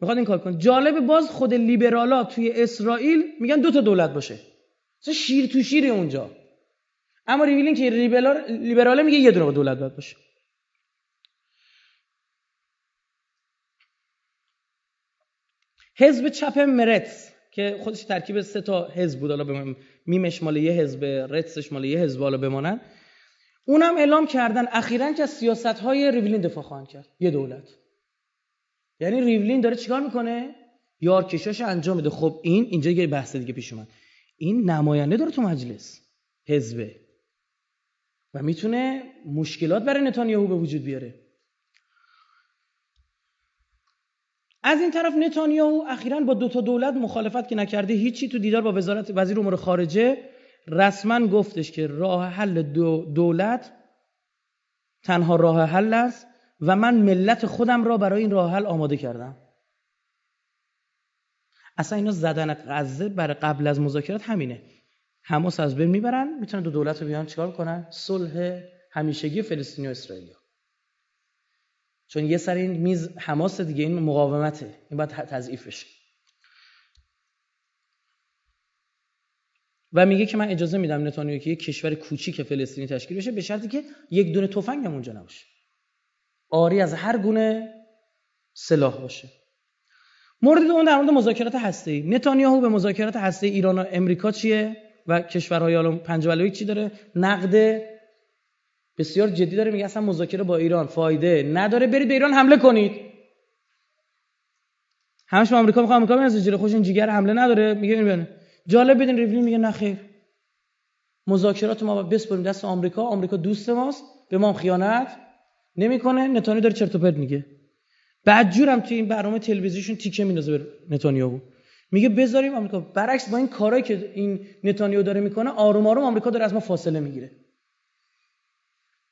می‌خواد این کار کنه. جالب باز خود لیبرالا توی اسرائیل میگن دو تا دولت باشه. مثلا شیر تو شیر اونجا. اما ریویلین که لیبراله میگه یه دونه دولت باید باشه. حزب چپ مرتس که خودش ترکیب سه تا حزب بود حالا میمش مال یه حزب رتسش مال یه حزب حالا بماند. اونم اعلام کردن اخیرا که از سیاست های ریویلین دفاع خواهند کرد. یه دولت. یعنی ریویلین داره چیکار می‌کنه؟ یارکشاش انجام بده خب این اینجا یه بحث دیگه پیش اومد. این نماینده داره تو مجلس حزبه. و می‌تونه مشکلات برای نتانیاهو به وجود بیاره. از این طرف نتانیاهو اخیرا با دو تا دولت مخالفت که نکرده هیچی تو دیدار با وزارت وزیر امور خارجه رسما گفتش که راه حل دو دولت تنها راه حل است و من ملت خودم را برای این راه حل آماده کردم. اصلا اینا زدن غزه برای قبل از مذاکرات همینه. حماس از بین می‌برن می‌تونن دو دولت رو بیان چیکار کنن؟ صلح همیشگی فلسطینی و اسرائیل چون یه سر این میز حماس دیگه این مقاومته. این باید تضعیف بشه. و میگه که من اجازه میدم نتانیاهو که یک کشور کوچیک فلسطینی تشکیل بشه به شرطی که یک دونه تفنگ هم اونجا نباشه. آری از هر گونه سلاح باشه. مورد دوم در مورد مذاکرات هسته‌ای. نتانیاهو به مذاکرات هسته‌ای ایران و امریکا چیه و کشورهای الان پنج چی داره؟ نقد بسیار جدی داره میگه اصلا مذاکره با ایران فایده نداره. برید به ایران حمله کنید. همش آمریکا می‌خواد آمریکا بنازه جلو خوش این جیگر حمله نداره. میگه این جالب بدین ریولی میگه نه خیر. مذاکرات ما بسپریم دست آمریکا آمریکا دوست ماست. به ما خیانت نمی‌کنه. نتانیاهو داره چرت و پرت میگه. جورم توی این برنامه تلویزیون تیکه میندازه به نتانیاهو. میگه بذاریم آمریکا. برعکس با این کارهایی که این نتانیاهو داره می‌کنه آروم آروم آمریکا داره از ما فاصله می‌گیره.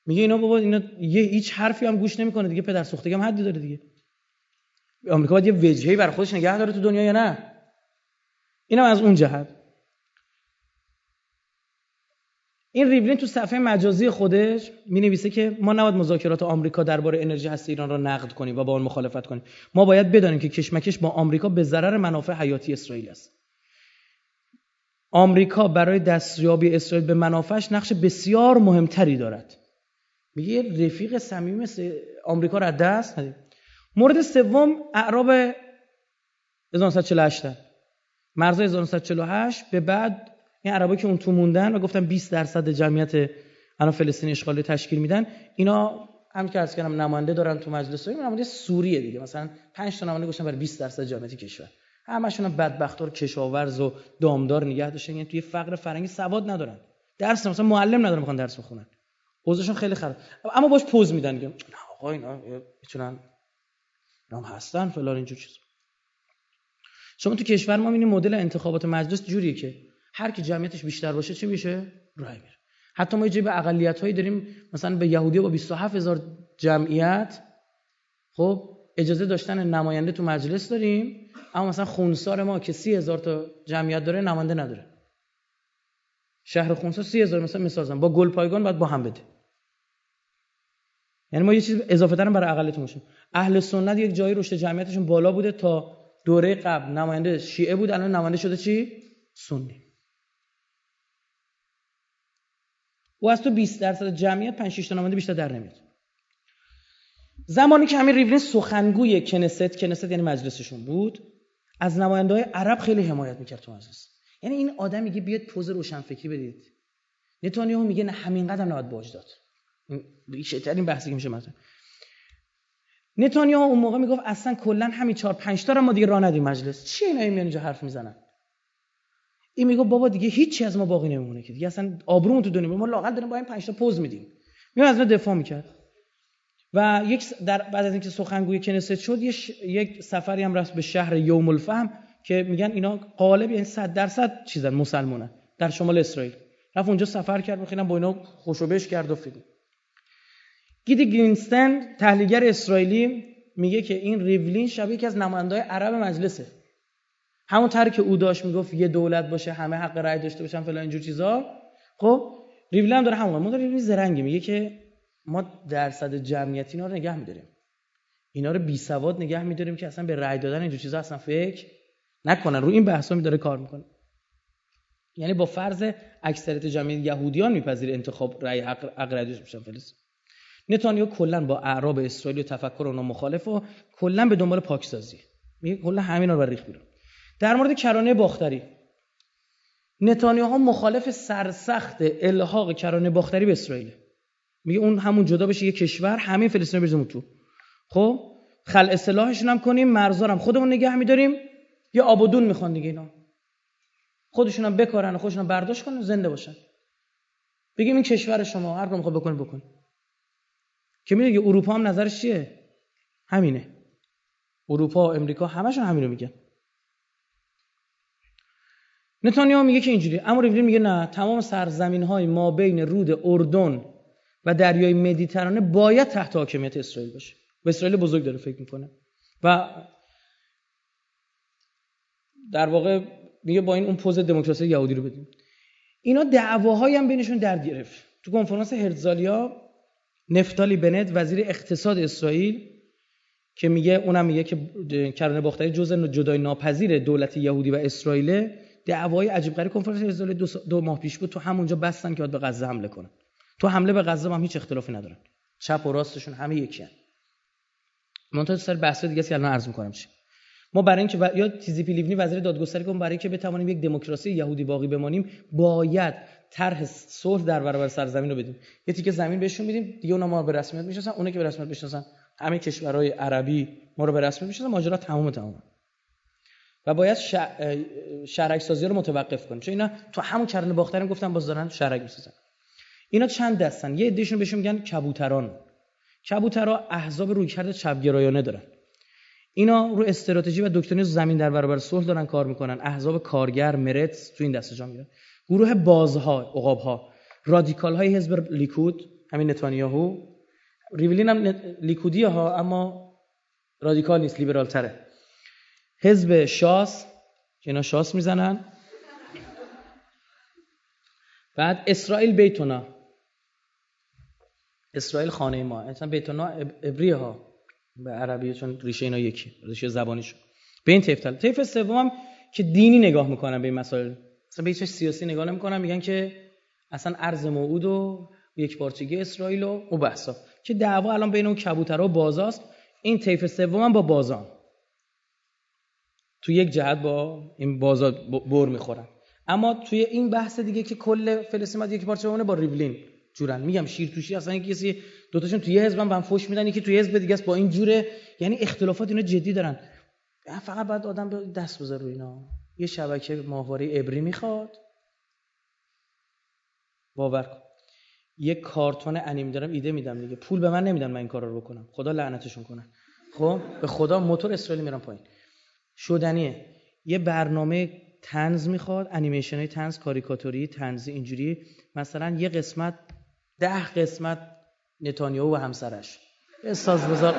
میگه اینا بابا اینا یه هیچ حرفی هم گوش نمی‌کنه دیگه پدر سوختگی هم حدی داره دیگه. آمریکا باید یه وجهی برای خودش نگه داره تو دنیا یا نه؟ اینم از اون جهت. این ریبلین تو صفحه مجازی خودش می نویسه که ما نباید مذاکرات آمریکا درباره انرژی هسته ایران را نقد کنیم و با آن مخالفت کنیم. ما باید بدانیم که کشمکش با آمریکا به ضرر منافع حیاتی اسرائیل است. آمریکا برای دستیابی اسرائیل به منافعش نقش بسیار مهمتری دارد. میگه رفیق صمیمی مثل آمریکا را دست ندید مورد سوم اعراب 1948 مرزای 1948 به بعد این عربا که اون تو موندن و گفتن 20 درصد جمعیت الان فلسطین اشغالی تشکیل میدن اینا هم که از کردم نماینده دارن تو مجلس این نماینده سوریه دیگه. مثلا 5 تا نماینده گوشن برای 20 درصد جمعیت کشور. همشون هم بدبختا رو کشاورز و دامدار نگه داشتن یعنی توی فقر فرنگی سواد ندارن. درس مثلا معلم ندارن می‌خوان درس بخونن. اوضاعشون خیلی خراب. اما باش پوز میدن میگم آقا اینا می‌تونن نام هستن فلان اینجور چیز شما تو کشور ما می‌بینید مدل انتخابات مجلس جوریه که هر کی جمعیتش بیشتر باشه چی میشه؟ رای میره. حتی ما یه به اقلیت هایی داریم مثلا به یهودی با 27 هزار جمعیت خب اجازه داشتن نماینده تو مجلس داریم اما مثلا خونسار ما که سی هزار تا جمعیت داره نماینده نداره. شهر خونسار سی هزار مثلا مثال با گل پایگان باید با هم بده. یعنی ما یه چیز اضافه ترم برای اقلیت میشیم اهل سنت یک جایی رشد جمعیتشون بالا بوده تا دوره قبل. نماینده شیعه بود الان نماینده شده چی؟ سنی. و از تو 20 درصد جمعیت 5 6 تا نماینده بیشتر در نمیاد. زمانی که همین ریولین سخنگوی کنست کنست یعنی مجلسشون بود از نماینده های عرب خیلی حمایت می‌کرد تو مجلس. یعنی این آدم میگه بیاد پوز روشنفکری بدید. نتانیاهو میگه نه همین قدم نباید باج داد. این بحثی که میشه مثلا نتانیاهو اون موقع می‌گفت اصلا کلا همین 4 5 تا ما دیگه راه ندیم مجلس. چی اینا میان اینجا حرف می‌زنن؟ این میگه بابا دیگه هیچی از ما باقی نمیمونه که. دیگه اصلا آبرومون تو دنیا ما لاقل داریم با این 5 تا پوز میدیم. میاد از ما دفاع می‌کرد. و یک در بعد از اینکه سخنگوی کنست شد یک سفری هم رفت به شهر یوم الفهم که میگن اینا غالب یعنی 100 درصد چیزن مسلمانن در شمال اسرائیل. رفت اونجا سفر کرد بخیرم با اینا خوش و بش کرد و فیلم گیدی گرینستین تحلیلگر اسرائیلی میگه که این ریولین شبیه یکی از نماینده‌های عرب مجلسه. همون طرح که او داشت می‌گفت یه دولت باشه همه حق رأی داشته باشن فلان اینجور چیزا. خب ریولین هم داره همون ما ریولین زرنگی میگه که ما درصد جمعیت اینا رو نگه میداریم. اینا رو بی سواد نگه میداریم که اصلا به رأی دادن اینجور چیزا اصلا فکر نکنن. رو این بحثا می داره کار می‌کنه. یعنی با فرض اکثریت جمعیت یهودیان میپذیر انتخاب رأی حق رأی داشته باشن نتانیاهو کلا با اعراب اسرائیل و تفکر اونها مخالف و کلا به دنبال پاکسازی. میگه کلا همینا رو ریخ بیرون. در مورد کرانه باختری. نتانیاهو مخالف سرسخت الحاق کرانه باختری به اسرائیل. میگه اون همون جدا بشه یه کشور همه فلسطین بریزیم تو خب؟ خل اصلاحشون هم کنیم مرزارم. خودمون نگه میداریم. یه آبادون می‌خوان دیگه اینا. خودشون هم بکارن و خودشون برداشت کنن زنده باشن. بگیم این کشور شما هر کار می‌خواد بکنه بکن. که میگه اروپا هم نظرش چیه؟ همینه. اروپا و امریکا همشون همینو میگن. نتانیاهو میگه که اینجوری. اما ریولی میگه نه تمام سرزمین های ما بین رود اردن و دریای مدیترانه باید تحت حاکمیت اسرائیل باشه. و اسرائیل بزرگ داره فکر می‌کنه. و در واقع میگه با این اون پوز دموکراسی یهودی رو بدیم. اینا دعواهایی هم بینشون در گرفت. تو کنفرانس هرزالیا نفتالی بنت وزیر اقتصاد اسرائیل که میگه اونم میگه که کرانه باختری جزء جدای ناپذیر دولت یهودی و اسرائیل دعوای عجیب غریب کنفرانس هرزالیا دو, دو ماه پیش بود. تو همونجا بستن که باید به غزه حمله کنن. تو حمله به غزه هم هیچ اختلافی ندارن. چپ و راستشون همه یکی هن. منتها سر بحث دیگه که الان عرض می‌کنم چی. ما برای اینکه و... یا تیزی لیونی وزیر دادگستری کنم برای اینکه بتوانیم یک دموکراسی یهودی باقی بمانیم باید طرح صلح در برابر سرزمین رو بدیم. یه تیکه زمین بهشون میدیم دیگه اونا ما به رسمیت می‌شناسن اون که به رسمیت بشناسن همه کشورهای عربی ما رو به رسمیت می‌شناسن ماجرا تمام تمام و باید شرک سازی رو متوقف کنیم چون اینا تو همون کرانه باختریم گفتم باز دارن شرک می‌سازن. اینا چند دستن؟ یه عدهشون بهشون میگن کبوتران. کبوترها احزاب رویکرد چپگرایانه دارن. اینا رو استراتژی و دکترین زمین در برابر صلح دارن کار می‌کنن. احزاب کارگر مرت تو این دسته جا میرن گروه بازها عقابها. رادیکال های حزب لیکود همین نتانیاهو. ریولین هم لیکودی ها اما رادیکال نیست لیبرال تره حزب شاس. که اینا شاس می‌زنن. بعد اسرائیل بیتونا. اسرائیل خانه ما. اصلا بیتونا ابریه ها به عربی چون ریشه اینا یکی. ریشه زبانیشون. به این طیف سوم که دینی نگاه می‌کنن به این مسائل. مثلا به هیچ سیاسی نگاه نمی‌کنن. میگن که اصلا ارز موعود و یک پارچگی اسرائیل و او بحثا. که دعوا الان بین اون کبوترها و بازاست. این طیف سوم با بازان. تو یک جهت با این بازا بر می‌خورن. اما توی این بحث دیگه که کل فلسطین یک پارچه با ریبلین جورن. میگم شیر توشی اصلا کسی دوتاشون توی حزبن هم فوش میدن یکی توی حزب دیگه است. با این جوره یعنی اختلافات اینا جدی دارن. فقط باید آدم دست بذاره رو اینا. یه شبکه ماهواره ابری می‌خواد. باور کن. یه کارتون انیمه دارم ایده میدم دیگه. پول به من نمیدن من این کارا رو بکنم. خدا لعنتشون کنه. خب؟ به خدا موتور اسرائیل میرم پایین. شدنیه. یه برنامه تنز می‌خواد انیمیشن های تنز کاریکاتوری تنز اینجوری. مثلا یه قسمت ده قسمت نتانیاهو و همسرش. ساز بذار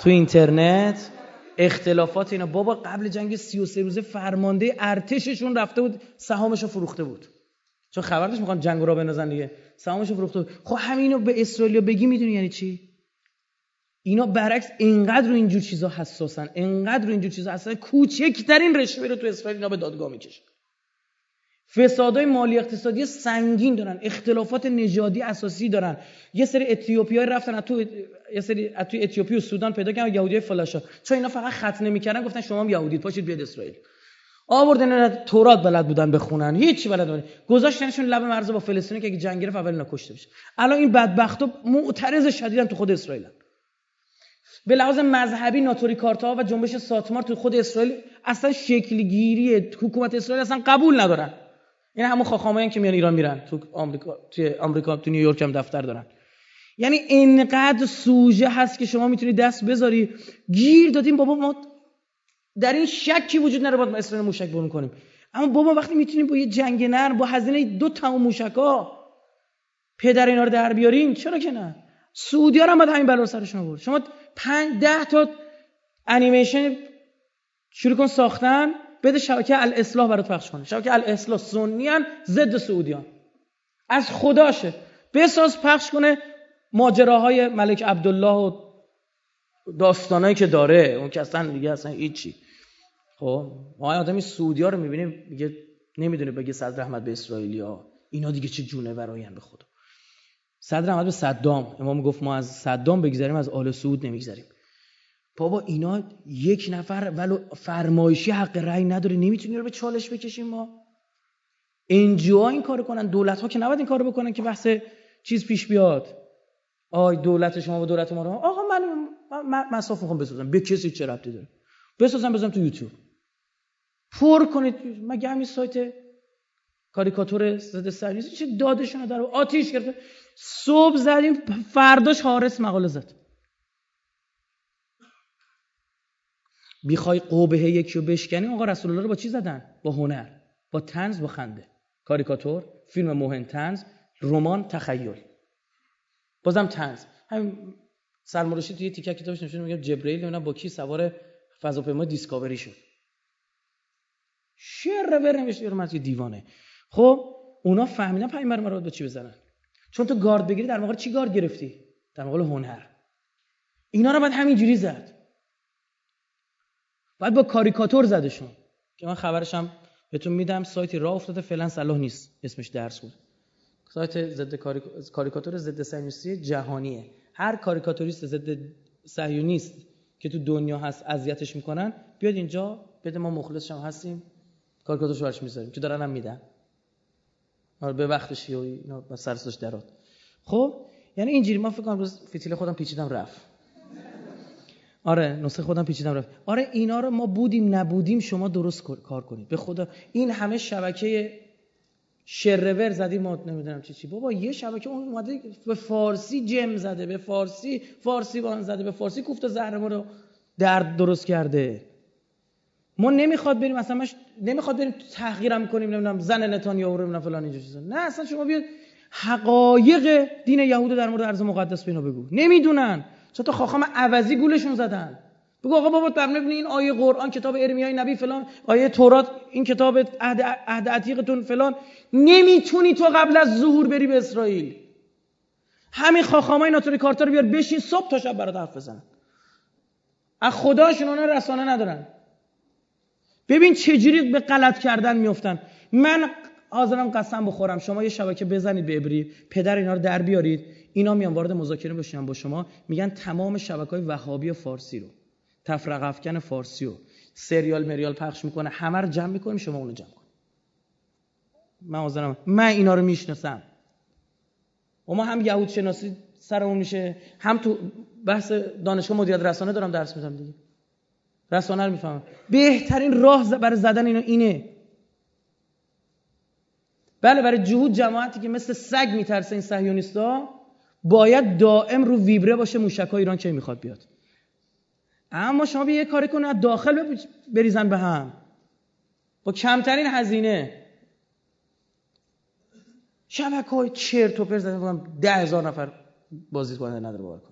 تو اینترنت اختلافات اینا. بابا قبل جنگ 33 روزه فرمانده ارتششون رفته بود سهامشو فروخته بود. چون خبرش می‌خوان جنگ رو بندازن دیگه. سهامشو فروخته بود. خب همینو به اسرائیل بگی می‌دونی یعنی چی؟ اینا برعکس اینقدر رو اینجور چیزا حساسن اینقدر رو اینجور چیزا اصلا کوچکترین رشوه رو تو اسرائیل اینا به دادگاه می‌کشن فسادهای مالی اقتصادی سنگین دارن اختلافات نژادی اساسی دارن. یه سری اتیوپیایی رفتن تو یه سری تو اتیوپی و سودان پیدا کردن یهودی فلاشا. چون اینا فقط خط نمی‌کردن گفتن شما هم یهودید پاشید بیاد اسرائیل. آوردن تورات بلد بودن بخونن. هیچ بلد نبودن. گذاشتنشون لب مرز با فلسطین که اگه جنگ گرفت اول کشته بشه. الان این بدبختا معترض شدیدن تو خود اسرائیل به لحاظ مذهبی ناتوری کارتا و جنبش ساتمار تو خود اسرائیل اصلا شکلگیری حکومت اسرائیل اصلا قبول ندارن. این همون خاخامایی که میان ایران میرن. تو آمریکا تو آمریکا تو نیویورک هم دفتر دارن. یعنی اینقدر سوژه هست که شما می‌تونی دست بذاری. گیر دادیم بابا ما در این شکی وجود نره باید ما اسرائیل موشک برون کنیم. اما بابا وقتی می‌تونیم با یه جنگ نر با هزینه دو تا موشکا پدر اینا رو در بیارین چرا که نه؟ سعودی ها هم باید همین بلا سرشون آورد. شما پنج ده تا انیمیشن شروع کن ساختن بده شبکه الاصلاح برات پخش کنه. شبکه الاصلاح سنیان ضد سعودیان از خداشه بساز پخش کنه ماجراهای ملک عبدالله و داستانایی که داره. اون که اصلا دیگه اصلا هیچی. خب ما آدمی سعودی ها رو می‌بینیم میگه نمی‌دونه بگه صدر احمد به اسرائیلیا اینا دیگه چه جونه براین به خدا. صدر احمد به صدام. امام گفت ما از صدام بگذاریم از آل سعود نمی‌گذاریم بابا اینا یک نفر ولو فرمایشی حق رأی نداره نمی‌تونی رو به چالش بکشیم ما. انجیوها این کارو کنن دولت ها که نباید این کارو بکنن که بحث چیز پیش بیاد. آی دولت شما و دولت ما رو. آقا من مساف می‌خوام بسازم. به کسی چه ربطی داره؟ بسازم بزنم تو یوتیوب. پر کنید. مگه همین سایت کاریکاتور ضد سرویس چه دادشون در آتیش گرفته؟ صبح زدیم فرداش حارس مقاله زد. بیخوای قوبه یکی رو بشکنی؟ آقا رسول الله رو با چی زدن؟ با هنر با تنز با خنده. کاریکاتور فیلم مهم تنز رمان تخیل. بازم تنز همین سلمان رشید توی تیکه کتابش نشون میگه جبرئیل با کی سوار فضاپیما دیسکاوری شد. شعر ور نمیشه رو دیوانه. خب اونا فهمیدن پیامبر مراد با چی بزنن؟ چون تو گارد بگیری در واقع چی گارد گرفتی؟ در واقع هنر. اینا رو باید همینجوری زد. باید با کاریکاتور زدشون. که من خبرشم بهتون میدم سایتی راه افتاده فعلا صلاح نیست. اسمش درس بود. سایت ضد کاریکاتور ضد صهیونیستی جهانیه. هر کاریکاتوریست ضد صهیونیست که تو دنیا هست اذیتش می‌کنن. بیاد اینجا بده ما مخلص شما هستیم. کاریکاتورش برش می‌ذاریم. که دارن هم میدن. آره به وقتش و اینا سرسش درات خب یعنی اینجوری ما فکر کنم روز فتیل خودم پیچیدم رفت. آره نسخه خودم پیچیدم رفت. آره اینا رو ما بودیم نبودیم شما درست کار کنید. به خدا این همه شبکه شرور زدی ما نمی‌دونم چی چی. بابا یه شبکه اون اومده به فارسی جم زده به فارسی فارسی بان زده به فارسی کوفت زهر ما رو درد درست کرده. ما نمی‌خواد بریم اصلا مش نمی‌خواد بریم تحقیرم کنیم نمی‌دونم زن نتانیاهو رو فلان اینجا چیزا. نه اصلا شما بیاد حقایق دین یهود در مورد ارض مقدس به بگو. نمی‌دونن. چون تا خاخام عوضی گولشون زدن؟ بگو آقا بابا بر مبنی این آیه قرآن کتاب ارمیای نبی فلان آیه تورات این کتاب عهد عتیقتون فلان. نمی‌تونی تو قبل از ظهور بری به اسرائیل. همین خاخامای ناتوری کارتا رو بیار بشین صبح تا شب برات حرف بزنن. از خداشون اونا رسانه ندارن. ببین چجوری به غلط کردن میفتن من حاضرم قسم بخورم. شما یه شبکه بزنید به ابری. پدر اینا رو در بیارید. اینا میان وارد مذاکره بشن با شما. میگن تمام شبکه های وهابی فارسی رو. تفرق افکن فارسی رو. سریال مریال پخش می‌کنه. همه رو جمع می‌کنیم شما اونو جمع کن من حاضرم. من اینا رو می‌شناسم. و ما هم یهود شناسی سرمون میشه. هم تو بحث دانشگاه مدیریت رسانه دارم درس میدم دیگه. رسانه رو می‌فهمم. بهترین راه برای زدن اینا اینه. بله برای جهود جماعتی که مثل سگ میترسه این صهیونیستا باید دائم رو ویبره باشه موشک ایران که می‌خواد بیاد. اما شما یه کاری کنه داخل بریزن به هم. با کمترین هزینه. شبکه های چرت و پرت ده هزار نفر بازدید کننده نداره باور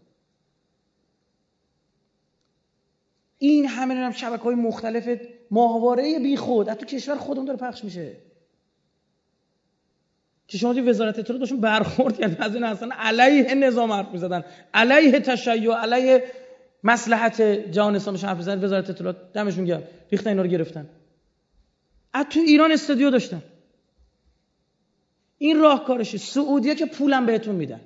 این همه هم شبکه های مختلف ماهواره بی خود. از تو کشور خودمون داره پخش میشه. که شما توی وزارت اطلاعات داشتون برخورد کردن از این اصلا علیه نظام حرف می‌زدن. علیه تشیع علیه مصلحت جهان اسلام حرف وزارت اطلاعات دمشون گرم. ریختن اینا رو گرفتن. از تو ایران استودیو داشتن. این راهکارشه سعودیا که پولم بهتون میدن.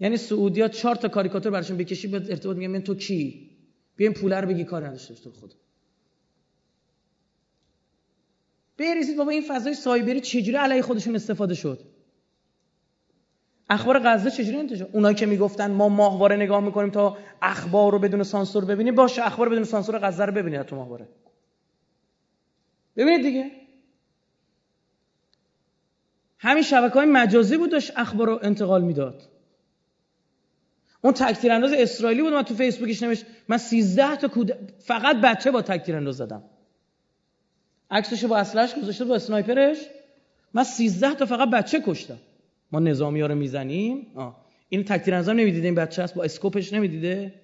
یعنی سعودیا چهار تا کاریکاتور براشون بکشی به ارتباط میگم من تو کی؟ بیاین پول رو بگی کار نداشته تو خود بریزید بابا این فضای سایبری چجوری علیه خودشون استفاده شد؟ اخبار غزه چجوری انتشار؟ اونایی که می‌گفتن ما ماهواره نگاه می‌کنیم تا اخبار رو بدون سانسور ببینیم. باشه اخبار بدون سانسور غزه رو ببینید تو ماهواره. ببینید دیگه. همین شبکه های مجازی بود داشت اخبار رو انتقال می‌داد. اون تکتیر انداز اسرائیلی بود من تو فیسبوکش نوشت من 13 تا کود... فقط بچه با تکتیر انداز زدم. عکسشو با اسلحش گذاشته با اسنایپرش. من 13 تا فقط بچه کشتم. ما نظامی ها رو می‌زنیم؟ آه. این تکتیر انداز نمی‌دیده این بچه هست؟ با اسکوپش نمی‌دیده؟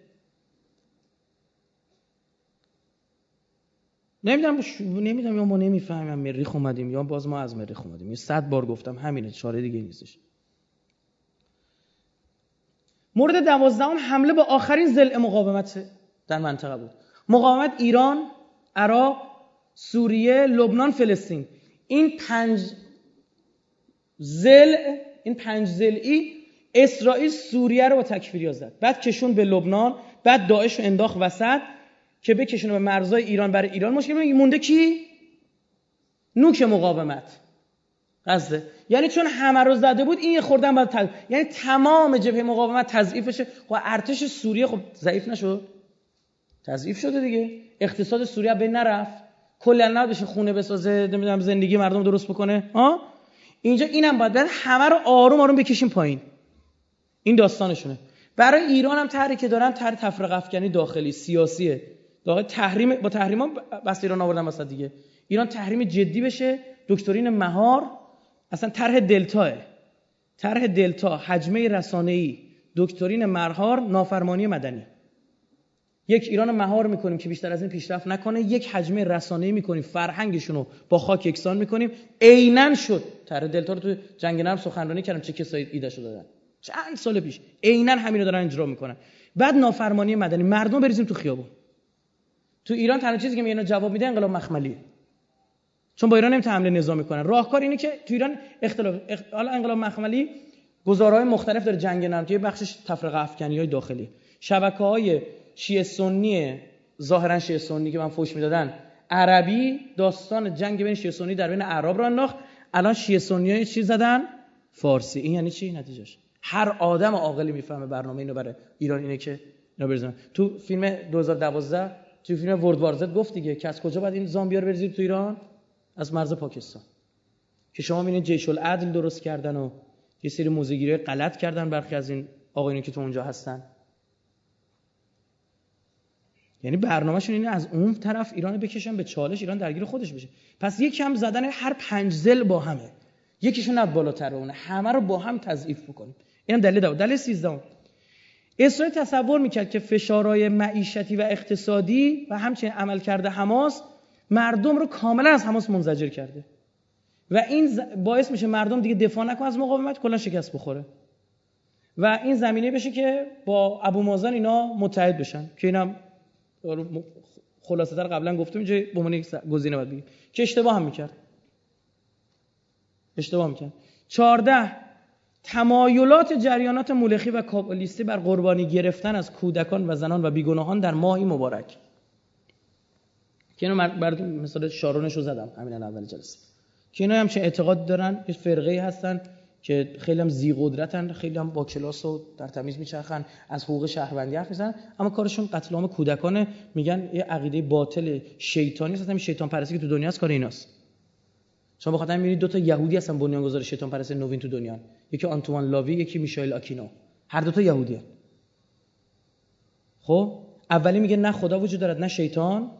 نمی‌دونم نمی‌دونم یا ما نمی‌فهمیم مریخ اومدیم یا باز ما از مریخ اومدیم. یه صد بار گفتم همینه چاره دیگه نیستش. مورد دوازدهم حمله با آخرین زل مقاومت در منطقه بود. مقاومت ایران عراق سوریه لبنان فلسطین. این پنج زل این پنج زلئی اسرائیل سوریه رو با تکفیری زد. بعد کشون به لبنان بعد داعش رو انداخت وسط که بکشونه به مرزای ایران برای ایران. مشکل مونده کی؟ نوک مقاومت. قصده یعنی چون همه رو زده بود این یه خوردن باید تض... یعنی تمام جبهه مقاومت تضعیف بشه خب ارتش سوریه خب ضعیف نشد. تضعیف شده دیگه. اقتصاد سوریه به نرفت. کلا نباشه خونه بسازه نمی‌دونم زندگی مردم درست بکنه. ها اینجا اینم باید بعد همه رو آروم آروم بکشیم پایین. این داستانشونه. برای ایران هم طرحی که دارن طرح تفرقه افکنی داخلی سیاسیه. داخل تحریم با تحریما بس ایران آوردن واسه دیگه. ایران تحریم جدی بشه. دکترین مهار اصلا طرح دلتاه طرح دلتا حجمه رسانه‌ای دکترین مرهار نافرمانی مدنی. یک ایران مهار می‌کنیم که بیشتر از این پیشرفت نکنه یک حجمه رسانه‌ای می‌کنیم فرهنگشون رو با خاک یکسان می‌کنیم. عینا شد. طرح دلتا رو تو جنگ نرم سخنرانی کردم چه کسایی ایده شده دادن؟ چند سال پیش. عینا همین رو دارن اجرا می‌کنن. بعد نافرمانی مدنی مردم بریزیم تو خیابون. تو ایران تنها چیزی که میگن جواب میده انقلاب مخملی چون با ایران نمی‌تونه حمله نظامی کنن راهکار اینه که تو ایران اختلاف حالا انقلاب مخملی گزارهای مختلف داره جنگ نرم که بخشش تفرقه افکنی های داخلی. شبکه های شیعه سنی ظاهرا شیعه سنی که من فوش می‌دادن عربی داستان جنگ بین شیعه سنی در بین اعراب را انداخت الان شیعه سنی چی زدن؟ فارسی. این یعنی چی نتیجهش؟ هر آدم عاقلی می‌فهمه برنامه اینو برای ایران اینه که اینا تو فیلم 2012 تو فیلم ورد وارزت گفت دیگه که از کجا باید این زامبیا رو تو ایران؟ از مرز پاکستان. که شما می‌بینید جیش العدل درست کردن و یه سری موزگیری غلط کردن برخی از این آقایونی که تو اونجا هستن. یعنی برنامهشون اینه از اون طرف ایران بکشن به چالش ایران درگیر خودش بشه. پس یک کم زدن هر پنج زل با همه. یکیشون نه بالاتر اونه همه رو با هم تضعیف بکنیم. اینم دلیل دو دلیل 13 اسرائیل تصور می‌کرد که فشارهای معیشتی و اقتصادی و همچنین عمل کرده حماس مردم رو کاملا از حماس منزجر کرده. و این باعث میشه مردم دیگه دفاع نکنه از مقاومت کلا شکست بخوره. و این زمینه بشه که با ابو مازن اینا متحد بشن که اینم خلاصه تر قبلا گفتم اینجا به عنوان گزینه باید بگیم. که اشتباه هم می‌کرد. اشتباه می‌کنم 14 تمایلات جریانات مولخی و کابالیستی بر قربانی گرفتن از کودکان و زنان و بیگناهان در ماهی مبارک. که اینو بر مثال شارونش رو زدم همین اول جلسه. که اینا هم چه اعتقاد دارن یه فرقه هستن که خیلی هم زی قدرتن خیلی هم با کلاس و در تمیز میچرخن از حقوق شهروندی حرف می‌زنن اما کارشون قتل عام کودکانه میگن یه عقیده باطل شیطانی هست همین شیطان پرستی که تو دنیا کار ایناست. شما بخاطر می‌بینید دو تا یهودی هستن بنیانگذار شیطان پرستی نوین تو دنیا. یکی آنتوان لاوی یکی میشایل آکینو. هر دو تا یهودی خب؟ اولی میگه نه خدا وجود دارد نه شیطان.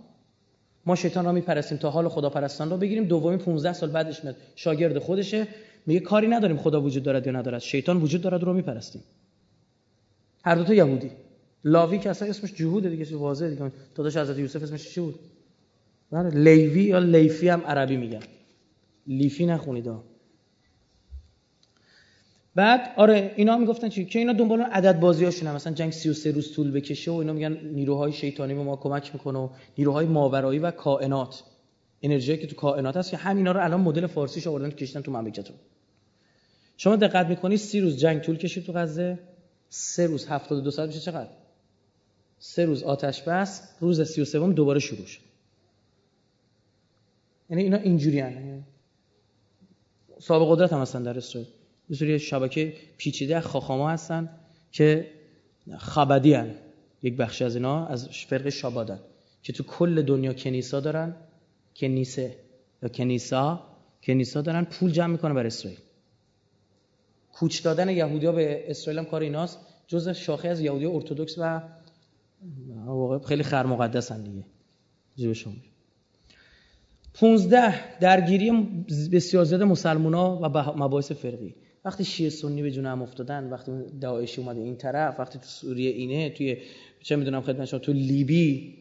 ما شیطان را میپرستیم تا حال خدا پرستان رو بگیریم. دومی 15 سال بعدش میاد. شاگرد خودشه. میگه کاری نداریم خدا وجود دارد یا ندارد. شیطان وجود دارد رو میپرستیم. هر دو تا یهودی. لاوی که اصلا اسمش جهود دیگه چه واضحه دیگه. داداش حضرت یوسف اسمش چی بود؟ بله لیوی یا لیفی هم عربی میگن. لیفی نخونید بعد آره اینا می‌گفتن چی؟ که اینا دنبال عدد بازیاشون مثلا جنگ 33 روز طول بکشه و اینا میگن نیروهای شیطانی به ما کمک می‌کنه و نیروهای ماورایی و کائنات. انرژی که تو کائنات هست که همینا رو الان مدل فارسیش آوردن کشتن تو مملکتتون شما دقت می‌کنید سی روز جنگ طول کشید تو غزه سه روز 72 ساعت میشه چقدر؟ سه روز آتش بس روز 33 دوباره شروع شد. یعنی اینا اینجوری هن. صاحب قدرت هم هستن در اسرائیل. یه شبکه پیچیده خاخاما هستن که خبدی هن. یک بخش از اینا از فرق شابادن که تو کل دنیا کنیسا دارن کنیسه یا کنیسا کنیسا دارن پول جمع می‌کنن بر اسرائیل. کوچ دادن یهودیا به اسرائیل هم کار ایناست جز شاخه از یهودی ارتودکس و واقع خیلی خر مقدس دیگه. جیب شما. 15 درگیری بسیار زیاد مسلمونا و مباحث فرقی. وقتی شیعه سنی به جون هم افتادن وقتی داعشی اومده این طرف وقتی تو سوریه اینه توی چه می‌دونم خدمت شما تو لیبی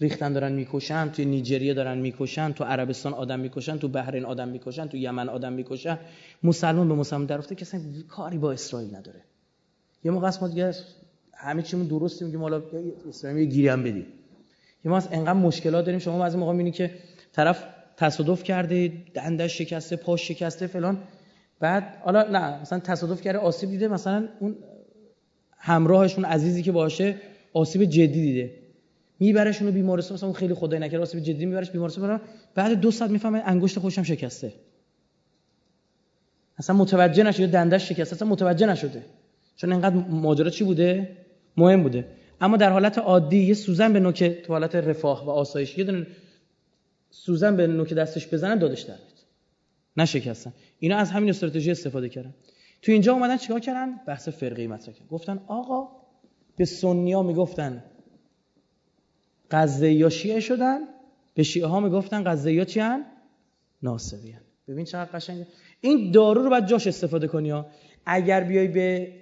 ریختن دارن می‌کشن توی نیجریه دارن می‌کشن تو عربستان آدم می‌کشن تو بحرین آدم می‌کشن تو یمن آدم می‌کشن. مسلمان به مسلمان در افته کسی کاری با اسرائیل نداره. یه موقع ما دیگه همه چیمون درسته میگیم حالا اسرائیل یه گیری هم بدیم. یه ما از انقدر مشکلات داریم شما بعضی موقع می‌بینید که طرف تصادف کرده دندش شکسته پاش شکسته فلان. بعد حالا نه مثلا تصادف کرده آسیب دیده مثلا اون همراهشون عزیزی که باشه آسیب جدی دیده. میبرشون رو بیمارستان مثلا خیلی خدای نکرده آسیب جدی میبرش بیمارستان بعد دو ساعت می‌فهمه انگشت خودشم شکسته. اصلا متوجه نشده دندش شکسته اصلا متوجه نشده. چون اینقدر ماجرا چی بوده؟ مهم بوده. اما در حالت عادی یه سوزن به نوک تو حالت رفاه و آسایش یه دونه سوزن به نوک دستش بزنن دادش در نشکستن. اینا از همین استراتژی استفاده کردن. تو اینجا اومدن چیکار کردن؟ بحث فرقی مطرح کردن. گفتن آقا به سنیا می‌گفتن قزه یا شیعه شدن به شیعه ها می‌گفتن قزه یا چی هن؟ ناصبی هن. ببین چقدر قشنگه این دارو رو باید جاش استفاده کنی ها. اگر بیای به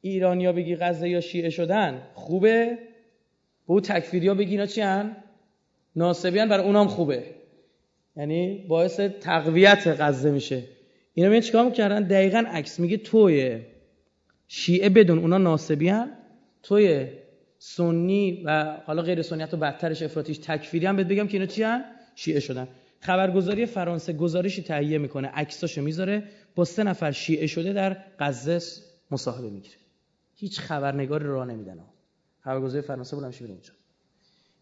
ایرانیا بگی غزه یا شیعه شدن خوبه. به او تکفیریا بگی اینا چی هن؟ ناصبی برای اونام خوبه. یعنی باعث تقویت غزه میشه. اینا میگن چیکار می‌کردن؟ دقیقا عکس میگه توی. شیعه بدون اونا ناصبی هن توی. سنی و حالا غیر سنیت و بدترش افراطیش تکفیری هم بهت بگم که اینا چی هن؟ شیعه شدن. خبرگزاری فرانسه گزارشی تهیه می‌کنه. عکساشو می‌ذاره. با سه نفر شیعه شده در غزه مصاحبه می‌گیره. هیچ خبرنگاری راه نمیدن. خبرگزاری فرانسه بولم میره اونجا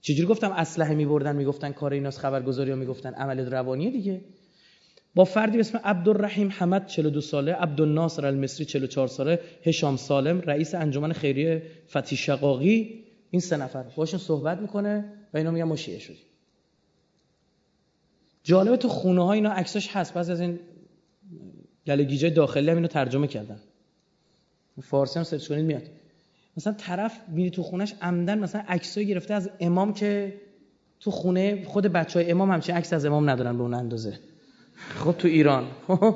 چجوری گفتم اسلحه میبردن می‌گفتن کار ایناس خبرگزاری ها می‌گفتن. عمل روانی دیگه. با فردی به اسم عبدالرحیم حمد 42 ساله عبدالناصر المصری 44 ساله هشام سالم رئیس انجمن خیریه فتی شقاقی. این سه نفر باشون صحبت می‌کنه و اینا میگن ما شیعه شدیم. جالبه تو خونه ها اینا عکساش هست. بعضی از این گله داخلی هم اینو ترجمه کردن. فارسی هم سرچ کنید میاد. مثلا طرف میری تو خونش عمدن مثلا عکسای گرفته از امام که تو خونه خود بچه های امام همچین عکس از امام ندارن به اون اندازه. خب تو ایران.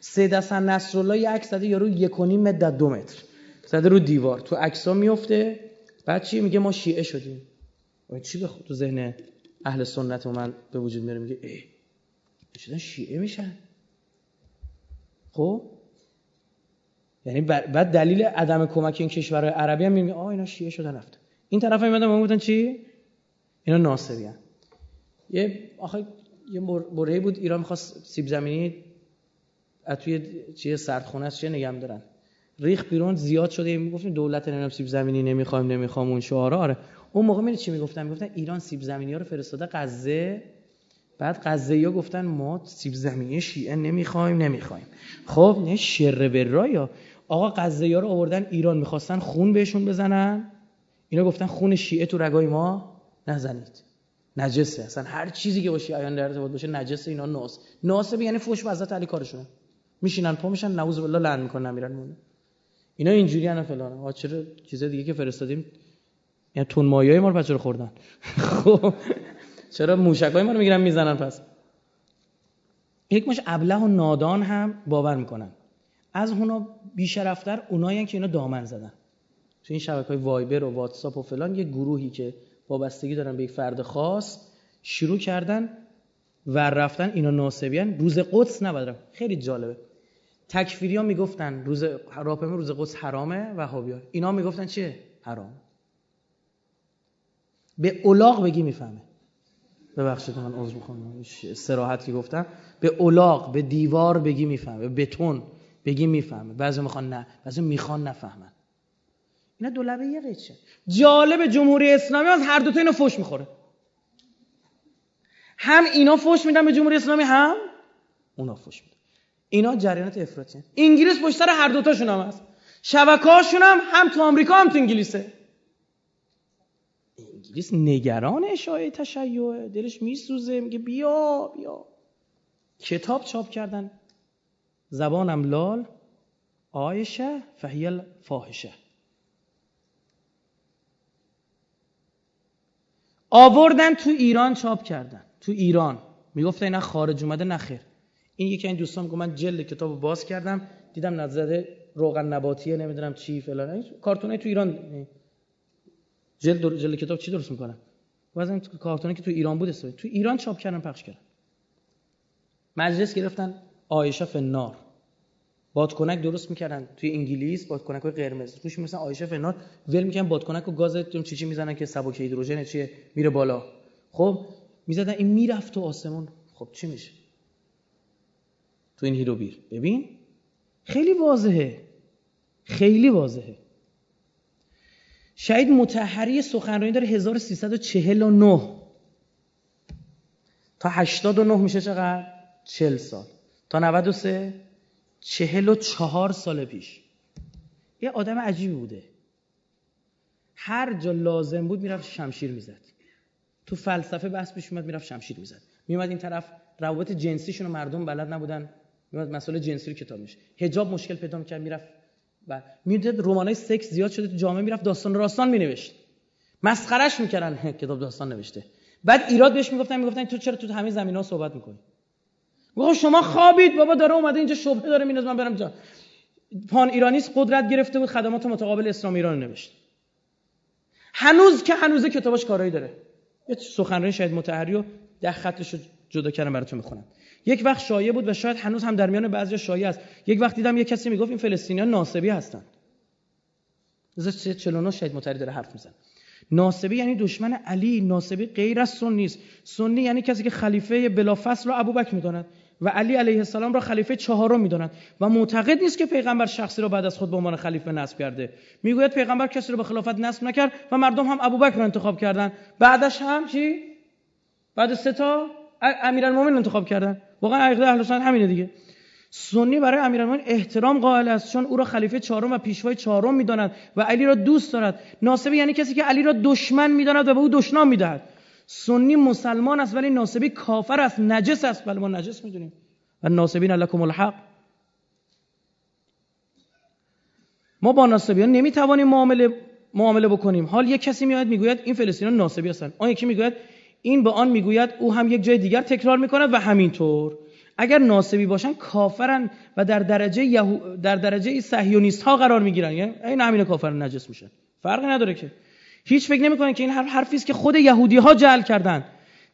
سید حسن نصرالله یه عکس زده یارو یک و نیم متر دو متر. زده رو دیوار. تو عکسا میفته بعد چی؟ میگه ما شیعه شدیم. چی به تو ذهن اهل سنت من به وجود میاره؟ میگه ای شدن شیعه میشن؟ خب؟ یعنی بعد دلیل عدم کمک این کشور عربی هم میگه آ اینا شیعه شدن رفت. این طرف هم بودن چی؟ اینا ناصری هن. یه آخه یه برهی بود ایران می‌خواست سیب زمینی از توی چیه سردخونه چه نگم دارن. ریخ بیرون زیاد شده. می‌گفتیم دولت نمی‌دونم سیب زمینی نمی‌خوایم نمی‌خوام اون شعارا. آره. اون موقع می چی می‌گفتن؟ می‌گفتن ایران سیب زمینی ها رو فرستاده غزه. بعد غزه ها گفتن ما سیب زمینی شیعه نمی‌خوایم نمی‌خوایم. خب نه شر یا آقا غزه ها رو آوردن ایران می‌خواستن خون بهشون بزنن. اینا گفتن خون شیعه تو رگای ما نزنید. نجسه. اصلا هر چیزی که باشه آیان در ارتباط باشه نجسه اینا ناس. ناسه یعنی فوش به حضرت علی کارشونه میشینن پا میشن نعوذ بالله لعن می‌کنن نمیرن مونه. اینا اینجوری انا فلان. ها چرا چیز دیگه که فرستادیم؟ یعنی تون مایای ما رو بچه رو خوردن؟ خب. چرا موشکای ما رو می‌گیرن می‌زنن پس؟ یک مش ابله و نادان هم باور می‌کنن. از اونا بیشرفتر اونایی که اینا دامن زدن. تو این شبکه های وایبر و واتساپ و فلان یه گروهی که وابستگی دارن به یک فرد خاص شروع کردن و رفتن اینا ناسبیان. روز قدس نبادرم خیلی جالبه. تکفیری ها می‌گفتن روز راپمه روز قدس حرامه و ها اینا می‌گفتن چیه؟ حرام. به اولاغ بگی می‌فهمه. ببخشید من عذر می‌خوام. سراحت که گفتم. به اولاغ به دیوار بگی می‌فهمه. به بتون. بگی می‌فهمه. بعضی می‌خوان نه بعضی می‌خوان نفهمن. اینا دو لبه یه قیچه. جالب جمهوری اسلامی از هر دو تا اینو فوش می‌خوره. هم اینا فوش میدن به جمهوری اسلامی هم اونا فوش میدن. اینا جریانات افراطی انگلیس پشت سر هر دوتاشون هم هست. شبکه‌هاشون هم هم تو آمریکا هم تو انگلیسه. انگلیس نگران اشاعه تشیع دلش میسوزه میگه بیا بیا. کتاب چاپ کردن. زبانم لال آیشه فهیل فاحشه. آوردن تو ایران چاپ کردن. تو ایران. می‌گفت اینا خارج اومده نخیر این یکی این دوستان میگه من جلد کتاب باز کردم دیدم نظر روغن نباتیه نمی‌دونم چی فلان. کارتونه تو ایران جلد جلد کتاب چی درست می‌کنن؟ واسه کارتونی که تو ایران بود تو ایران چاپ کردن پخش کردن. مجلس گرفتن آیشه فنار. بادکنک درست می‌کردن توی انگلیس بادکنک های قرمز. روش مثلا آیشه فنار ول می‌کنن بادکنک و گاز چی چی می‌زنن که سبک هیدروژن چیه میره بالا. خب می‌زدن این می‌رفت تو آسمون. خب چی میشه؟ تو این هیرو بیر ببین خیلی واضحه. خیلی واضحه. شهید متحری سخنرانی داره 1349 تا 89 میشه چقدر؟ 40 سال. تا 93 44 سال پیش. یه آدم عجیبی بوده. هر جا لازم بود می‌رفت شمشیر می‌زد. تو فلسفه بحث پیش میاد می‌رفت شمشیر می‌زد. میومد این طرف روابط جنسیشون رو مردم بلد نبودن. میومد مسئله جنسی رو کتاب میشه حجاب مشکل پیدا می‌کرد می‌رفت و می‌دید رمانای سکس زیاد شده تو جامعه می‌رفت داستان راستان مینوشت. مسخرش می‌کردن کتاب داستان نوشته. بعد ایراد بهش می‌گفتن می‌گفتن تو چرا تو همه زمینا صحبت می‌کنی؟ گفت شما خوابید. بابا داره اومده اینجا شبهه داره میناز من برم جا. پان ایرانیست قدرت گرفته بود خدمات متقابل اسلام ایران نوشت. هنوز که هنوزه کتابش کارایی داره. یه سخنرانی شاید متحری و ده خطش جدا کردم براتون می‌خونم. یک وقت شایع بود و شاید هنوز هم در میان بعضی شایع است. یک وقت دیدم یک کسی می‌گفت این فلسطینیان ناسبی هستن. 49 شاید متحری داره حرف می‌زنه. ناسبی یعنی دشمن علی ناسبی غیر از سنی است سنی یعنی کسی که خلیفه بلافصل را ابوبکر می‌داند و علی علیه السلام را خلیفه چهارم می‌داند. و معتقد نیست که پیغمبر شخصی را بعد از خود به عنوان خلیفه نصب کرده. می‌گوید پیغمبر کسی را به خلافت نصب نکرد و مردم هم ابوبکر را انتخاب کردند بعدش هم چی؟ بعد سه تا امیرالمومنین انتخاب کردن. واقعا عقیده اهل سنت همینه دیگه. سنی برای امیرالمومنین احترام قائل است چون او را خلیفه چهارم و پیشوای چهارم می‌داند و علی را دوست دارد. ناسبی یعنی کسی که علی را دشمن می‌داند و به او دشنام می‌دهد. سنی مسلمان است ولی ناسبی کافر است نجس است. ولی ما نجس می‌دونیم. و ناسبین لکم الحق. ما با ناسبیان نمی‌توانیم معامله معامله بکنیم. حال یک کسی میاد می‌گوید این فلسطینیان ناسبی هستند آن یکی می‌گوید این به آن می‌گوید او هم یک جای دیگر تکرار می‌کند و همینطور. اگر ناسبی باشن کافرن و در درجه یهو در درجه صهیونیست ها قرار می‌گیرن. یعنی این همین کافر نجس میشن فرقی نداره که. هیچ فکر نمی‌کنن که این حرف حرفی است که خود یهودی ها جعل کردن.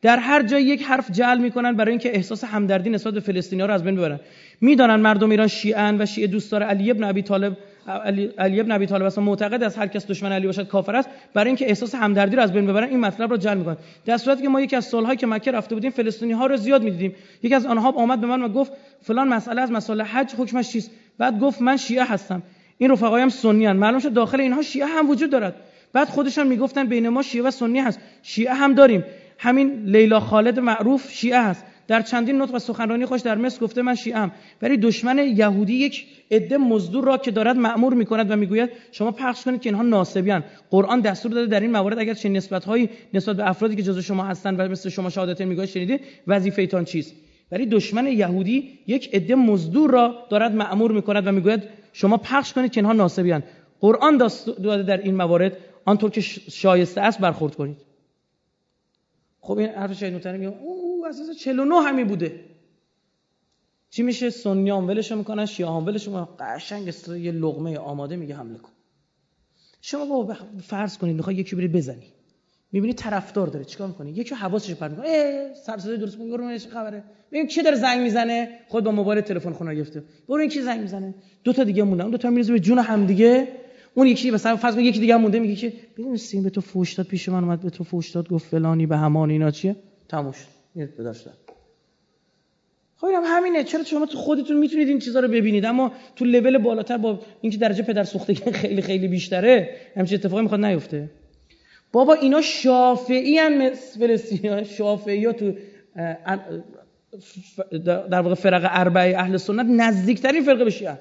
در هر جای یک حرف جعل می‌کنن برای اینکه احساس همدردی نسبت به فلسطینیا رو از بین ببرن. می‌دانن مردم ایران شیعن و شیعه دوستدار علی ابن ابی طالب علی, علی ابن ابی طالب اصلا معتقد است هر کس دشمن علی باشد کافر است. برای اینکه احساس همدردی رو از بین ببرن این مطلب رو جلب می‌کنن. در صورتی که ما یکی از سالهایی که مکه رفته بودیم فلسطینی ها رو زیاد می‌دیدیم. یکی از آنها آمد به من و گفت فلان مسئله از مسائل حج حکمش چیست؟ بعد گفت من شیعه هستم. این رفقایم سنی ان معلوم شد داخل اینها شیعه هم وجود دارد. بعد خودشان می‌گفتن بین ما شیعه و سنی هست. شیعه هم داریم. همین لیلا خالد معروف شیعه هست. در چندین نطق سخنرانی خوش در مصر گفته من شیعم. ولی دشمن یهودی یک عده مزدور را که دارد مأمور می‌کند و می‌گوید شما پخش کنید که اینها ناسبیان قرآن دستور داده در این موارد اگر چه نسبت هایی نسبت به افرادی که جزو شما هستند و مثل شما شهادت می‌گوید شنیدید وظیفه ایتان چیست؟ ولی دشمن یهودی یک عده مزدور را دارد مأمور می‌کند و می‌گوید شما پخش کنید که اینها ناسبیان قرآن داده در این موارد آنطور که شایسته است برخورد کنید. خب این حرف مطلب میگه او اساس 49 همی بوده. چی میشه؟ سنیان ولش می‌کنن شیعه ولش می‌کنن. قشنگ یه لقمه آماده میگه حمله کن. شما با فرض کنید می‌خوای یکی بری بزنی. می‌بینی طرفدار داره چیکار می‌کنی؟ یکی حواسش پرت می‌کنه ای سر صدای درست میگه برو خبره. ببین کی داره زنگ می‌زنه. خود با موبایل تلفن خونه گرفته. برو این کی زنگ می‌زنه. دو تا دیگه موندن. دو تا میرزه به جون هم دیگه اون یکی مثلا فرض یکی دیگه مونده میگه که ببین سیم به تو فوش داد پیش من اومد به تو فوش داد گفت فلانی به همان اینا چیه؟ تموش. یه داشت خب اینم همینه. چرا شما تو خودتون می‌تونید این چیزا رو ببینید؟ اما تو لول بالاتر با اینکه درجه پدر سوختگی خیلی خیلی بیشتره همچین اتفاقی می‌خواد نیفته. بابا اینا شافعی ان فلسطینی شافعی ها تو در واقع فرق اربعه اهل سنت نزدیکترین فرقه به شیعه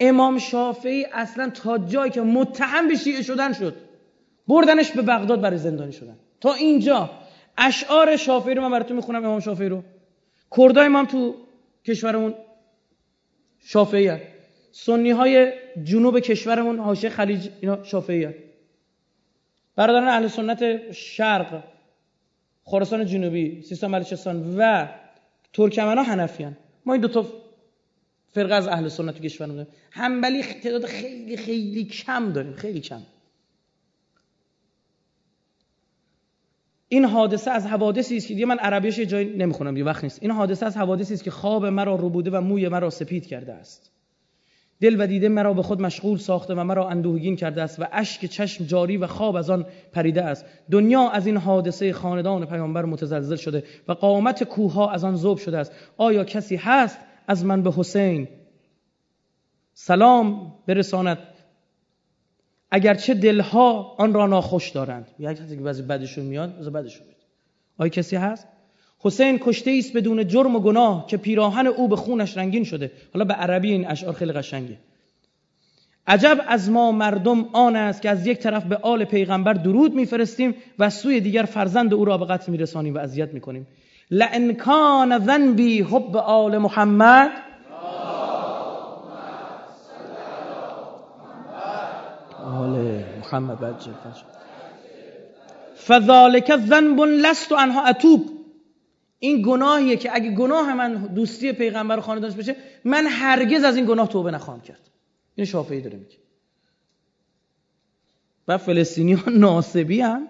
امام شافعی اصلا تا جایی که متهم به شیعه شدن شد. بردنش به بغداد برای زندانی شدن. تا اینجا اشعار شافعی رو من براتون می‌خونم امام شافعی رو. کردای ما هم تو کشورمون شافعی هست. سنی های جنوب کشورمون حاشیه خلیج اینا شافعی هست. برادران اهل سنت شرق خراسان جنوبی سیستان بلوچستان و ترکمن ها حنفی ما این دو تا فرقه از اهل سنت تو کشورمون داریم همبلی تعداد خیلی خیلی کم داریم خیلی کم. این حادثه از حوادثی است که دیگه من عربیش یه جایی نمی‌خونم یه وقت نیست. این حادثه از حوادثی است که خواب مرا بوده و موی مرا سپید کرده است. دل و دیده مرا به خود مشغول ساخته و مرا اندوهگین کرده است و اشک چشم جاری و خواب از آن پریده است. دنیا از این حادثه خاندان پیامبر متزلزل شده و قامت کوه از آن ذوب شده است. آیا کسی هست از من به حسین. سلام برساند. اگرچه دلها آن را ناخوش دارند. یک کسی که بعضی بدشون میاد از بدشون میاد. آیا کسی هست؟ حسین کشته است بدون جرم و گناه که پیراهن او به خونش رنگین شده. حالا به عربی این اشعار خیلی قشنگه. عجب از ما مردم آن است که از یک طرف به آل پیغمبر درود میفرستیم و سوی دیگر فرزند او را به قتل میرسانیم و اذیت می‌کنیم. لئن کان ذنبی حب آل محمد. آل محمد فذالک ذنب لست انها اتوب. این گناهیه که اگه گناه من دوستی پیغمبر و خاندانش بشه من هرگز از این گناه توبه نخواهم کرد. این شافعی داره میگه. و فلسطینی ها ناسبی هم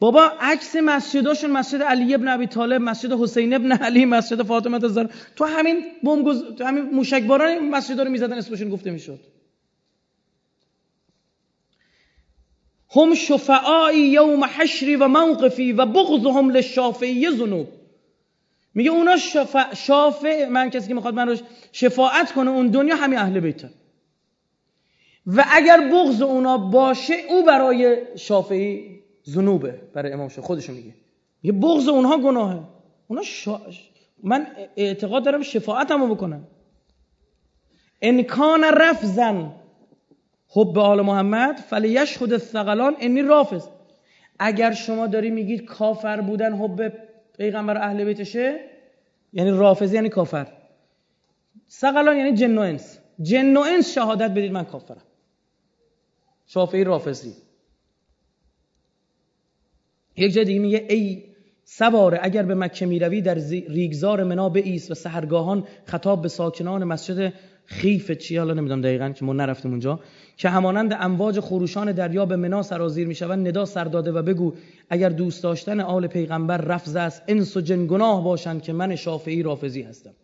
بابا عکس مسجداشون مسجد علی ابن ابی طالب مسجد حسین ابن علی مسجد فاطمه الزهرا تو همین بمب تو همین موشکباران مسجد رو می‌زدن اسمشون گفته می‌شد. هم شفعایی یوم حشری و موقفی و بغضهم للشافعی ذنوب میگه اونا شفع شافع من کسی که می‌خواد من رو شفاعت کنه اون دنیا همین اهل بیتن و اگر بغض اونا باشه او برای شافعی ذنوبه برای امام شافعی خودشون میگه. میگه بغض اونها گناهه. اونا شا... من اعتقاد دارم شفاعتمو بکنم انکان رفزن حب آل محمد فلیشهد الثقلان انی رافض. اگر شما داری میگید کافر بودن حب پیغمبر اهل بیتشه یعنی رافض یعنی کافر. ثقلان یعنی جن و انس. جن و انس شهادت بدید من کافرم. شافعی رافضی. یک جای دیگه میگه ای سواره اگر به مکه می‌روی در ریگزار منا ایست و سهرگاهان خطاب به ساکنان مسجد خیف چی؟ حالا نمی‌دونم دقیقا که ما نرفتیم اونجا. که همانند امواج خروشان دریا به منا سرازیر می‌شوند ندا سر داده و بگو اگر دوست داشتن آل پیغمبر رفض است انس و جن گناه باشند که من شافعی رافضی هستم.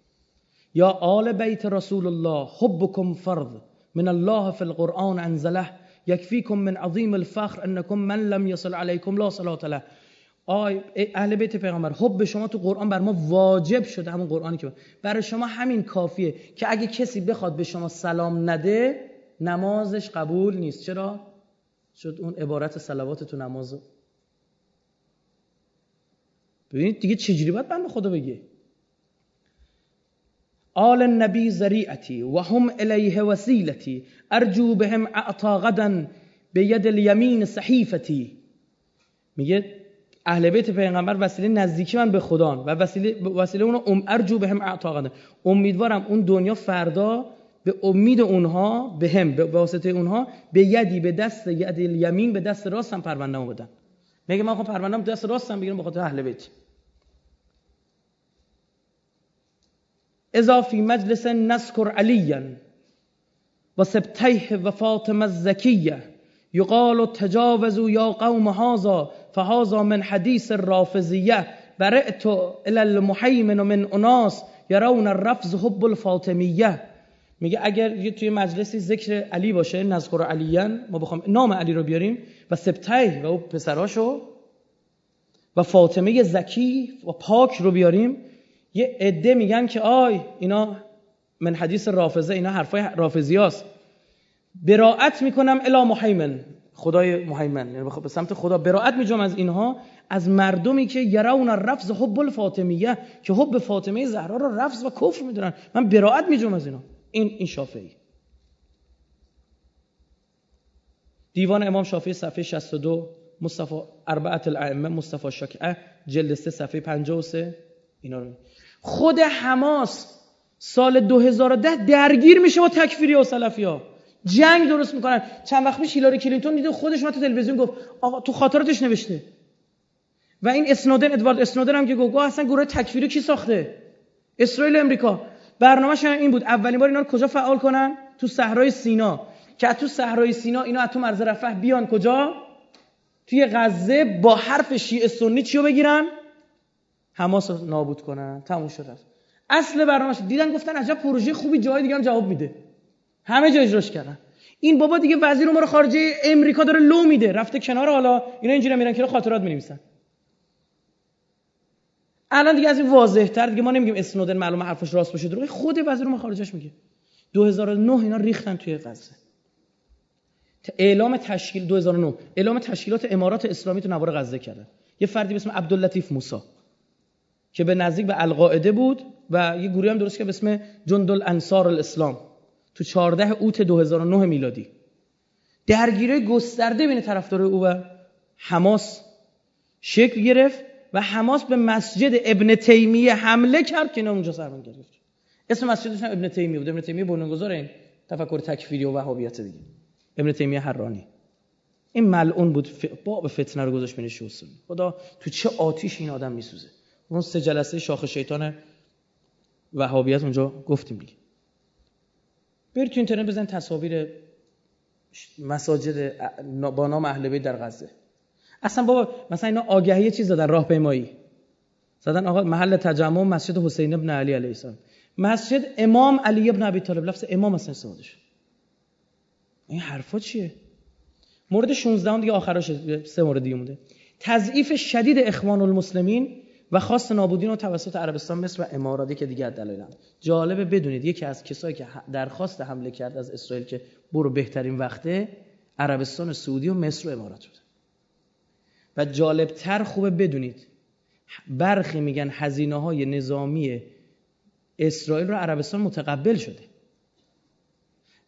یا آل بیت رسول الله حبکم فرض من الله في القرآن انزله. یکفیکم من عظیم الفخر انکم من لم یصل علیکم لا صلات له. آی اهل بیت پیغمبر حب شما تو قرآن بر ما واجب شده همون قرآنی که برای شما همین کافیه که اگه کسی بخواد به شما سلام نده نمازش قبول نیست. چرا؟ شد اون عبارت صلوات تو نماز. ببینید دیگه چجوری باید بنده خدا بگه؟ آل النبی زریعتی و هم الیه وسیلتی. ارجو بهم اعطا غدا به ید الیمین صحیفتی میگه اهل بیت پیغمبر وسیله نزدیکی من به خدا و وسیله وسیله اون ام ارجو بهم اعطا غدا. امیدوارم اون دنیا فردا به امید اونها به هم به واسطه اونها به یدی به دست ید الیمین به دست راستم پروندهمو بدن. میگه من خب پروندم دست راستم بگیرم به خاطر اهل بیت. اذا في مجلس نذكر عليا وسبتيه وفاطمة الزكية يقال تجاوزوا يا قوم هذا فهذا من حديث الرافضية برئت الى المحيمن من اناس يرون الرفض حب الفاطمیه. میگه اگر توی مجلسی ذکر علی باشه نذکر علیان ما بخوام نام علی رو بیاریم و سبتیه و پسراشو و فاطمه زکی و پاک رو بیاریم یه عده میگن که آی اینا من حدیث رافضه اینا حرفای رافضی هاست. براعت می‌کنم الا محیمن. خدای محیمن. یعنی به سمت خدا براعت میجام از اینها از مردمی که یرون رفض حب الفاطمیه که حب فاطمه زهرا رو رفض و کفر می‌دونن. من براعت میجام از اینا. این این شافعی. دیوان امام شافعی صفحه 62 مصطفی اربعه الائمه مصطفی شکعه جلد 3 صفحه 53 اینا رو. خود حماس سال 2010 درگیر میشه با تکفیری و سلفی ها جنگ درست می‌کنن. چند وقت پیش هیلاری کلینتون دیده خودش تو تلویزیون گفت آقا تو خاطراتش نوشته. و این اسنودن ادوارد اسنودن هم که گفت اصلا گروه تکفیری کی ساخته؟ اسرائیل امریکا. برنامه‌ش این بود. اولین بار اینا رو کجا فعال کنن؟ تو صحرای سینا. که تو صحرای سینا اینا تو مرز رفح بیان کجا؟ توی غزه با حرف شیعه سنی چیو بگیرن؟ حماس نابود کنن. تموم شد اصل برنامه‌اش دیدن گفتن عجب پروژه خوبی جای دیگه هم جواب میده. همه جا اجراش کردن. این بابا دیگه وزیر امور خارجه امریکا داره لو میده. رفته کنار حالا اینا اینجوری میرن که خاطرات می‌نویسن. الان دیگه از این واضح تر دیگه ما نمیگیم اسنودن معلومه حرفش راست باشه دروغ خود وزیر امور خارجهش میگه. 2009 اینا ریختن توی غزه. اعلام تشکیل 2009 اعلام تشکیلات امارات اسلامی تو نوار غزه کردن. یه فردی به اسم عبداللطیف موسی که به نزدیک به القاعده بود. و یه گروه هم درست که به اسم جندل انصار الاسلام تو 14 اوت 2009 میلادی. درگیری گسترده بین طرفدار او و حماس شکل گرفت و حماس به مسجد ابن تیمیه حمله کرد که اونجا سرمن گرفت اسم مسجدش ابن تیمیه بود. ابن تیمیه بنیانگذار این تفکر تکفیری و وهابیت دیگه. ابن تیمیه حرانی. این ملعون بود. باب فتنه رو گذاشت بین خدا تو چه آتیش این آدم میسوزه؟ اون سه جلسه شاخ شیطان وهابیت اونجا گفتیم دیگه. برید تو اینترنت بزن تصاویر مساجد با نام اهل بیت در غزه. اصلا بابا مثلا اینا آگهی چیز دادن راهپیمایی. زدن آقا محل تجمع مسجد حسین ابن علی علیه السلام. مسجد امام علی ابن ابی طالب لفظ امام اصلا استفاده شد این حرفا چیه؟ مورد 16 دیگه آخرش سه مورد دیگه مونده. تضعیف شدید اخوان المسلمین و خواست نابودین رو توسط عربستان مصر و اماراتی که دیگه دلایل جالبه بدونید یکی از کسایی که درخواست حمله کرد از اسرائیل که برو بهترین وقته عربستان سعودی و مصر و امارات بود و جالبتر خوبه بدونید برخی میگن هزینه های نظامی اسرائیل رو عربستان متقبل شده.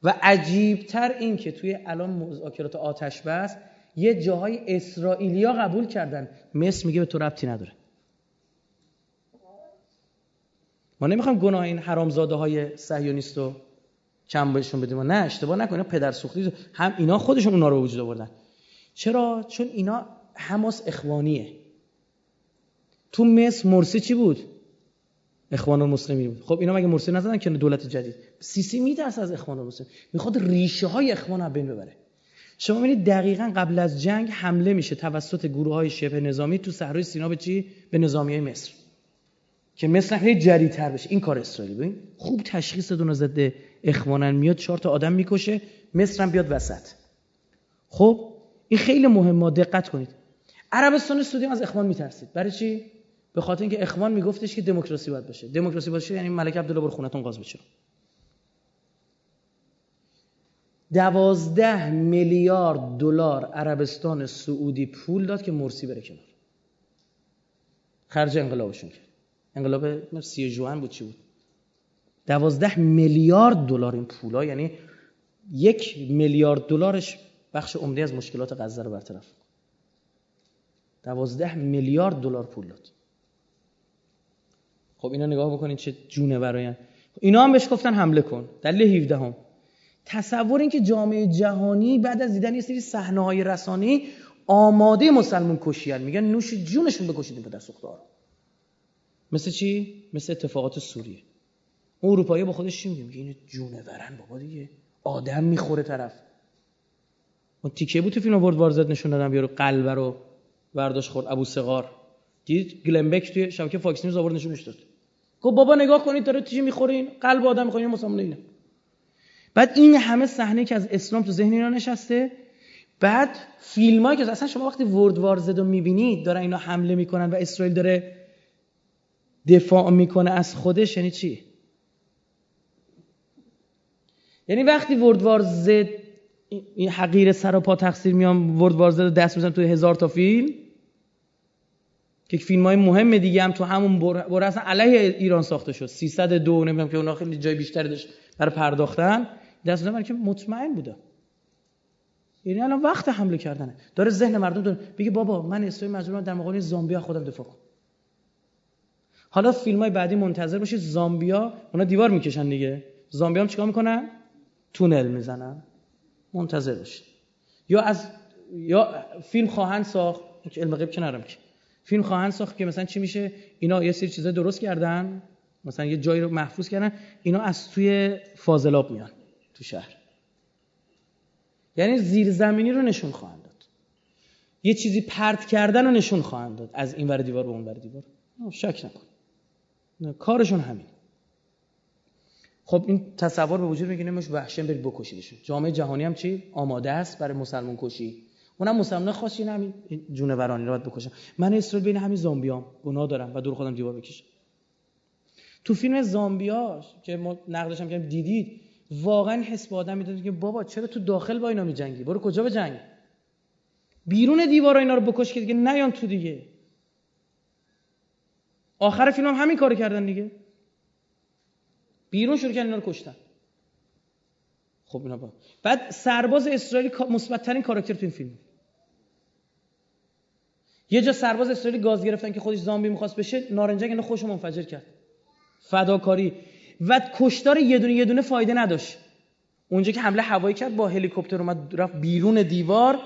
و عجیبتر این که توی الان مذاکرات آتش بس یه جاهای اسرائیلیا قبول کردن. مصر میگه به تو ربطی نداره. ما نمی‌خوام گناه این حرامزاده های صهیونیست رو کم بهشون بدیم. نه اشتباه نکنید پدر سوختی هم اینا خودشون اونا رو وجود آوردن. چرا؟ چون اینا حماس اخوانیه. تو مصر مرسی چی بود؟ اخوان المسلمین بود. خب اینا مگه مرسی نزدن که دولت جدید؟ سیسی میترسه از اخوان المسلمین. می‌خواد ریشه های اخوان رو بین ببره. شما ببینید دقیقا قبل از جنگ حمله میشه توسط گروه های شبه نظامی تو صحرای سینا به چی؟ به نظامی های مصر. که مثل هی جریتر بشه. این کار اسرائیل ببین. خوب تشخیص دونه ضد اخوانن میاد چهار تا آدم می‌کشه مصر بیاد وسط. خب این خیلی مهمه دقت کنید. عربستان سعودی از اخوان میترسید. برای چی؟ به خاطر اینکه اخوان میگفتش که دموکراسی باید باشه. دموکراسی باشه یعنی ملک عبدالله بر خونتون قاز بشه. دوازده میلیارد دلار عربستان سعودی پول داد که مرسی بره کنار. خرج انقلابشون کرد. انقلاب سی جوان بود چی بود؟ دوازده میلیارد دلار این پولا یعنی یک میلیارد دلارش بخش عمده از مشکلات غزه رو برطرف. دوازده میلیارد دلار پول داد. خب اینا نگاه بکنید چه جونه براین اینا هم بهش گفتن حمله کن. دلیل 17 هم تصور این که جامعه جهانی بعد از دیدن یه سری صحنه های رسانی آماده مسلمون کشیان. میگن نوش جونشون بکشید این پدر سوختار. مثل چی؟ مثل اتفاقات سوریه. اون اروپایی با خودش چی میگه میگه این جونه ورن بابا دیگه. آدم می‌خوره طرف. اون تیکه بود تو فیلم World War Z نشون دادم یارو قلب رو برداشت خورد. ابو صقار دید گلن بک توی شبکه Fox News آورد نشونش داد. گفت بابا نگاه کنید داره چی می‌خورین قلب آدم می‌خورین مسلمان اینه. بعد این همه صحنه که از اسلام تو ذهن اینا نشسته بعد فیلمایی که اصلا شما وقتی World War Z رو می‌بینید دارن اینا حمله می‌کنن و اسرائیل داره دفاع می‌کنه از خودش یعنی چی؟ یعنی وقتی وردوار زد این حقیر سر و پا تقصیر میام وردوار زد دست می‌زنم توی هزار تا فیلم که فیلم های مهم دیگه هم تو همون بره اصلا علیه ایران ساخته شد. 302 نمی‌دونم که اونا خیلی جای بیشتری داشت برای پرداختن. دست من که مطمئن بوده یعنی الان وقت حمله کردنه. داره ذهن مردم داره بگه بابا من اسرائیل مجبورم در مقابل زامبیا خودم دفاع کنم. حالا فیلم های بعدی منتظر باشید. زامبیا اونا دیوار می‌کشن دیگه. زامبیا هم چیکار می‌کنن؟ تونل می‌زنن. منتظر باشید. یا از یا فیلم خواهند ساخت. که علم غیب کنارم که. فیلم خواهند ساخت که مثلا چی میشه؟ اینا یه سری چیزا درست کردن. مثلا یه جایی رو محفوظ کردن. اینا از توی فاضلاب میان تو شهر. یعنی زیرزمینی رو نشون خواهند داد. یه چیزی پرت کردن رو نشون خواهند داد. از این ور دیوار به اون ور دیوار. شک نکن. کارشون همین. خب این تصور به وجود میگه نمیشه وحشن برید بکشیدشون. جامعه جهانی هم چی؟ آماده است برای مسلمان کشی. اونم مسلمان خاصی همین جونورانی رو باید بکشن. من اسرائیل بین همین زامبیام. گناه دارم و دور خودم دیوار بکشم. تو فیلم زامبیاش که ما نقدش هم کردیم دیدید؟ واقعا حس به آدم می‌داد که بابا چرا تو داخل با اینا میجنگی؟ برو کجا به جنگ بیرون دیوار اینا رو بکش که دیگه نیان تو دیگه. آخر فیلم هم همین کارو کردن دیگه. بیرون شروع کردن اینا رو کشتن. خب اینا با بعد سرباز اسرائیلی مثبت ترین کاراکتر تو این فیلم. یه جا سرباز اسرائیلی گاز گرفتن که خودش زامبی می‌خواست بشه نارنجک اینو خوش منفجر کرد. فداکاری. و کشتار یه دونه یه دونه فایده نداشت. اونجا که حمله هوایی کرد با هلیکوپتر اومد رفت بیرون دیوار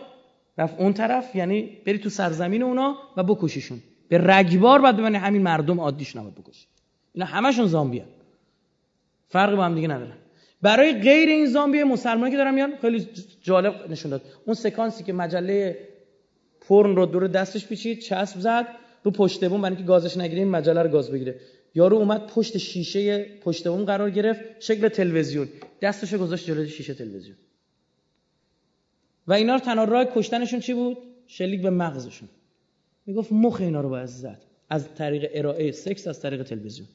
رفت اون طرف یعنی بری تو سرزمین اونا و بکشیشون به رگبار بعد ببینی همین مردم عادیش نباید بکشی اینا همشون زامبیه فرقی با هم دیگه ندارن برای غیر این زامبی مسلمانی که دارن میان خیلی جالب نشون داد. اون سکانسی که مجله پرن رو دور دستش پیچید چسب زد رو پشت بوم برای اینکه گازش نگیره این مجله رو گاز بگیره. یارو اومد پشت شیشه پشت بوم قرار گرفت شکل تلویزیون. دستشو گذاشت جلوی شیشه تلویزیون. و اینا رو تنها راه کشتنشون چی بود؟ شلیک به مغزشون. می‌گفت مخ اینا رو باید زد. از طریق ارائه سکس از طریق تلویزیون.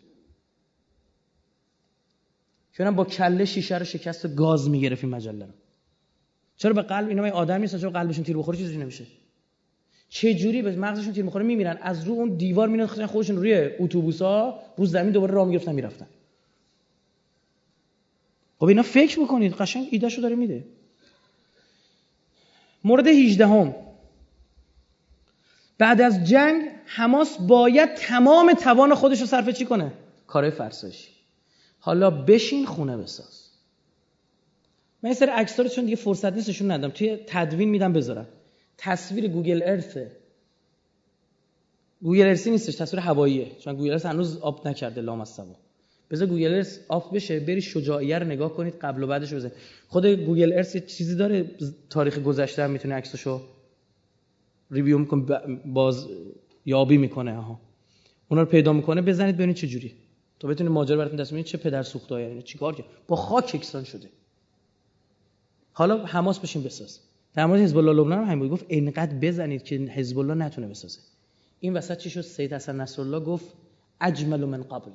چون با کله شیشه رو شکست و گاز می‌گرفت این مجله رو. چرا به قلب اینا آدم نیستن؟ چرا قلبشون تیر بخوره چیزی نمیشه؟ چه جوری به مغزشون تیر می‌خوره میمیرن؟ از رو اون دیوار مینداختن خودشون روی اتوبوسا رو زمین دوباره راه می‌گرفتن می‌رفتن. خب اینا فکر بکنید قشنگ ایدهشو داره میده. مورد 18 هم. بعد از جنگ حماس باید تمام توان خودش رو صرف چی کنه؟ کارهای فرسایشی. حالا بشین خونه بساز. من یه سر عکس چون دیگه فرصت نیستشون ندم. توی تدوین میدم بذارم. تصویر گوگل ارثه گوگل ارثی نیستش تصویر هواییه. چون گوگل ارث هنوز آب نکرده لام از سوا بذار گوگل ارث آف بشه بری شجاعیه رو نگاه کنید قبل و بعدش بزنید خود گوگل ارث چیزی داره تاریخ گذشته هم می‌تونه عکسشو ریویو می‌کنه باز یابی می‌کنه ها. اونا رو پیدا می‌کنه بزنید ببینید چه جوری تا بتونید ماجرا براتون دست چه پدر سوخته یعنی چیکار کرد. با خاک یکسان شده. حالا حماس بشین بساز. در مورد حزب الله لبنان هم همین گفت اینقدر بزنید که حزب الله نتونه بسازه. این وسط چی شد؟ سید حسن نصرالله گفت اجمل من قبل.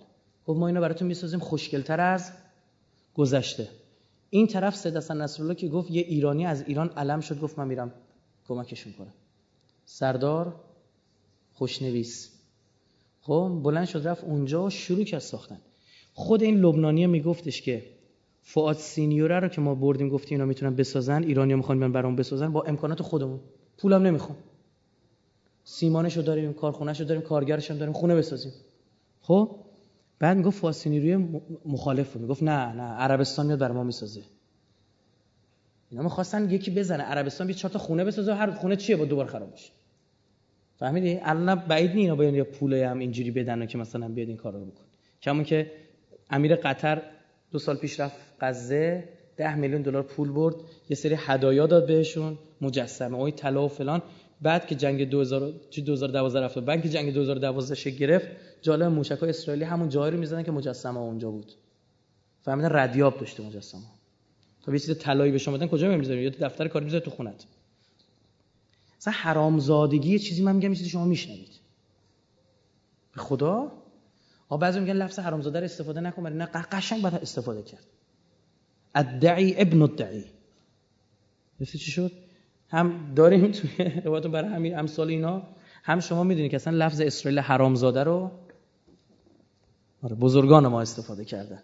گفت ما اینو براتون می‌سازیم خوشگلتر از گذشته. این طرف سید حسن نصرالله که گفت یه ایرانی از ایران علم شد. گفت من میرم کمکشون کنم. سردار خوشنویس. خب بلند شد رفت اونجا شروع کرد ساختن. خود این لبنانی میگفتش که فعاد سینیوره رو که ما بردیم گفتیم اینا می‌تونن بسازن ایرانی می‌خوان من برام بسازن با امکانات خودمون. پولم نمی‌خوام. سیمانشو داریم کارخونهشو داریم کارگرش داریم خونه بسازیم. خب بعد می‌گفت فعاد سینیوری مخالف بود. می‌گفت نه نه عربستان میاد برای ما می‌سازه. اینا می‌خواستن یکی بزنه عربستان بیا چهار تا خونه بسازه هر خونه چیه با دوبار خراب بشه. فهمیدی؟ الان بعید نی اینا بیان یا پول هم اینجوری بدن که مثلا بیاد این کارا رو بکن کمون که امیر قطر دو سال پیش رفت غزه ده میلیون دلار پول برد یه سری هدایا داد بهشون مجسمه اوی طلا و فلان. بعد که جنگ 2000 چی 2012 رفت بعد که جنگ 2012 شه گرفت جالب موشکای اسرائیلی همون جایی رو می‌زدن که مجسمه اونجا بود. فهمیدن ردیاب داشته مجسمه. تا یه چیز طلایی به شما بدن کجا می‌ذارید یا دفتر کاری می‌ذارید تو خونت؟ مثلا حرامزادگی چیزی من میگم چیزی شما میشنوید. به خدا؟ آ بعضی میگن لفظ حرامزاده رو استفاده نکن نه قشنگ باید استفاده کرد. ادعی ابن الدعی. چی شد؟ هم داریم توی روایتون برای همین امثال اینا هم شما می‌دونید که اصلا لفظ اسرائیل حرامزاده رو آره بزرگان ما استفاده کردن.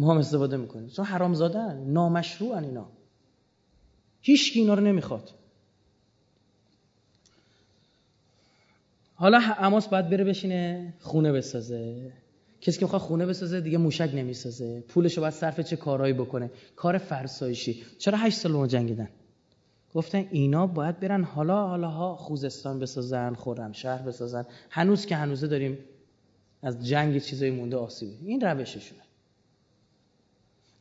ما هم استفاده می‌کنیم. چون حرامزاده نامشروع اینا. هیچ اینا رو نمی‌خواد. حالا اماس باید بره بشینه خونه بسازه. کسی که می‌خواد خونه بسازه دیگه موشک نمی‌سازه. پولش رو باید صرف چه کارهایی بکنه؟ کار فرسایشی. چرا هشت سال ما جنگیدن؟ گفتن اینا باید برن حالا حالا ها خوزستان بسازن خورم شهر بسازن. هنوز که هنوزه داریم از جنگ چیزایی مونده آسیبی این روششونه.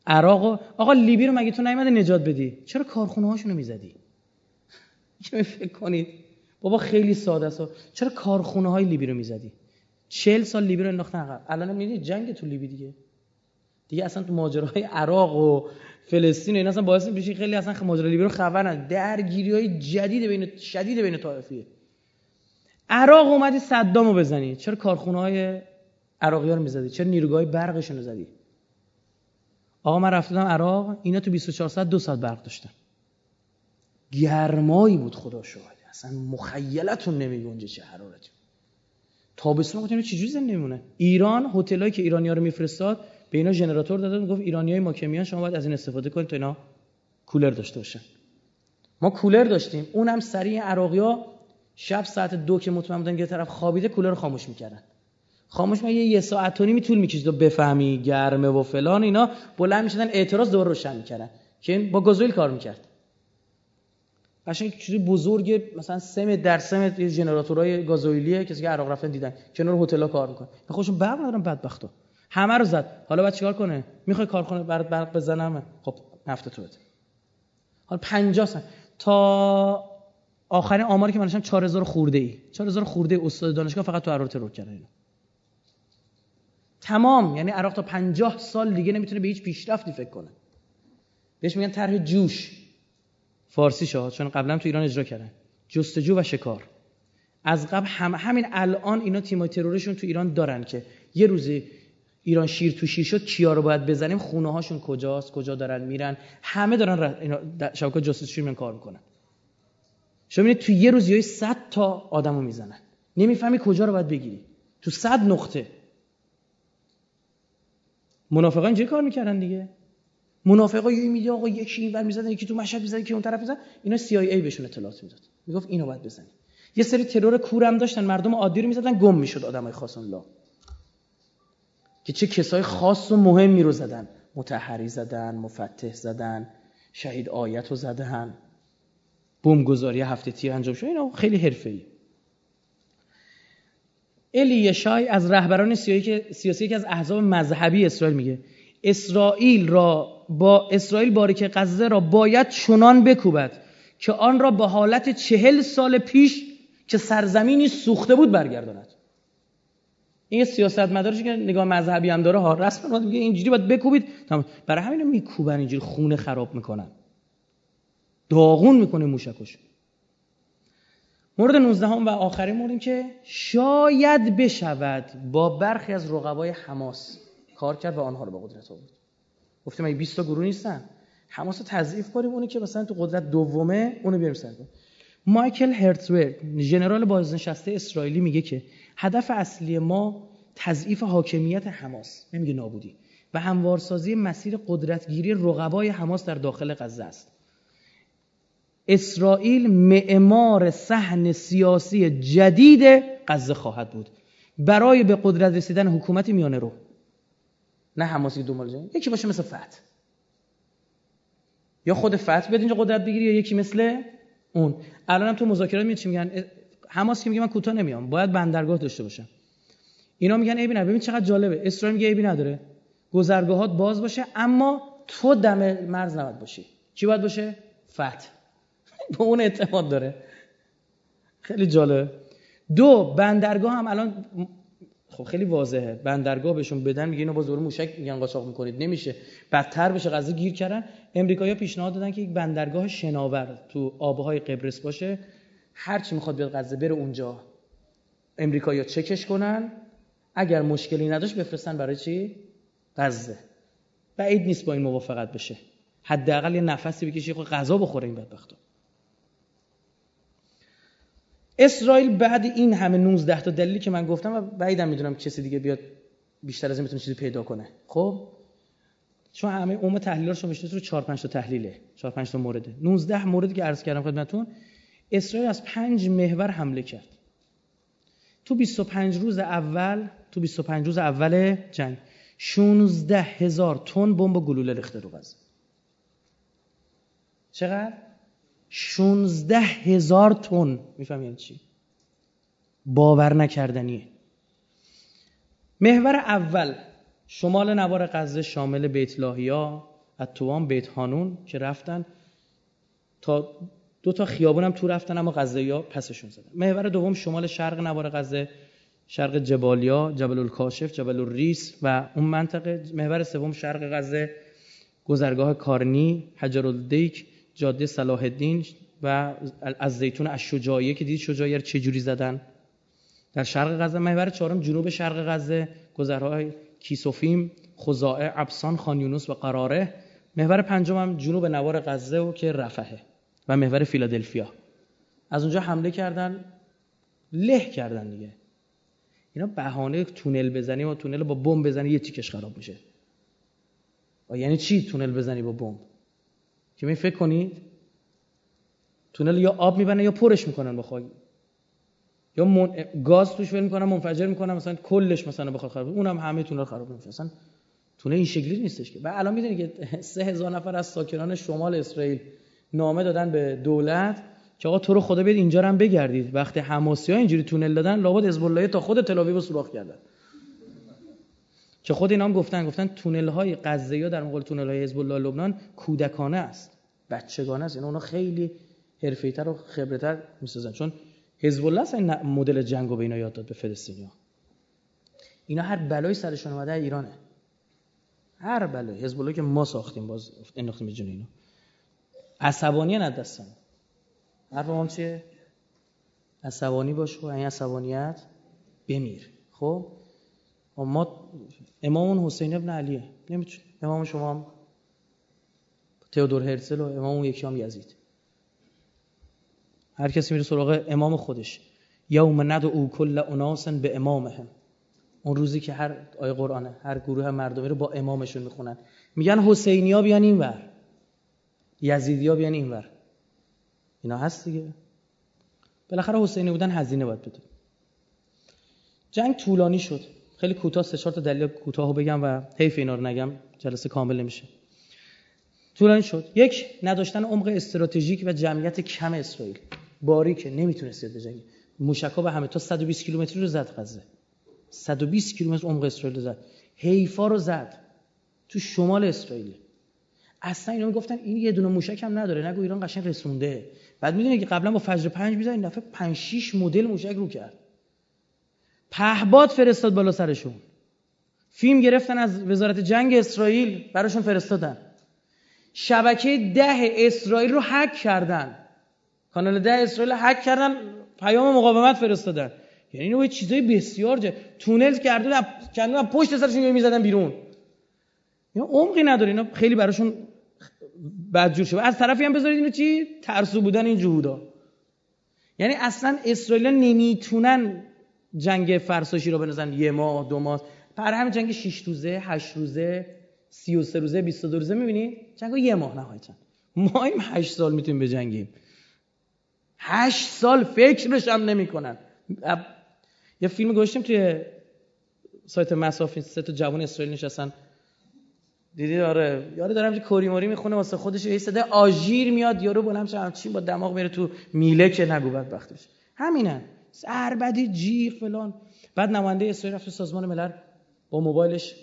عراق آقا لیبی رو مگه تو نیومده نجات بدی؟ چرا کارخونه هاشونو می‌زدی فکر کنید؟ بابا خیلی ساده است. چرا کارخونه های لیبی رو می‌زدی؟ چهل سال لیبی رو انداختن عقب. الان می‌بینید جنگ تو لیبی دیگه. دیگه اصلا تو ماجراهای عراق و فلسطین این اصلا باعث میشه خیلی اصلا ماجرای لیبی رو خبر درگیری های جدید بین شدید بین طایفیه عراق اومدی صدامو بزنی. چرا کارخونه های عراقی ها رو می‌زدی؟ چرا نیروگاه برقشون رو زدی؟ آقا من رفتم عراق اینا تو 24 ساعت دو ساعت برق داشتن. گرمایی بود خدا شاهد اصلا مخیلتون نمیگنجه چه حرارتی. تابستون گفتم چجوری زنده میمونه؟ ایران هتلایی که ایرانی‌ها رو میفرستاد به اینا ژنراتور دادن گفت ایرانیای ما که میان شما باید از این استفاده کنید تا اینا کولر داشته باشن. ما کولر داشتیم. اونم سریع عراقیا شب ساعت دو که مطمئن بودن یه طرف خوابیده کولر رو خاموش می‌کردن. خاموش ما یه ساعت و نیمی طول می‌کشید و بفهمی گرمه و فلان اینا؟ بلند می‌شدن اعتراض دوباره روشن می‌کردن که با گازوئیل کار می‌کرد قشنگ چیزی بزرگ مثلا 3 در 3 ژنراتورهای گازوئیلیه کسی که عراق رفتن دیدن. کنار هتل‌ها کار می‌کنه خودشون برق ندارن بدبختا همه رو زد. حالا بعد چیکار کنه؟ می‌خوای کارخونه برات برق بزنم خب نفت تو بده. حالا 50 سن. تا آخرین آماری که من داشتم 4000 خورده ای. 4000 خورده ای استاد دانشگاه فقط تو عراق ترور کردن تمام یعنی عراق تا 50 سال دیگه نمی‌تونه به هیچ پیشرفتی فکر کنه. بهش میگن طرح جوش. فارسی شاه چون قبلا تو ایران اجرا کردن. جستجو و شکار. از قبل هم همین الان اینا تیمای ترورشون تو ایران دارن که یه روزی ایران شیر تو شیر شد کیا رو باید بزنیم خونه هاشون کجاست کجا دارن میرن. همه دارن اینا شبکه جاسوسی من کار می‌کنن. شما می‌بینید تو یه روز یه 100 تا آدمو می‌زنن. نمی‌فهمی کجا رو باید بگیری. تو 100 نقطه. منافقان اینجوری کار می‌کردن دیگه؟ منافقا یه میگه آقا یکی اینور می‌زدن یکی تو مشهد می‌زدن یکی اون طرف می‌زدن اینا CIA بهشون اطلاعات می‌داد. می‌گفت اینو باید بزنید یه سری ترور کورم داشتن مردم عادی رو می‌زدن گم می‌شد آدمای خاص الله که چه کسای خاص و مهمی رو زدن. متحری زدن مفتح زدن شهید آیت رو زدن. بمبگذاری هفته تیر انجام شد. اینا خیلی حرفه‌ای. الی یشای از رهبران سیاسی که از احزاب مذهبی اسرائیل میگه. اسرائیل را با اسرائیل باریک غزه را باید چنان بکوبد که آن را به حالت چهل سال پیش که سرزمینی سوخته بود برگرداند. این سیاست مدارش که نگاه مذهبی هم داره ها رسما میگه اینجوری باید بکوبید. برای همین میکوبن اینجوری خونه خراب می‌کنن. داغون می‌کنه موشکش. مورد 19 هم و آخرین مورد که شاید بشود با برخی از رقبای حماس کار کرد و آنها رو به قدرت آورد. گفتم این 20 تا گروه نیستن حماس رو تضعیف کنیم اونی که مثلا تو قدرت دومه اونو بیاریم سر مایکل هرتزبرگ ژنرال بازنشسته اسرائیلی میگه که هدف اصلی ما تضعیف حاکمیت حماس نمیگه نابودی و هموارسازی مسیر قدرتگیری رقبای حماس در داخل غزه است. اسرائیل معمار صحن سیاسی جدید غزه خواهد بود. برای به قدرت رسیدن حکومت میانه رو. نه حماسی دنبال جنگ. یکی باشه مثل فتح یا خود فتح بیاد اینجا قدرت بگیری یا یکی مثل اون. الانم تو مذاکرات میاد چی میگن؟ حماس که میگه من کوتاه نمیام. باید بندرگاه داشته باشم. اینا میگن عیبی نداره. ببین چقدر جالبه. اسرائیل میگه عیبی نداره. گذرگاهات باز باشه اما تو دم مرز نباید باشی. چی باید باشه؟ فتح به اون اعتماد داره. خیلی جالبه. دو بندرگاه هم الان خب خیلی واضحه. بندرگاه بهشون بدن میگه اینو با زور موشک میگن قاچاق می‌کنید. نمیشه. بدتر بشه قضیه گیر کردن. امریکایی‌ها پیشنهاد دادن که یک بندرگاه شناور تو آبهای قبرس باشه. هر چی می‌خواد بیاد غزه بره اونجا. امریکایی‌ها چکش کنن. اگر مشکلی نداشت بفرستن برای چی؟ غزه. بعید نیست با این موافقت بشه. حداقل یه نفسی بکشی خود غذا بخوره این بدبختا. اسرائیل بعد این همه 19 تا دلیلی که من گفتم و بعیدم می‌دونم کسی دیگه بیاد بیشتر از این می‌تونه چیزی پیدا کنه. خب؟ چون همه عمر تحلیلاشو میشه رو 4 5 تا تحلیله 4 5 تا مورده. 19 موردی که عرض کردم خدمتتون اسرائیل از پنج محور حمله کرد. تو 25 روز اول تو 25 روز اول جنگ 16 هزار تن بمب گلوله ریخته رو غزه چقدر؟ 16 هزار تن. میفهم یعنی چی؟ باور نکردنیه. محور اول شمال نوار غزه شامل بیت لاهیا اتوان بیت هانون که رفتن تا دو تا خیابون هم تو رفتن اما غزه یا پسشون زدن. محور دوم شمال شرق نوار غزه شرق جبالیا جبل الکاشف جبل الریس و اون منطقه. محور سوم شرق غزه گذرگاه کارنی حجر الدیک جاده صلاح الدین و از زیتون الشجاعیه که دید شجاعیه رو چجوری زدن؟ در شرق غزه محور چهارم جنوب شرق غزه گذرهای کیسوفیم خزائه ابسان خانیونوس و قراره. محور پنجم هم جنوب نوار غزه و که رفحه و محور فیلادلفیا. از اونجا حمله کردن له کردن دیگه. اینا بهانه تونل بزنی و تونل با بمب بزنی یه تیکش خراب میشه. یعنی چی تونل بزنی با بمب؟ که می فکر کنید تونل یا آب میبنه یا پرش می‌کنن با خاک. یا من... گاز توش ول می‌کنن منفجر می‌کنن مثلا کلش مثلا بخواد خراب اونم همه تونل خراب میشه مثلا تونل این شکلی نیستش که. و الان می‌دونید که سه هزار نفر از ساکنان شمال اسرائیل نامه دادن به دولت که آقا تو رو خدا بیاد اینجا هم بگردید. وقتی حماسی ها اینجوری تونل دادن لابد حزب تا خود تل رو سوراخ کردن. که خود اینا هم گفتن گفتن تونل های غزه در مقابل تونل های حزب الله لبنان کودکانه است. بچگانه است. اینا اونا خیلی حرفه‌ای‌تر و خبره‌تر می‌سازن. چون حزب الله این مدل جنگو به اینا یاد داد به فلسطینیا اینا هر بلایی سرشون اومده ایرانه. هر بلایی. حزب الله که ما ساختیم باز انداختیم به جون اینا. عصبانی نه دستن حرف چیه؟ عصبانی باش و این عصبانیت بمیر. خب؟ ما امام حسین ابن علیه. نمی‌تونه امام شما هم تئودور هرتزل و امام اون یکی هم یزید. هر کسی میره سراغ امام خودش. یوم او کل اناس به امامهم. اون روزی که هر آیه قرآنه هر گروه مردمی رو با امامشون می‌خونن. میگن حسینیا بیان اینور یزیدیا بیان اینور اینا هست دیگه. بالاخره حسینی بودن هزینه باید بده جنگ طولانی شد. خیلی کوتاه سه چهار تا دلیل کوتاهو بگم و حیف اینا رو نگم جلسه کامل نمیشه. طولانی شد. یک نداشتن عمق استراتژیک و جمعیت کم اسرائیل. باری که نمی‌تونست بجنگه موشکا به همه تا 120 کیلومتری رو زد غزه. 120 کیلومتر عمق اسرائیل رو زد. حیفا رو زد تو شمال اسرائیل. اصلا اینا می‌گفتن این یه دونه موشک هم نداره. نگو ایران قشنگ رسونده. بعد می‌دونی که قبلا با فجر 5 می‌زد این دفعه 5 6 مدل موشک رو کرد. پهباد فرستاد بالا سرشون. فیلم گرفتن از وزارت جنگ اسرائیل براشون فرستادن. شبکه ده اسرائیل رو حک کردن. کانال ده اسرائیل حک کردن پیام مقاومت فرستادن. یعنی اینو چیزای بسیار جه تونل کرده کردن پشت سرشون می‌زدن بیرون. اینا عمقی نداره. اینا خیلی براشون بدجور شده از طرفی هم بذارید اینو چی؟ ترسو بودن این جهودا. یعنی اصلا اسرائیل نمی‌تونن جنگ فرساشی رو بنزن یه ماه دو ماه. پر همین جنگ 6 روزه 8 روزه 33 روزه 22 روزه می‌بینی؟ جنگ یه ماه نهایتا ما این 8 سال می‌تونیم بجنگیم 8 سال فکرش هم نمی‌کنن. یه فیلم گوشتیم توی سایت مسافین سه تا جوان اسرائیل نشستن. دیدی؟ آره. یارو دارم که کوری موری می‌خونه واسه خودش یه صدا آژیر میاد یارو بلند همچین با دماغ میره تو میله که نگو بدبختش. همینن سربدی جیغ فلان. بعد نماینده اسرائیل رفت سازمان ملل. با موبایلش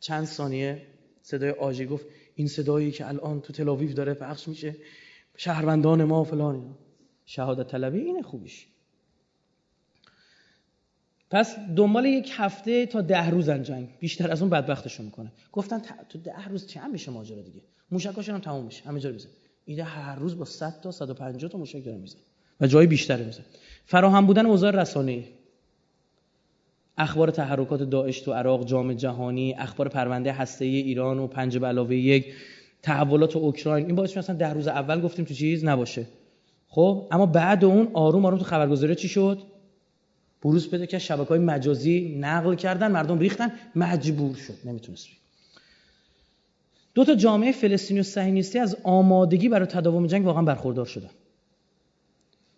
چند ثانیه صدای آژیر گفت این صدایی که الان تو تلاویف داره پخش میشه شهروندان ما فلان. شهادت طلبی اینه خوبیش. پس دنبال یک هفته تا ده روز جنگ بیشتر از اون بدبختشون می‌کنه. گفتن تو ده روز چه میشه ماجرا دیگه؟ موشکاشون هم تموم میشه همه جا میزن ایده هر روز با 100 تا 150 تا موشک داره میزن و جای بیشتری میزن فراهم بودن اوضاع رسانه‌ای. اخبار تحرکات داعش تو عراق جام جهانی اخبار پرونده هسته ایران و پنج به علاوه یک تحولات اوکراین. این باعث مثلا ده روز اول گفتیم تو چیز نباشه. خب اما بعد اون آروم آروم تو خبرگزاری چی شد؟ بروز پیدا که شبکه های مجازی نقل کردن مردم ریختن مجبور شد. نمی‌تونست دو تا جامعه فلسطینی و صهیونیستی از آمادگی برای تداوم جنگ واقعا برخوردار شدن.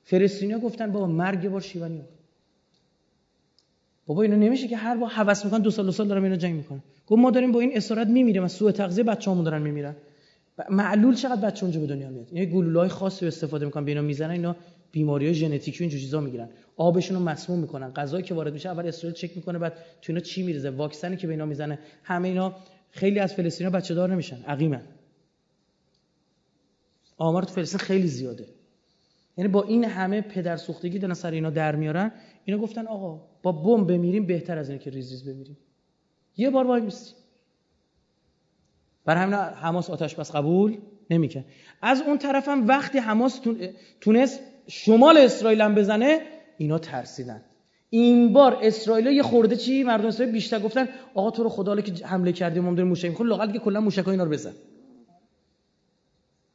فلسطینیا گفتن بابا مرگ بار شیوانی بابا اینو نمیشه که هر با هوس می‌کنن دو سال دو سال دارم اینو جنگ می‌کنن. گفت ما داریم با این اسارت میمیریم از سوء تغذیه بچه‌هامون دارن میمیرن. معلول چقدر بچه اونجا به دنیا میاد؟ این گلوله‌های خاصی استفاده می‌کنن به اینا می‌زنن اینا بیماری ژنتیکی و این چیزا می‌گیرن. آبشون رو مسموم می‌کنن. غذایی که وارد میشه اول اسرائیل چک می‌کنه بعد تو اینا چی میریزه؟ واکسنی که به اینا می‌زنه. همه اینا خیلی از فلسطینیا بچه دار نمیشن عقیمن. آمار تو فلسطین خیلی زیاده. یعنی با این همه پدر سوختگی دارن سر اینا در میارن اینا گفتن آقا با بمب بمیریم بهتر از اینه که ریز ریز بمیریم. یه بار وای میستیم بر همین حماس آتش بس قبول نمی‌کرد. از اون طرف هم وقتی حماس تونست شمال اسرائیل هم بزنه اینا ترسیدن. این بار اسرائیل یه خورده چی مردم اسرائیل بیشتر گفتن آقا تو رو خدا که حمله کردیم ما داریم موشک می‌خوریم. لاقل که کلا موشک اینا رو بزن.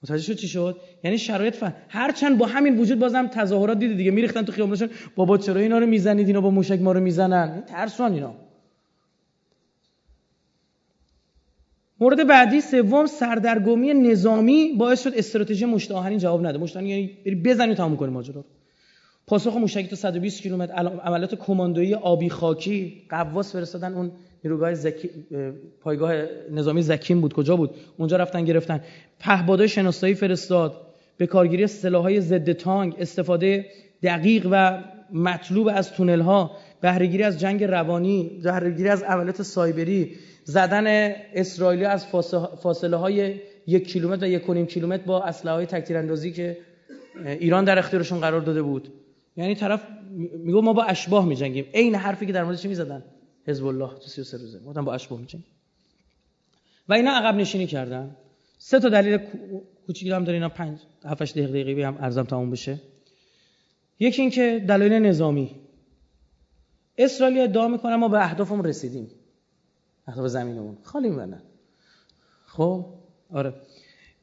متوجه شد چی شد؟ یعنی شرایط فن هرچند با همین وجود بازم تظاهرات دیدی دیگه. میریختن تو خیابونشون بابا چرا اینا رو می‌زنید؟ اینا با موشک ما رو می‌زنن. ترسان اینا. مورد بعدی سوم سردرگمی نظامی باعث شد استراتژی مشت جواب نده. مشت یعنی بری بزنی تموم کنی ماجرا رو. پاسخ موشکی تا 120 کیلومتر عملیات کماندویی آبی خاکی قواس فرستادن اون نیروگاه زکی پایگاه نظامی زکیم بود. کجا بود؟ اونجا رفتن گرفتن. پهبادای شناسایی فرستاد. به کارگیری سلاح‌های ضد تانک استفاده دقیق و مطلوب از تونل ها بهرهگیری از جنگ روانی بهرهگیری از عملیات سایبری. زدن اسرائیلی از فاصله های یک کیلومتر و یک و نیم کیلومتر با اسلحه های تکتیراندازی که ایران در اختیارشون قرار داده بود. یعنی طرف میگه ما با اشباه میجنگیم. عین حرفی که در مورد چی می‌زدن. حزب الله تو 33 روزه. گفتن با اشباه میجنگیم و اینا عقب نشینی کردن. سه تا دلیل کوچیکی هم داره اینا. 5 7 8 دقیقه هم ارزم تموم بشه. یکی اینکه دلایل نظامی. اسرائیل ادعا می‌کنه ما به اهدافمون رسیدیم. اهداف زمینمون. خالی میبنن خب؟ آره.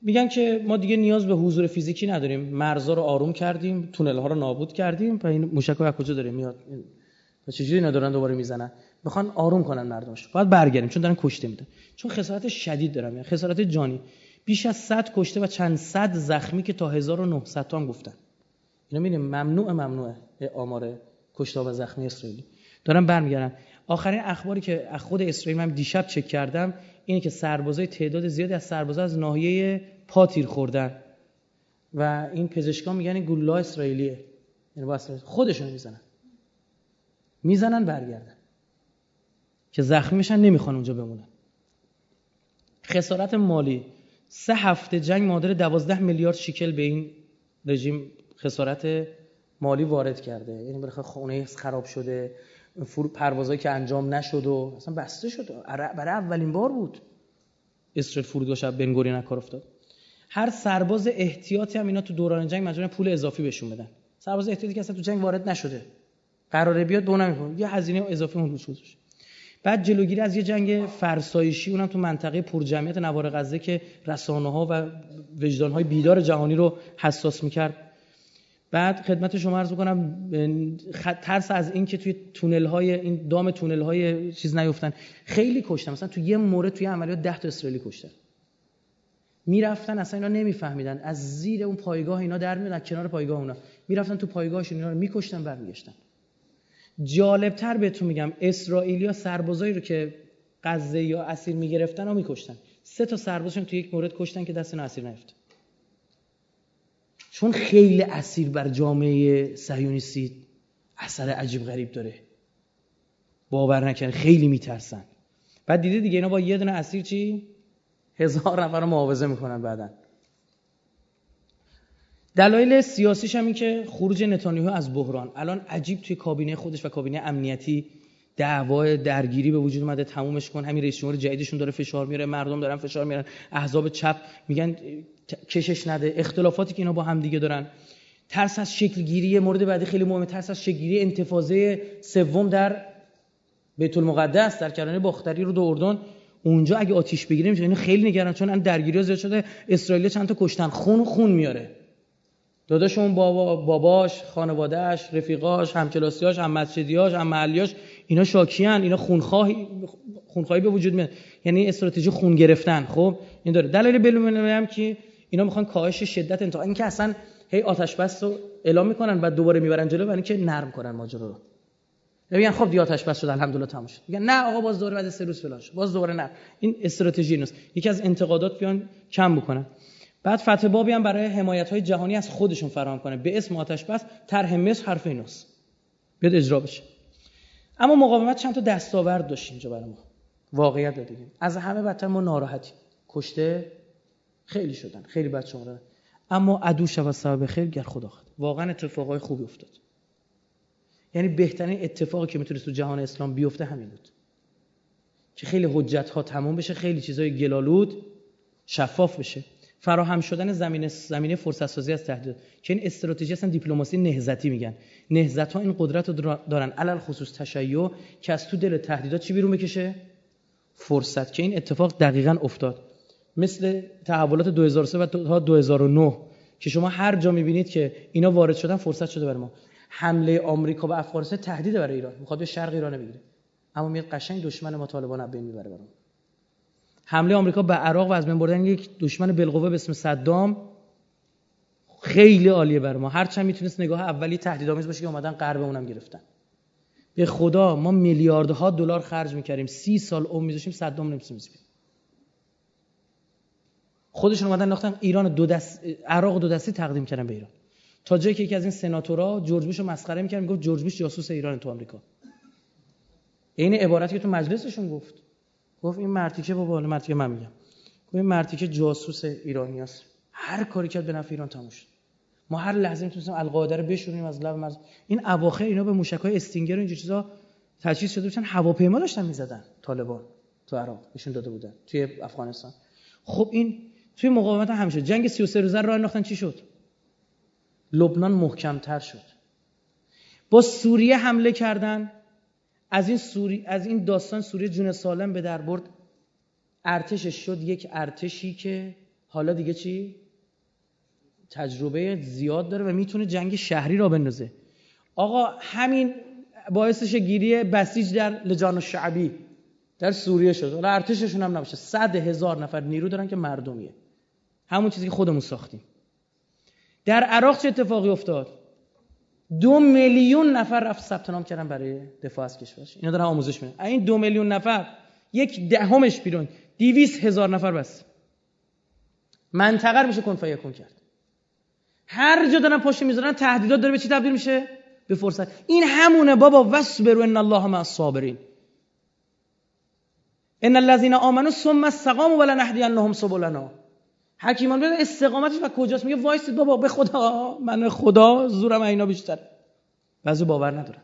میگن که ما دیگه نیاز به حضور فیزیکی نداریم. مرزا رو آروم کردیم. تونل ها رو نابود کردیم. و این موشک از کجا داره میاد؟ چجوری ندارن دوباره می‌زنن؟ می‌خوان آروم کنن مردمش. باید برگردیم چون دارن کشته میدن. چون خسارت شدید دارن یعنی خسارت جانی. بیش از 100 کشته و چند صد زخمی که تا 1900 تا گفتن. اینا می‌بینیم ممنوع ممنوعه آمار کشته و زخمی اسرائیلی. دارن برمیگردن. آخرین اخباری که از خود اسرائیل من دیشب چک کردم اینه که سربازای تعداد زیادی از سربازا از ناحیه پاتیر خوردن. و این پزشکان میگن گلوله اسرائیلیه. یعنی با خودشون می‌زنن. می‌زنن برگردن. که زخمی میشن نمی‌خوان اونجا بمونن. خسارت مالی. سه هفته جنگ مادر دوازده میلیارد شیکل به این رژیم خسارت مالی وارد کرده. یعنی برای خونه خراب شده پروازهایی که انجام نشد و اصلا بسته شد. برای اولین بار بود. اسرائیل فرودگاه شب بنگوری نکار افتاد. هر سرباز احتیاطی هم اینا تو دوران جنگ مجبورن پول اضافی بهشون بدن. سرباز احتیاطی که اصلا تو جنگ وارد نشده. قراره بیاد به اونم یه هزینه اضافی اون روش گذاشت بعد جلوگیری از یه جنگ فرسایشی اونم تو منطقه پرجمعیت نوار غزه که رسانه ها و وجدان های بیدار جهانی رو حساس می‌کرد. بعد خدمت شما عرض کنم ترس از این که توی تونل های این دام تونل های چیز نیفتن. خیلی کشتن. مثلا توی یه مورد توی عملیات 10 تا اسرائیلی کشتن. می‌رفتن اصلا اینا نمیفهمیدن. از زیر اون پایگاه اینا در میادن کنار پایگاه اونا. می‌رفتن تو پایگاهشون اینا رو میکشتن برمیگشتن. جالبتر بهتون میگم اسرائیلیا سربازایی رو که غزه یا اسیر می‌گرفتن و میکشتن. سه تا سربازشون تو یک مورد کشتن که دست اسیر نیفت چون خیلی اسیر بر جامعه صهیونیستی اثر عجیب غریب داره. باور نکن خیلی میترسن. بعد دیده دیگه اینا با یه دونه اسیر چی؟ هزار نفر رو معاوضه می‌کنن بعدا. دلایل سیاسیش هم این که خروج نتانیاهو از بحران. الان عجیب توی کابینه خودش و کابینه امنیتی دعوا درگیری به وجود اومده تمومش کن همین رئیس جمهور جدیدشون داره فشار میاره مردم دارن فشار میارن احزاب چپ میگن کشش نده اختلافاتی که اینا با هم دیگه دارن. ترس از شکلگیری مورد بعدی خیلی مهمه ترس از شکلگیری انتفاضه سوم در بیت المقدس در کرانه باختری رو دو اردن اونجا اگه آتیش بگیره میشه خیلی نگران چون درگیری زیاد شده اسرائیل چند تا کشتن خون خون میاره. داداشون بابا باباش خانوادهش رفیقاش همکلاسیاش هم مسجدیاش هم محلیاش اینا شاکیان اینا خونخواهی خونخواهی به وجود میاد. یعنی استراتژی خون گرفتن. خب این داره. دلیل بلومنوی هم که اینا می‌خوان کاهش شدت انتقاد اینکه اصلا هی آتش بس رو اعلام می‌کنن بعد دوباره می‌برن جلو برای اینکه نرم کنن ماجرا رو. میگن خب دیگه آتش بس شد الحمدلله تموم شد. میگن نه آقا باز دوباره بعد سه روز فلان باز دوباره نه. این استراتژی نیست یکی از انتقادات بیان کم بکنن. بعد فتح بابی هم برای حمایت های جهانی از خودشون فراهم کنه. به اسم آتش بس طرح مصر حرف ایناست. بیاد اجرا بشه. اما مقاومت چند تا دستاورد داشت اینجا برای ما. واقعیت دیگه. از همه بدتر ما ناراحتیم. کشته خیلی شدن. خیلی بچه‌ها دارن اما عدو شود سبب خیر گر خدا خود واقعا اتفاقای خوبی افتاد. یعنی بهترین اتفاقی که می‌تونست تو جهان اسلام بیفته همین بود. که خیلی حجت ها تموم بشه خیلی چیزای گلالود شفاف بشه. فراهم شدن زمینه زمینه فرصت سازی از تهدید. که این استراتژی اصلا دیپلماسی نهضتی میگن. نهضت ها این قدرت رو دارن. علل خصوص تشیع که از تو دل تهدیدات چی بیرون بکشه؟ فرصت. که این اتفاق دقیقا افتاد. مثل تحولات 2003 و تا 2009 که شما هر جا می‌بینید که اینا وارد شدن فرصت شده برای ما. حمله آمریکا به افغانستان تهدید برای ایران. می‌خواد به شرق ایران بگیره. اما میاد قشنگ دشمن ما طالبان بین می‌بره برام حمله آمریکا به عراق و از بین بردن یک دشمن بالقوه به اسم صدام خیلی عالیه بر ما. هرچند می‌تونست نگاه اولی تهدیدآمیز باشه که اومدن غرب اونم گرفتن. به خدا ما میلیاردها دلار خرج می‌کردیم. سی سال عمر میذاشیم صدام نمی‌تونیم خودشون اومدن ناختن ایران دو دست عراق دو دستی تقدیم کردن به ایران. تا جایی که یکی از این سناتورا جورج بوش مسخره می‌کرد می‌گفت جورج بوش جاسوس ایران تو آمریکا. این عبارتی که تو مجلسشون گفت. گفت این مرتیکه بابا حالا مرتیکه من میگم. گفت این مرتیکه جاسوس ایرانی است هر کاری کرد به نفع ایران تموم شد. ما هر لحظه می‌تونستیم القاعده رو بشوریم از لب مرز این اواخر اینا به موشک‌های استینگر و اینجور چیزا تجهیز شده بودن هواپیما داشتن می‌زدن طالبان تو عراق نشون داده بودن توی افغانستان. خب این توی مقاومت هم شد. جنگ 33 روزه رو انداختن چی شد؟ لبنان محکمتر شد. با سوریه حمله کردن. از این سوری از این داستان سوریه جون سالم به در برد. ارتشش شد یک ارتشی که حالا دیگه چی؟ تجربه زیاد داره و می‌تونه جنگ شهری را بندازه. آقا همین باعثش گیری بسیج در لجان شعبی در سوریه شد. حالا ارتششون هم نباشه. صد هزار نفر نیرو دارن که مردمیه. همون چیزی که خودمون ساختیم. در عراق چه اتفاقی افتاد؟ دو میلیون نفر رفت ثبت نام کردن برای دفاع از کشورش. اینا دارن آموزش میدن. این دو میلیون نفر یک دهمش بیرون. دیویس هزار نفر بس. منطقه رو میشه کن فیکون کرد. هر جا دارن پشت می‌ذارن تهدیدات داره به چی تبدیل میشه؟ به فرصت. این همونه بابا وصبروا ان الله مع الصابرین. ان الذين امنوا ثم استقاموا ولنهدينهم سبلنا. حکیمان ببین استقامتش و کجاست؟ میگه وایسید بابا به خدا. من خدا زورم اینا بیشتر بعضی باور ندارن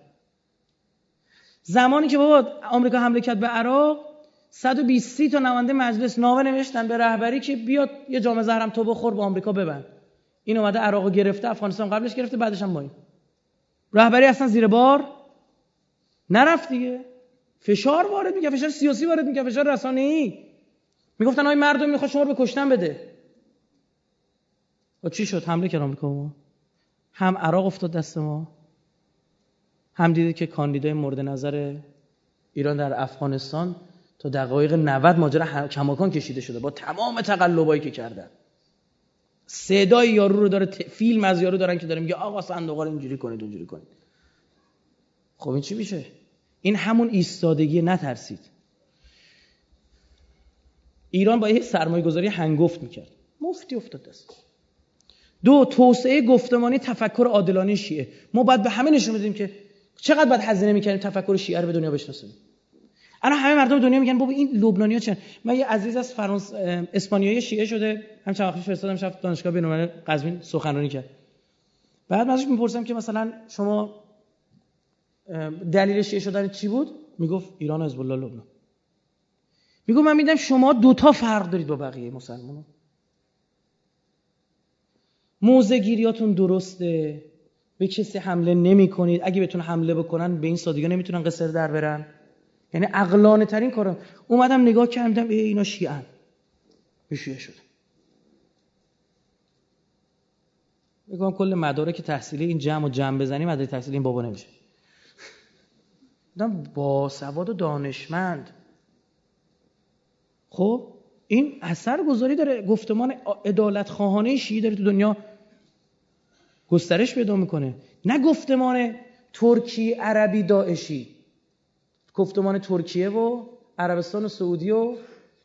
زمانی که بابا آمریکا حمله کرد به عراق 120 تا نماینده مجلس نامه نوشتن به رهبری که بیاد یه جام زهرم تو بخور با آمریکا ببند. این اومده عراق گرفته افغانستان قبلش گرفته بعدش هم این رهبری اصلا زیر بار. نرفت دیگه. فشار وارد میگه فشار سیاسی وارد میگه فشار رسانه‌ای. می‌گفتن آی مردم می‌خواد شما رو به کشتن بده. و چی شد؟ حمله کرد آمریکا ما هم عراق افتاد دست ما هم دیدید که کاندیدای مورد نظر ایران در افغانستان تا دقایق 90 ماجرا کماکان کشیده شده با تمام تقلبایی که کردن. صدای یارو رو داره فیلم از یارو دارن که داره میگه آقا صندوقا رو اینجوری کنید اونجوری کنید. خب این چی میشه؟ این همون ایستادگی نترسید. ایران با یه سرمایه گذاری هنگفت می‌کرد. مفتی افتاد دست. دو توسعه گفتمانی تفکر عادلانه شیعه. ما باید به همه نشون بدیم که چقدر باید هزینه می‌کنیم تفکر شیعه رو به دنیا بشناسیم. الان همه مردم دنیا میگن بابا این لبنانی‌ها چن من یه عزیز از فرانس اسپانیایی شیعه شده. هم چند وقت فرستادم شب دانشگاه بین‌الملل قزوین سخنرانی کرد. بعد ازش می‌پرسم که مثلا شما دلیل شیعه شدن چی بود؟ می‌گفت ایران و حزب لبنان. میگم من میدم شما دوتا فرق دارید با بقیه مسلمانان موزه گیریاتون درسته؟ به کسی حمله نمی کنید؟ اگه بتون حمله بکنن به این سادگی نمی‌تونن قصر در برن. یعنی عقلانه ترین کارم اومدم نگاه کردم ای اینا شیعن. به شیعه شد بگم کل مدارک تحصیلی این جمع و جمع بزنی مدارک تحصیلی این بابا نمیشه. با سواد و دانشمند. خب این اثر گذاری داره. گفتمان ادالت خواهانه شیعی داره تو دنیا. گسترش پیدا می‌کنه. نه گفتمان ترکی عربی داعشی. گفتمان ترکیه و عربستان و سعودی و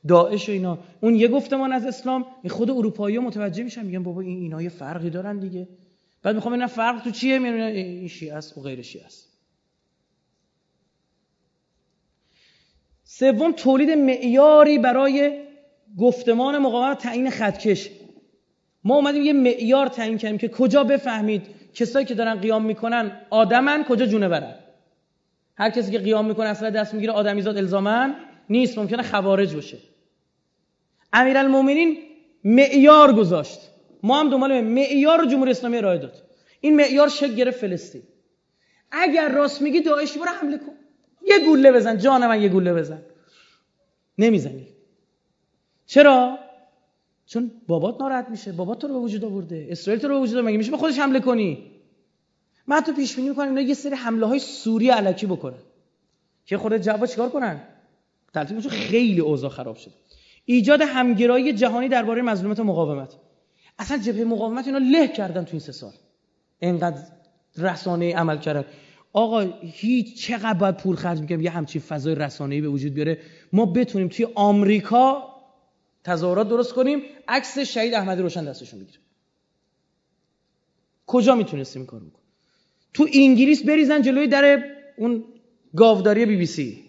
داعش و اینا. اون یه گفتمان از اسلام خود اروپایی متوجه میشن میگن بابا این اینا یه فرقی دارن دیگه. بعد می‌خوام اینا فرق تو چیه؟ میگن این شیعه است و غیر شیعه است. سوم تولید معیاری برای گفتمان مقاومت تعیین خطکش ما اومدیم یه معیار تعیین کردیم که کجا بفهمید کسایی که دارن قیام می‌کنن آدمن کجا جونه برن هر کسی که قیام می‌کنه اصلا دست می‌گیره آدمیزاد الزامن نیست ممکنه خوارج باشه. امیرالمومنین معیار گذاشت. ما هم دنبال معیار جمهوری اسلامی ارائه داد. این معیار شکل گرفت فلسطین. اگر راست میگی داعش برو حمله کن. یه گوله بزن. جان من یه گوله بزن. نمی‌زنی. چرا؟ چون بابات ناراحت میشه. بابات تو رو به وجود آورده. اسرائیل تو رو به وجود مگه میشه به خودش حمله کنی؟ من تو پیش بینی می‌کنم اینا یه سری حمله های سوری علکی بکنن که خود جواب چیکار کنن؟ تلتیبشون خیلی اوضاع خراب شد ایجاد همگرایی جهانی درباره مظلومیت مقاومت. اصلا جبهه مقاومت اینا له کردن تو این سه سال. انقدر رسانه عمل کردن آقا هیچ چقدر باید پول خرج می‌کنیم یه همچین فضای رسانه‌ای به وجود بیاره. ما بتونیم توی آمریکا تظاهرات درست کنیم عکس شهید احمدی روشن دستشون بگیریم کجا می‌تونستیم کار بکنیم؟ تو انگلیس بریزن جلوی در اون گاوداری بی بی سی.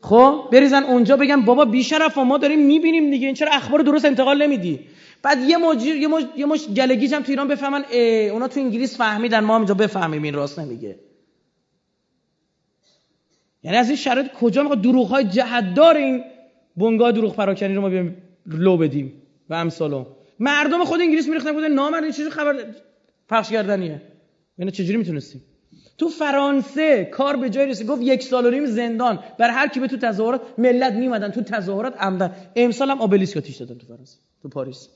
خب بریزن اونجا بگن بابا بیشرف ما داریم می‌بینیم دیگه این چرا اخبار درست انتقال نمیدی؟ بعد یه مجیر یه مش یه مش گلگیج هم تو ایران بفهمن اونا تو انگلیس فهمیدن ما هم اینجا بفهمیم این راست نمیگه. یعنی از این شرایط کجا می‌خواد؟ دروغ های جهتدار این بنگاه دروغ پراکنی رو ما لو بدیم و امثالو مردم خود انگلیس میریختن بودن نامرد چیزی خبر؟ پخش کردنیه. یعنی چجوری می‌تونستیم؟ تو فرانسه کار به جای رسید گفت یک سال و نیم زندان. بر هر کی به تو تظاهرات ملت میمدن تو تظاهرات عمدن. امسال هم آبلیسک آتیش دادن تو فرانسه تو پاریس.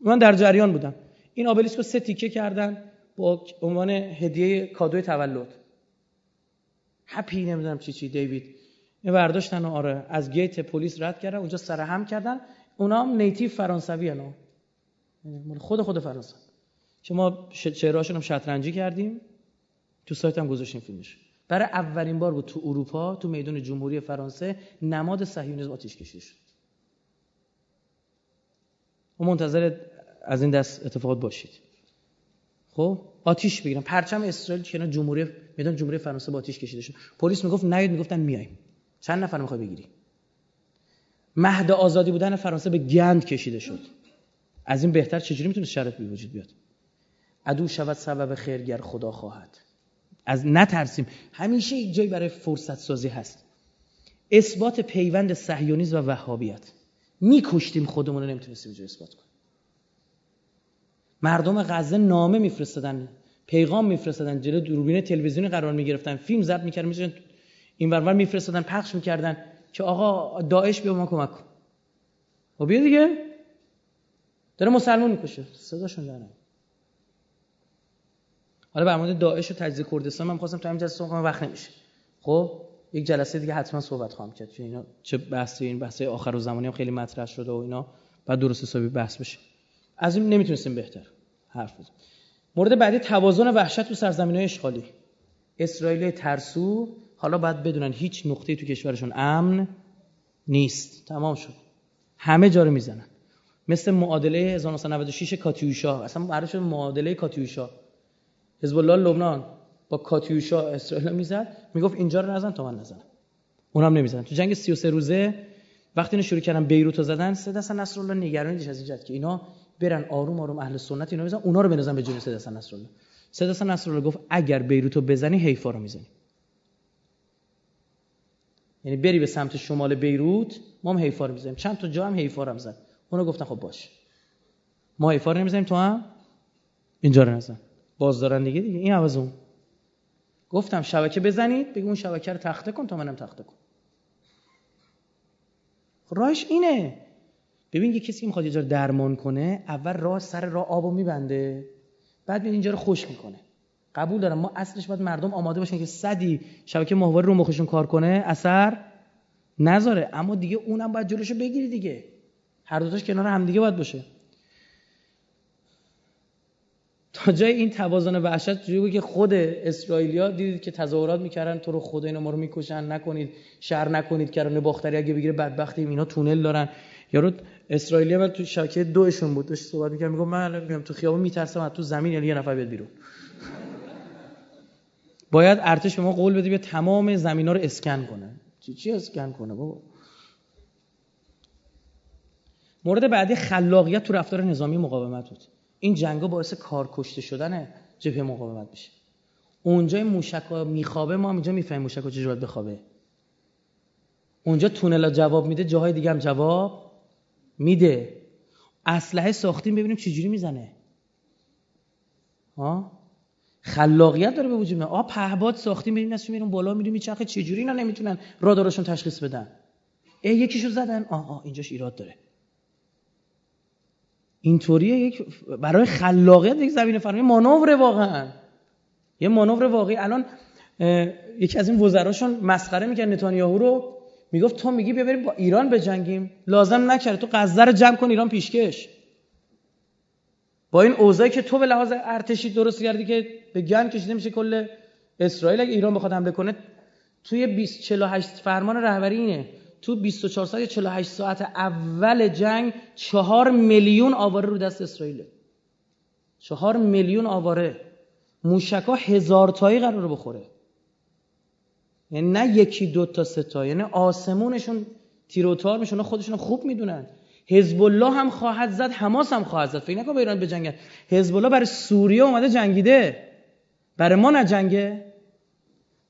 من در جریان بودم. این آبلیسک رو سه تیکه کردن با عنوان هدیه کادوی تولد. هپی نمی‌دونم چی چی دیوید. برداشتن آره از گیت پلیس رد کردن اونجا سر هم کردن. اونا هم نیتیو فرانسوی هنو یعنی خود خود فرانسه. که ما شعرهاشون هم شطرنجی کردیم. تو سایت هم گذاشتیم فیلمش. برای اولین بار بود تو اروپا تو میدون جمهوری فرانسه نماد صهیونیسم آتیش کشیده شد. و منتظر از این دست اتفاقات باشید. خب؟ آتیش بگیرن پرچم اسرائیل کنار جمهوری میدان جمهوری فرانسه با آتیش کشیده شد. پلیس می‌گفت نیاید می‌گفتن میایم. چند نفر می‌خوای بگیری؟ مهد آزادی بودن فرانسه به گند کشیده شد. از این بهتر چجوری می‌تونه شرط به وجود بیاد؟ عدو شود سبب خیرگر خدا خواهد. از نترسیم. همیشه یک جایی برای فرصت سازی هست. اثبات پیوند صهیونیسم و وهابیت. میکشتیم خودمون رو نمی‌تونستیم اینجا اثبات کنیم. مردم غزه نامه میفرستادن پیغام میفرستادن جلو دوربین تلویزیونی قرار می‌گرفتن فیلم ضبط می‌کردن میشن این ورور میفرستادن پخش می‌کردن که آقا داعش بیا ما کمک کن. و خب بیا دیگه. داره مسلمان می‌کشه. صداشون در حالا در مورد داعش و تجزیه کردستان من خواستم تو همین جلسه صحبت وقت نمیشه. خب یک جلسه دیگه حتما صحبت خواهم کرد. چون اینا چه بحثی این بحث آخر و زمانی هم خیلی مطرح شده و اینا. بعد درست حسابی بحث بشه. از این نمی‌تونستیم بهتر حرف بزنیم. مورد بعدی توازن وحشت تو سرزمین‌های اشغالی. اسرائیل ترسو حالا باید بدونن هیچ نقطه تو کشورشون امن نیست. تمام شد. همه جا رو می‌زنن. مثل معادله 1996 کاتیوشا. اصلا معروف شد معادله کاتیوشا. حزب الله لبنان با کاتیوشا اسرائیل می‌زد. می‌گفت اینجا رو نزن تا من نزنم. اونم نمی‌زنن. تو جنگ 33 روزه وقتی اینو شروع کردن بیروت رو زدن سه دست نصرالله نگرانی از اینجا که اینا برن آروم آروم اهل سنت اینا می‌زنن اونا رو بنزن به جون سه دست نصرالله. سه دست نصرالله گفت اگر بیروت رو بزنی حیفا رو می‌زنی. یعنی بری به سمت شمال بیروت ما هم حیفا رو می‌زنیم. چند تا جا هم حیفا رو زد. اونا گفتن خب باش. ما حیفا رو نمی‌زنیم تو هم؟ اینجا رو نزن. باز دارن دیگه این عوض اون. گفتم شبکه بزنید بگو اون شبکه رو تخته کن تا منم تخته کن. خب راهش اینه. ببین یه کسی می‌خواد یه درمان کنه اول راه سر راه آبو میبنده بعد میاد اینجا رو خوش می‌کنه. قبول دارم. ما اصلش باید مردم آماده باشن که صدی شبکه ماهواره رو مخشون کار کنه اثر نذاره. اما دیگه اونم باید جلوشو بگیری دیگه. هر دوتاش کنار همدیگه باید باشه. تا جای این توازن وحشت جوری بود که خود اسرائیلیا دیدید که تظاهرات می‌کردن تو رو خدا اینا ما رو می‌کشن نکنید شر نکنید کرانه باختری اگه بگیره بدبختی اینا تونل دارن. یارو اسرائیلیا من تو شبکه دوشون بود. داشت صحبت می‌کرد میگم من میام تو خیابون میترسم از تو زمین یعنی یه نفر بیاد بیرون. باید ارتش به ما قول بده بیا تمام زمینا رو اسکن کنه. چی چی اسکن کنه بابا؟ مورد بعدی خلاقیت تو رفتار نظامی مقاومت بود. این جنگا باعث کار کشته شدن جبهه مقاومت میشه اونجا موشکا میخوابه ما هم اینجا می‌فهمیم موشکا چجوری باید بخوابه. اونجا تونلا جواب میده جاهای دیگه هم جواب میده. اسلحه ساختیم ببینیم چجوری می‌زنه. ها؟ خلاقیت داره به وجود میاد. آ پهباد ساختیم ببینیم نسیم میرون بالا میریم میچرخه چجوری اینا نمی‌تونن رادارشون تشخیص بدن. ای یکیشو زدن. آ آ اینجاش ایراد داره. اینطوریه یک برای خلاقیت یک زمین فرمی مانور واقعا. یه مانور واقعی. الان یکی از این وزراشون مسخره می‌کرد نتانیاهو رو. می‌گفت تو میگی بیا بریم با ایران بجنگیم. لازم نکرد. تو غزه رو جمع کن ایران پیشکش. با این اوضاعی که تو به لحاظ ارتشی درست کردی که به گن کشیده میشه کل اسرائیل. اگه ایران بخواد حمله کنه توی 20 48 فرمان رهبری اینه. تو 24 ساعت 48 ساعت اول جنگ چهار میلیون آواره رو دست اسرائیل. چهار میلیون آواره. موشکا هزار تایی قرار بخوره. یعنی نه یکی دو تا سه تا. یعنی آسمونشون تیروتار میشون خودشون خوب می‌دونن. حزب الله هم خواهد زد حماس هم خواهد زد. فکر نکن با ایران بجنگن حزب الله برای سوریه اومده جنگیده. برای ما نجنگه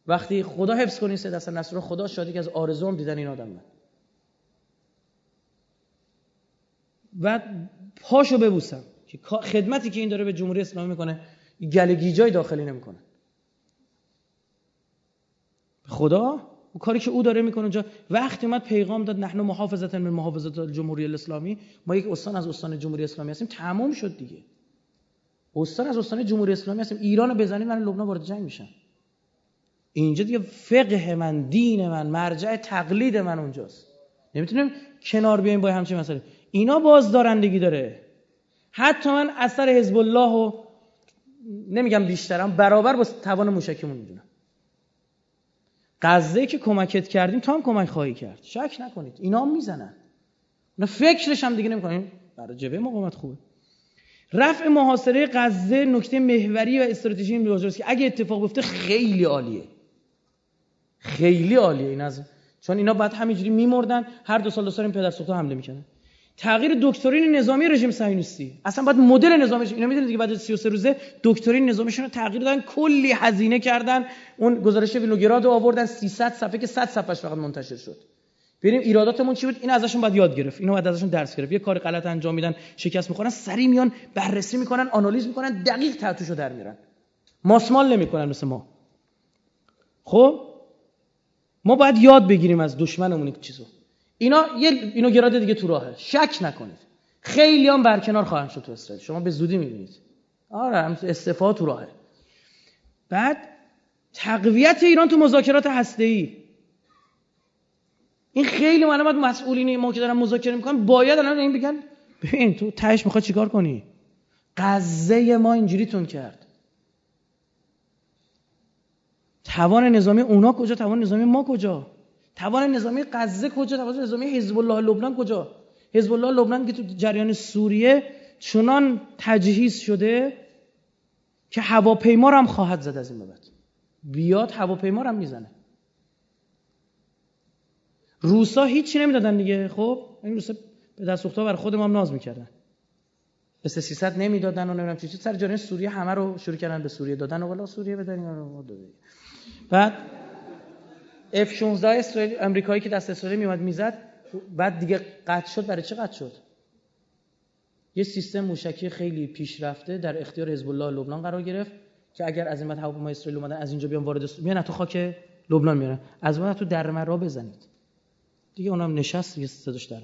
وقتی خدا حفظ کنین سه دست نصر خدا شادی که از آرزوم دیدن این آدم من. و پاشو ببوسم که خدمتی که این داره به جمهوری اسلامی می‌کنه گلگیجای داخلی نمی‌کنه. خدا؟ و کاری که او داره می‌کنه اونجا وقتی اومد پیغام داد نحن محافظت من محافظت جمهوری الاسلامی ما یک استان از استان جمهوری اسلامی هستیم تمام شد دیگه. استان از استان جمهوری اسلامی هستیم. ایران رو بزنید من لبنان وارد جنگ میشن اینجا دیگه فقه من دین من مرجع تقلید من اونجاست. نمی‌تونیم کنار بیایم با همچین مسئله. اینا باز دارندگی داره. حتی من اثر حزب الله و نمیگم بیشترم برابر با توان موشکمون می‌دونم. غزه که کمکت کردیم تو هم کمک خواهی کرد. شک نکنید. اینا می‌زنن. اونا فکرش هم دیگه نمی‌کنن. برای جبهه مقاومت خوبه. رفع محاصره غزه نکته محوری و استراتژی این که اگه اتفاق بیفته خیلی عالیه. خیلی عالیه. این از چون اینا بعد همینجوری میمردن هر دو سال دو سال این پدر سوخته حمله می‌کنن تغییر دکترین نظامی رژیم صهیونیستی. اصلا باید مدل نظامیش اینا می‌دونید که بعد از 33 روزه دکترین نظامیشون رو تغییر دادن کلی هزینه کردن. اون گزارش وینوگراد رو آوردن 300 صفحه که 100 صفحهش فقط منتشر شد. بریم ایراداتمون چی بود؟ این ازشون باید یاد گرفت. اینو باید ازشون درس گرفت. یه کار غلط انجام میدن شکست می‌خورن سری میان بررسی می‌کنن آنالیز می‌کنن دقیق تحتوشو در میارن. ماسمال نمی‌کنن مثل ما. خب؟ ما باید یاد بگیریم از دشمنمون این چیزو. اینا یه اینو گراد دیگه تو راهه. شک نکنید. خیلی هم برکنار خواهند شد تو اسرائیل. شما به زودی می‌بینید. آره استفاده تو راهه. بعد تقویت ایران تو مذاکرات هسته‌ای. این خیلی معنی باید مسئولین ما که دارن مذاکره می‌کنن باید الان این بگن. ببین تو تهش می‌خواد چیکار کنی؟ قزه ما اینجوریتون کرد. توان نظامی اونا کجا؟ توان نظامی ما کجا؟ توان نظامی غزه کجا؟ توان نظامی حزب الله لبنان کجا؟ حزب الله لبنان که تو جریان سوریه چنان تجهیز شده که هواپیما هم خواهد زد از این بعد بیاد هواپیما هم می‌زنه. روسا هیچی نمی‌دادن دیگه. خب این روسا به دست برای خود ما هم ناز می‌کردن. مثل 300 نمی‌دادن و نمی‌دونم چی سر جریان سوریه همه رو شروع کردن به سوریه دادن و والا سوریه بدن بعد F16 اسرائیل امریکایی که دست اسرائیل میومد می‌زد بعد دیگه قطع شد. برای چه قطع شد؟ یه سیستم موشکی خیلی پیشرفته در اختیار حزب الله لبنان قرار گرفت که اگر از این بعد هواپیمای اسرائیل اومدن از اینجا بیان وارد میان تو خاک لبنان میارن. از بعد تو در مرا بزنید. دیگه اونم نشست دیگه صداش در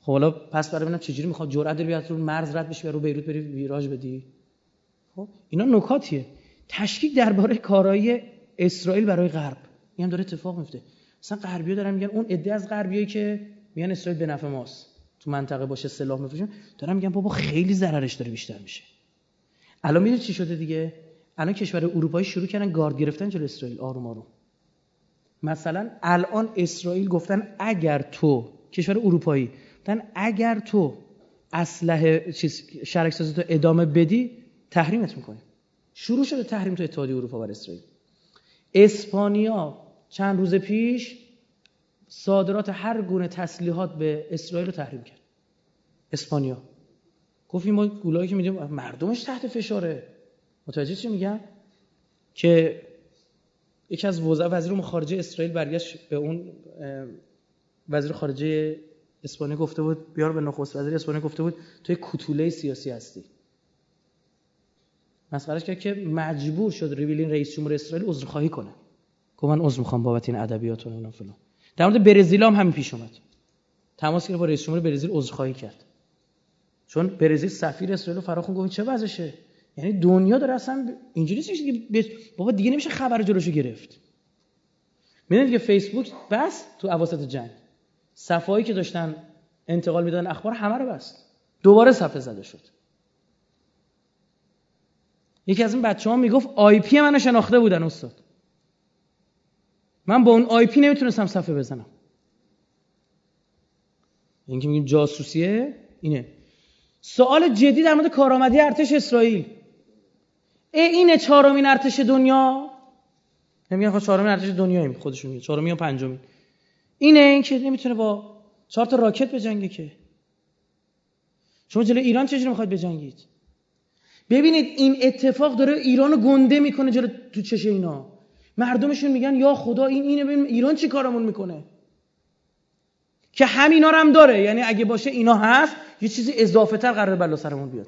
خب حالا پس برای ببینم چجوری می‌خواد جرأت داری بیاد رو مرز رد بشی رو بیروت بری ویراج بدی؟ خب اینا نکاتیه. تشکیک درباره کارایی اسرائیل برای غرب. این هم داره اتفاق میفته مثلا غربیا دارن میگن اون عده از غربیایی که میگن اسرائیل به نفع ماست. تو منطقه باشه سلاح میفروشن دارن میگن بابا خیلی ضررش داره بیشتر میشه. الان می‌دونی چی شده دیگه؟ الان کشور اروپایی شروع کردن گارد گرفتن جلوی اسرائیل. آروم آروم. مثلا الان اسرائیل گفتن اگر تو کشور اروپایی گفتن اگر تو اسلحه چیز شرک سازی تو ادامه بدی تحریمت می‌کنیم. شروع شده تحریم تو اتحادیه اروپا بر اسرائیل. اسپانیا چند روز پیش صادرات هر گونه تسلیحات به اسرائیل رو تحریم کرد. اسپانیا. گفتیم ما گولایی که میدیم مردمش تحت فشاره. متوجه چی میگم؟ که یکی از وزیر خارجه اسرائیل برگشت به اون وزیر خارجه اسپانیا گفته بود بیار به نخست وزیر اسپانیا گفته بود توی کتوله سیاسی هستی. مسخرهش کرد که مجبور شد ریویلین رئیس جمهور اسرائیل عذرخواهی کنه. گفت من عذر می‌خوام بابت این ادبیاتون و فلان. در مورد برزیل هم همین پیش اومد. تماس گرفت با رئیس جمهور برزیل عذرخواهی کرد. چون برزیل سفیر اسرائیل فراخون گفت چه وضعشه؟ یعنی دنیا داره اصلا اینجوری که بابا دیگه نمیشه خبر جلوشو گرفت. می‌دونید که فیسبوک بس تو اواسط جنگ. صفایی که داشتن انتقال می‌دادن اخبار همه رو بست. دوباره صفحه زده شد. یکی از این بچه ها می‌گفت IP منو شناخته بودن استاد. من با اون IP نمی‌تونستم صفحه بزنم. این که میگیم جاسوسیه اینه. سوال جدی در مورد کارآمدی ارتش اسرائیل. اینه چهارمین ارتش دنیا. نمیگن خب چهارمین ارتش دنیاییم خودشون میگه چهارمین یا پنجمین. اینه این که نمی‌تونه با چهار تا راکت بجنگه که. شما جلو ایران چجوری می‌خواید بجنگید؟ ببینید این اتفاق داره ایران رو گنده می‌کنه جلو تو چش اینا. مردمشون میگن یا خدا این اینه ببین ایران چی کارمون می‌کنه؟ که همینا هم داره. یعنی اگه باشه اینا هست یه چیزی اضافه تر قرار بلا سرمون بیاد.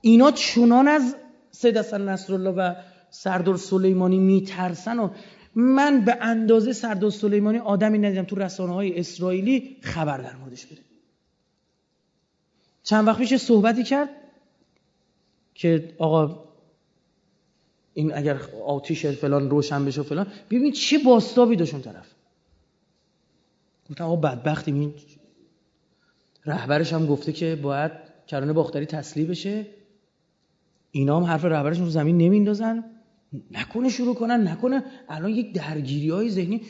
اینا چونان از سید حسن نصرالله و سردار سلیمانی میترسن و من به اندازه سردار سلیمانی آدمی ندیدم تو رسانه های اسرائیلی خبر در موردش بده. چند وقت پیش صحبتی کرد که آقا این اگر آتیش فلان روشن بشه فلان ببین چه باستابی داشت اون طرف. گفتم آقا بدبختیم این رهبرش هم گفته که باید کرانه باختری تسلیح بشه. اینا هم حرف رهبرشون رو زمین نمیندازن نکنه شروع کنن نکنه. الان یک درگیری های ذهنی.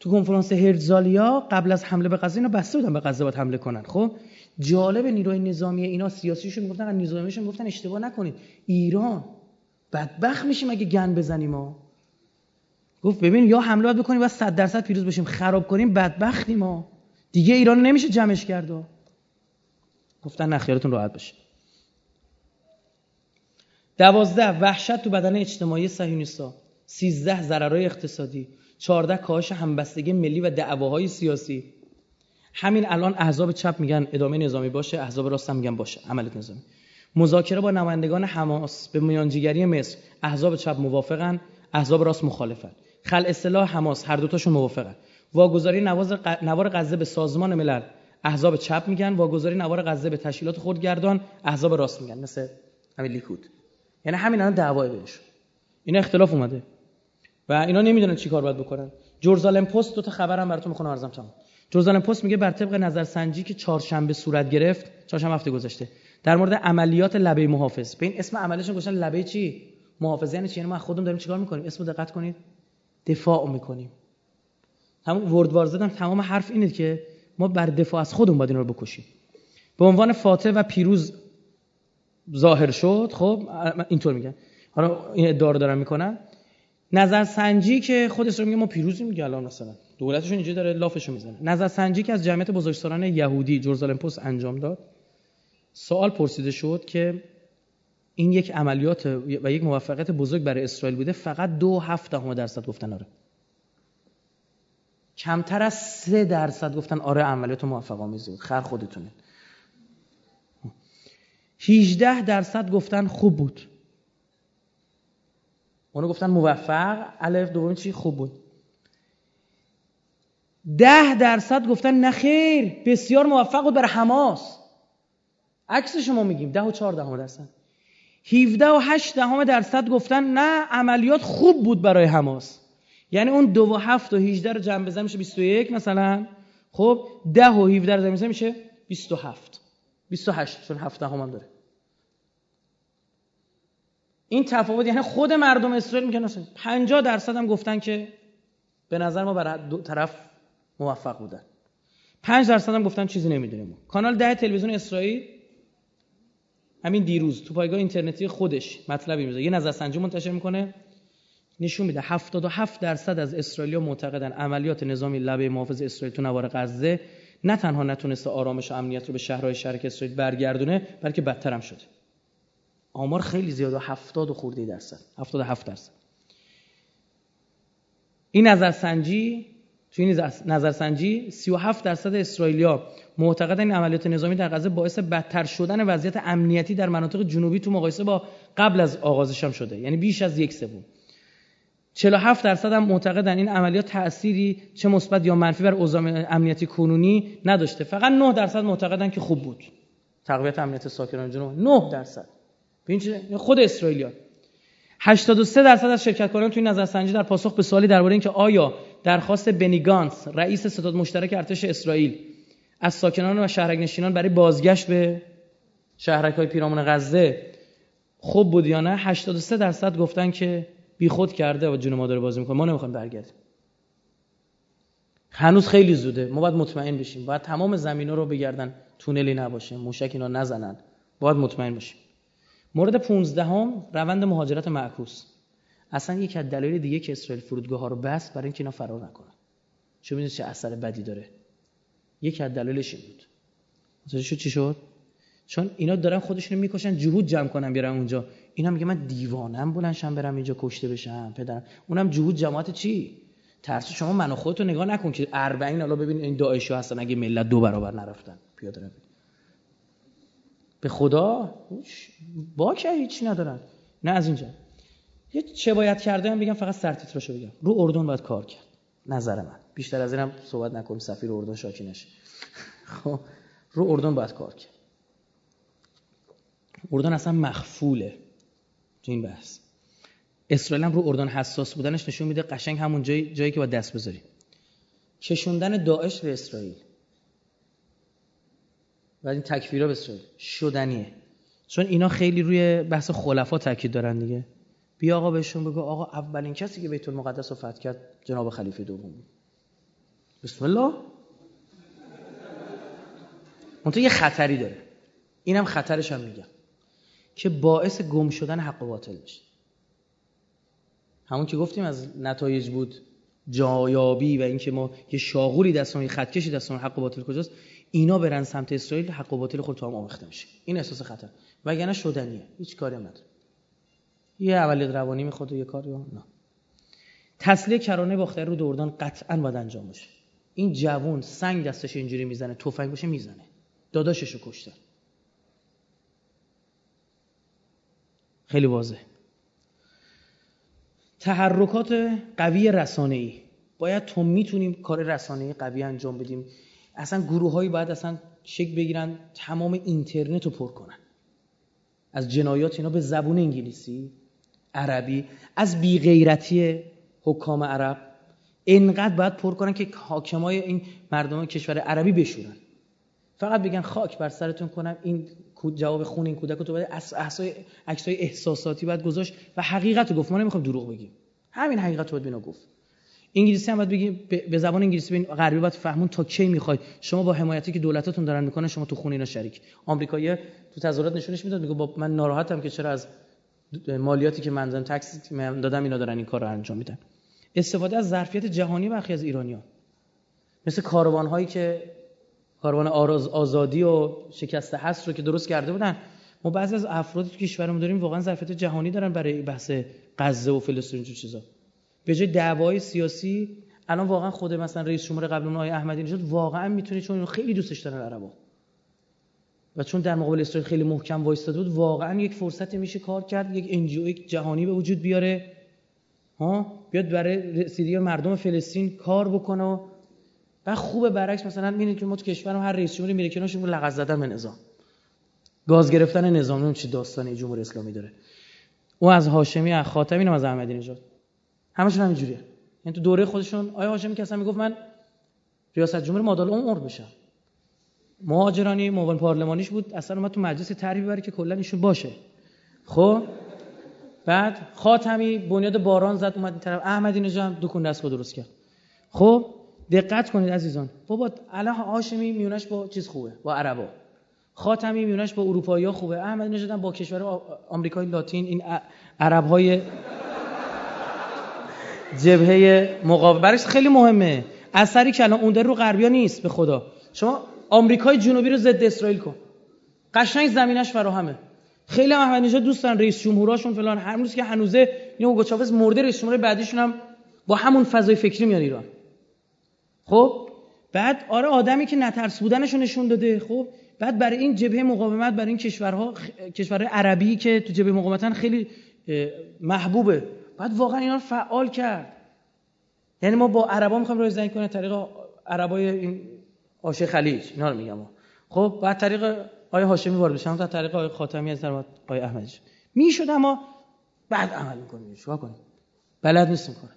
تو کنفرانس هرزالیا قبل از حمله به غزه اینا بسته بودن به غزه باید حمله کنن. خب؟ جالب نیروی نظامی اینا سیاسیشون می‌گفتن نظامیشون گفتن اشتباه نکنید. ایران بدبخت میشیم اگه گن بزنیم ما گفت ببین یا حمله باید بکنیم و 100 درصد پیروز بشیم. خراب کنیم بدبختیم ما دیگه ایران نمیشه جمعش کرد گفتن نه خیالتون راحت باشه. دوازده وحشت تو بدن اجتماعی صهیونیستا سیزده ضررهای اقتصادی. چهارده کاهش همبستگی ملی و دعواهای سیاسی. همین الان احزاب چپ میگن ادامه نظامی باشه احزاب راست هم میگن باشه عملیات نظامی. مذاکره با نمایندگان حماس به میانجیگری مصر. احزاب چپ موافقن احزاب راست مخالفن. خل اصلاح حماس هر دوتاشون موافقن. واگذاری نوار غزه به سازمان ملل. احزاب چپ میگن واگذاری نوار غزه به تشکیلات خودگردان احزاب راست میگن. مثل همین لیکود. یعنی همین الان دعوای بهش. اینا اختلاف اومده. و اینا نمی‌دونن چیکار باید بکنن. جورزالم پست دو تا خبرم براتون می‌خونم ارزم تمام. جورزالم پست میگه بر طبق نظرسنجی که چهارشنبه صورت گرفت چهارشنبه هفته گذشته در مورد عملیات لبه محافظ. به این اسم عملیشون گذاشتن لبه چی؟ محافظه یعنی چی؟ یعنی ما خودمون داریم چیکار می‌کنیم؟ اسمو دقت کنید. دفاع می‌کنیم. همون ورد وار زدم تمام حرف اینه که ما بر دفاع از خودمون باید اینا رو بکشیم. به عنوان فاتح و پیروز ظاهر شد خب اینطور میگن. حالا این ادعا رو دارن می‌کنن نظرسنجی که خودش رو میگه ما پیروزی میگه الان مثلا. دولتشون اینجا داره لافشو می‌زنه. نظرسنجی که از جمعیت بزرگسالان یهودی جرزالم پست انجام داد سوال پرسیده شد که این یک عملیات و یک موفقیت بزرگ برای اسرائیل بوده فقط دو هفت دهم درصد گفتن آره. کمتر از سه درصد گفتن آره عملیات موفق آمیزی بود خر خودتونه. 18 درصد گفتن خوب بود. اونو گفتن موفق. الف دوم چی؟ خوب بود. ده درصد گفتن نه خیر بسیار موفق بود برای حماس. عکس شما میگیم ده و چهار دهم درصد. 17 و 8 دهم درصد گفتن نه عملیات خوب بود برای حماس. یعنی اون دو و هفت و 18 رو جمع بزن میشه 21 مثلا. خب ده و 17 رو جمع میشه 27 28 چون 7 هم, هم داره. این تفاوت یعنی خود مردم اسرائیل میگن 50 درصد هم گفتن که به نظر ما برای دو طرف موفق بودن. 5 درصد هم گفتن چیزی نمی‌دونیم کانال 10 تلویزیون اسرائیل همین دیروز تو پایگاه اینترنتی خودش مطلبی می‌ذاره. یه نظرسنجی منتشر می‌کنه. نشون میده 77 درصد از اسرائیلیا معتقدن عملیات نظامی لبه محافظ اسرائیل تو نوار غزه نه تنها نتونسته آرامش و امنیت رو به شهرهای شرق اسرائیل برگردونه بلکه بدتر هم شده. آمار خیلی زیاده 70 و خورده درصد. 77 درصد. این نظرسنجی تو این نظرسنجی 37 درصد اسرائیلیا معتقدن این عملیات نظامی در غزه باعث بدتر شدن وضعیت امنیتی در مناطق جنوبی تو مقایسه با قبل از آغازش هم شده. یعنی بیش از یک سوم. 47 درصد هم معتقدن این عملیات تأثیری چه مثبت یا منفی بر اوضاع امنیتی کنونی نداشته. فقط 9 درصد معتقدن که خوب بود. تقویت امنیت ساکنان جنوب. 9 درصد. خود اسرائیلیا 83 درصد از شرکت کنندگان توی نظرسنجی در پاسخ به سوالی درباره اینکه آیا درخواست بنی گانس رئیس ستاد مشترک ارتش اسرائیل از ساکنان و شهرک نشینان برای بازگشت به شهرک های پیرامون غزه خوب بود یا نه 83 درصد گفتن که بیخود کرده و جون ما داره بازی می‌کنه. ما نمی‌خوایم برگردیم. هنوز خیلی زوده. ما باید مطمئن بشیم. باید تمام زمین رو بگردن. تونلی نباشه. موشک اینا نزنن. باید مطمئن بشیم. مورد 15 هم روند مهاجرت معکوس. اصلا یک از دلایل دیگه که اسرائیل فرودگاه ها رو بست برای اینکه اینا فرار نکنن. چون می‌دونید چه اثر بدی داره. یک از دلایلش این بود. شد چی شد؟ چون اینا دارن خودشونو می‌کشن جهود جمع کنن بیارن اونجا. اینا میگه من دیوانم بلنشم برم اینجا کشته بشم پدرم. اونم جهود جماعت چی؟ ترس شما منو خودتو نگاه نکن که 40 الان ببین این داعشی هستن اگه ملت دو برابر نرفتن. پیاده روی. به خدا؟ با که هیچی ندارن. نه از اینجا. یه چه باید کرده هم بگم فقط سرتیتراشو بگم. رو اردن باید کار کرد. نظر من. بیشتر از اینم صحبت نکنیم سفیر اردن شاکی نشه. خب رو اردن باید کار کرد. اردن اصلا مخفوله. تو این بحث. اسرائیل هم رو اردن حساس بودنش نشون میده قشنگ همون جایی, جایی که باید دست بذاری کشوندن داعش به اسرائیل. و این تکفیرها به اسرائیل شدنیه. چون اینا خیلی روی بحث خلفا تاکید دارن دیگه. بیا آقا بهشون بگو آقا اولین کسی که بیت المقدس رو فتح کرد جناب خلیفه دوم. بسم الله. اون یه خطری داره. اینم خطرش هم میگم. که باعث گم شدن حق و باطل بشه. همون که گفتیم از نتایج بود جایابی و اینکه ما یه شاغولی دستمون یه خطکشی دستمون حق و باطل کجاست. اینا برن سمت اسرائیل حق و باطل خود تو هم آمیخته میشه. این احساس خطر. وگرنه شدنیه. هیچ کاری هم نداره. یه اولیت روانی می‌خواد یه کاری نه. تسلیه کرانه باختر رو دوردان قطعا باید انجام بشه این جوون سنگ دستش اینجوری می‌زنه تفنگ باشه می‌زنه. داداششو کشته. خیلی واضح تحرکات قوی رسانه ای باید تو می‌تونیم کار رسانه قوی انجام بدیم. اصلا گروه هایی باید اصلا شک بگیرن تمام اینترنت رو پر کنن. از جنایات اینا به زبون انگلیسی عربی از بیغیرتی حکام عرب انقدر باید پر کنن که حاکمای این مردم کشور عربی بشورن. فقط بگن خاک بر سرتون کنم این جواب خون این کودک رو تو باید عکسای احساساتی باید گذاشت و حقیقت رو گفت. ما نمی‌خوام دروغ بگیم. همین حقیقت رو باید بینا گفت. انگلیسی هم باید بگیم به زبان انگلیسی ببین غربی باید فهمون تا کی می‌خواید شما با حمایتی که دولتتون دارن می‌کنن شما تو خون اینا شریک. آمریکایی تو تظاهرات نشونش می‌داد میگه با من ناراحتم که چرا از مالیاتی که من دادم تکس دادم اینا دارن این کار رو انجام میدن. استفاده از ظرفیت جهانی برخی از ایرانیان مثل کاروان هایی که کاروان آزادی و شکست هست رو که درست کرده بودن ما بعضی از افرادی تو کشورمون داریم واقعا ظرفیت جهانی دارن برای بحث غزه و فلسطین چیزا. به جای دعوای سیاسی الان واقعا خود مثلا رئیس جمهور قبل اون آقای احمدی نژاد واقعا می‌تونه چون خیلی دوستش دارن عربا و چون در مقابل اسرائیل خیلی محکم وایستاده بود واقعا یک فرصتی میشه کار کرد یک انجیو جهانی به وجود بیاره ها؟ بیاد برای رسیدگی مردم فلسطین کار بکنه و و خوبه برعکس مثلا می‌بینید که ما تو کشورم هر رئیس جمهوری میره کنارش میگه لغز زدن به نظام. گاز گرفتن نظام اون چی داستان جمهوری اسلامی داره. او از هاشمی از خاتمی از احمدی نژاد. همشون همینجوریه یعنی تو دوره خودشون آیا هاشمی که اصلا می‌گفت من ریاست جمهوری مادال عمر بشم مهاجرانی معاون پارلمانیش بود اصلا اومد تو مجلس طرحی ببره که کلا ایشون باشه. خب؟ بعد خاتمی بنیاد باران زد اومد این طرف. احمدی نژاد دکون دست درست کرد. خب؟ دقت کنید عزیزان. بابا الان هاشمی میونش با چیز خوبه؟ با عربا. خاتمی میونش با اروپایی ها خوبه. احمدی نژاد با کشور آمریکای لاتین این عرب های جبهه مقابل برایش خیلی مهمه. اثری که الان اون در رو غربیا نیست به خدا. شما آمریکای جنوبی رو ضد اسرائیل کن. قشنگ زمینش فراهمه. خیلی احمدی نژاد دوست دارن رئیس جمهوراشون فلان. هنوز که هنوزه اینو اوگو چاوز مرده رئیس جمهور بعدیشون هم با همون فضای فکری میان ایران. خب؟ بعد آره آدمی که نترس بودنشو نشون داده. خب؟ بعد برای این جبهه مقاومت برای این کشورها کشورهای عربی که تو جبهه مقاومتن خیلی محبوبه. بعد واقعا اینا رو فعال کرد. یعنی ما با عربا می‌خوایم روی زنگ کنیم طریق عربای این آشه خلیج اینا رو میگم. خب بعد طریق آیه هاشمی وارد بشم تا طریق آیه خاتمی از طرف آیه احمدی می‌شد اما بعد عمل می‌کنیم. چیکار کنیم؟ بلد نیستیم کنه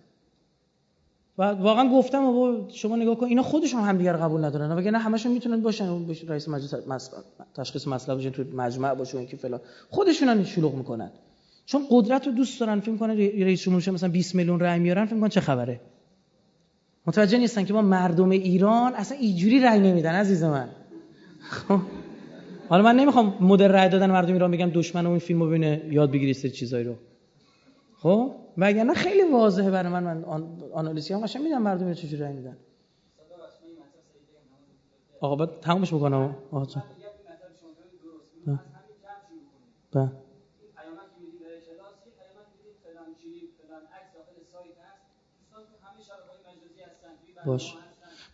و واقعا گفتم و شما نگاه کن اینا خودشون هم دیگر قبول ندارن. وگرنه همشون می‌تونن باشن. رئیس مجلس تشخیص مسئله باشن تو مجمع باشن که فلان. خودشون هم شلوغ می‌کنن. چون قدرت رو دوست دارن فکر کنن رئیس جمهور مثلا 20 میلیون رای میارن فکر کنن چه خبره؟ متوجه نیستن که ما مردم ایران اصلا اینجوری رای نمیدن عزیز من. خب؟ حالا من نمی‌خوام مدل رای دادن مردم ایران بگم دشمن اون فیلمو ببینه یاد بگیری سری چیزایی رو. خب؟ وگرنه خیلی واضحه برای من من آنالیزی هم قشنگ میدم مردم چجوری رای میدن. آقا بعد تمومش بکنم. آقا باش.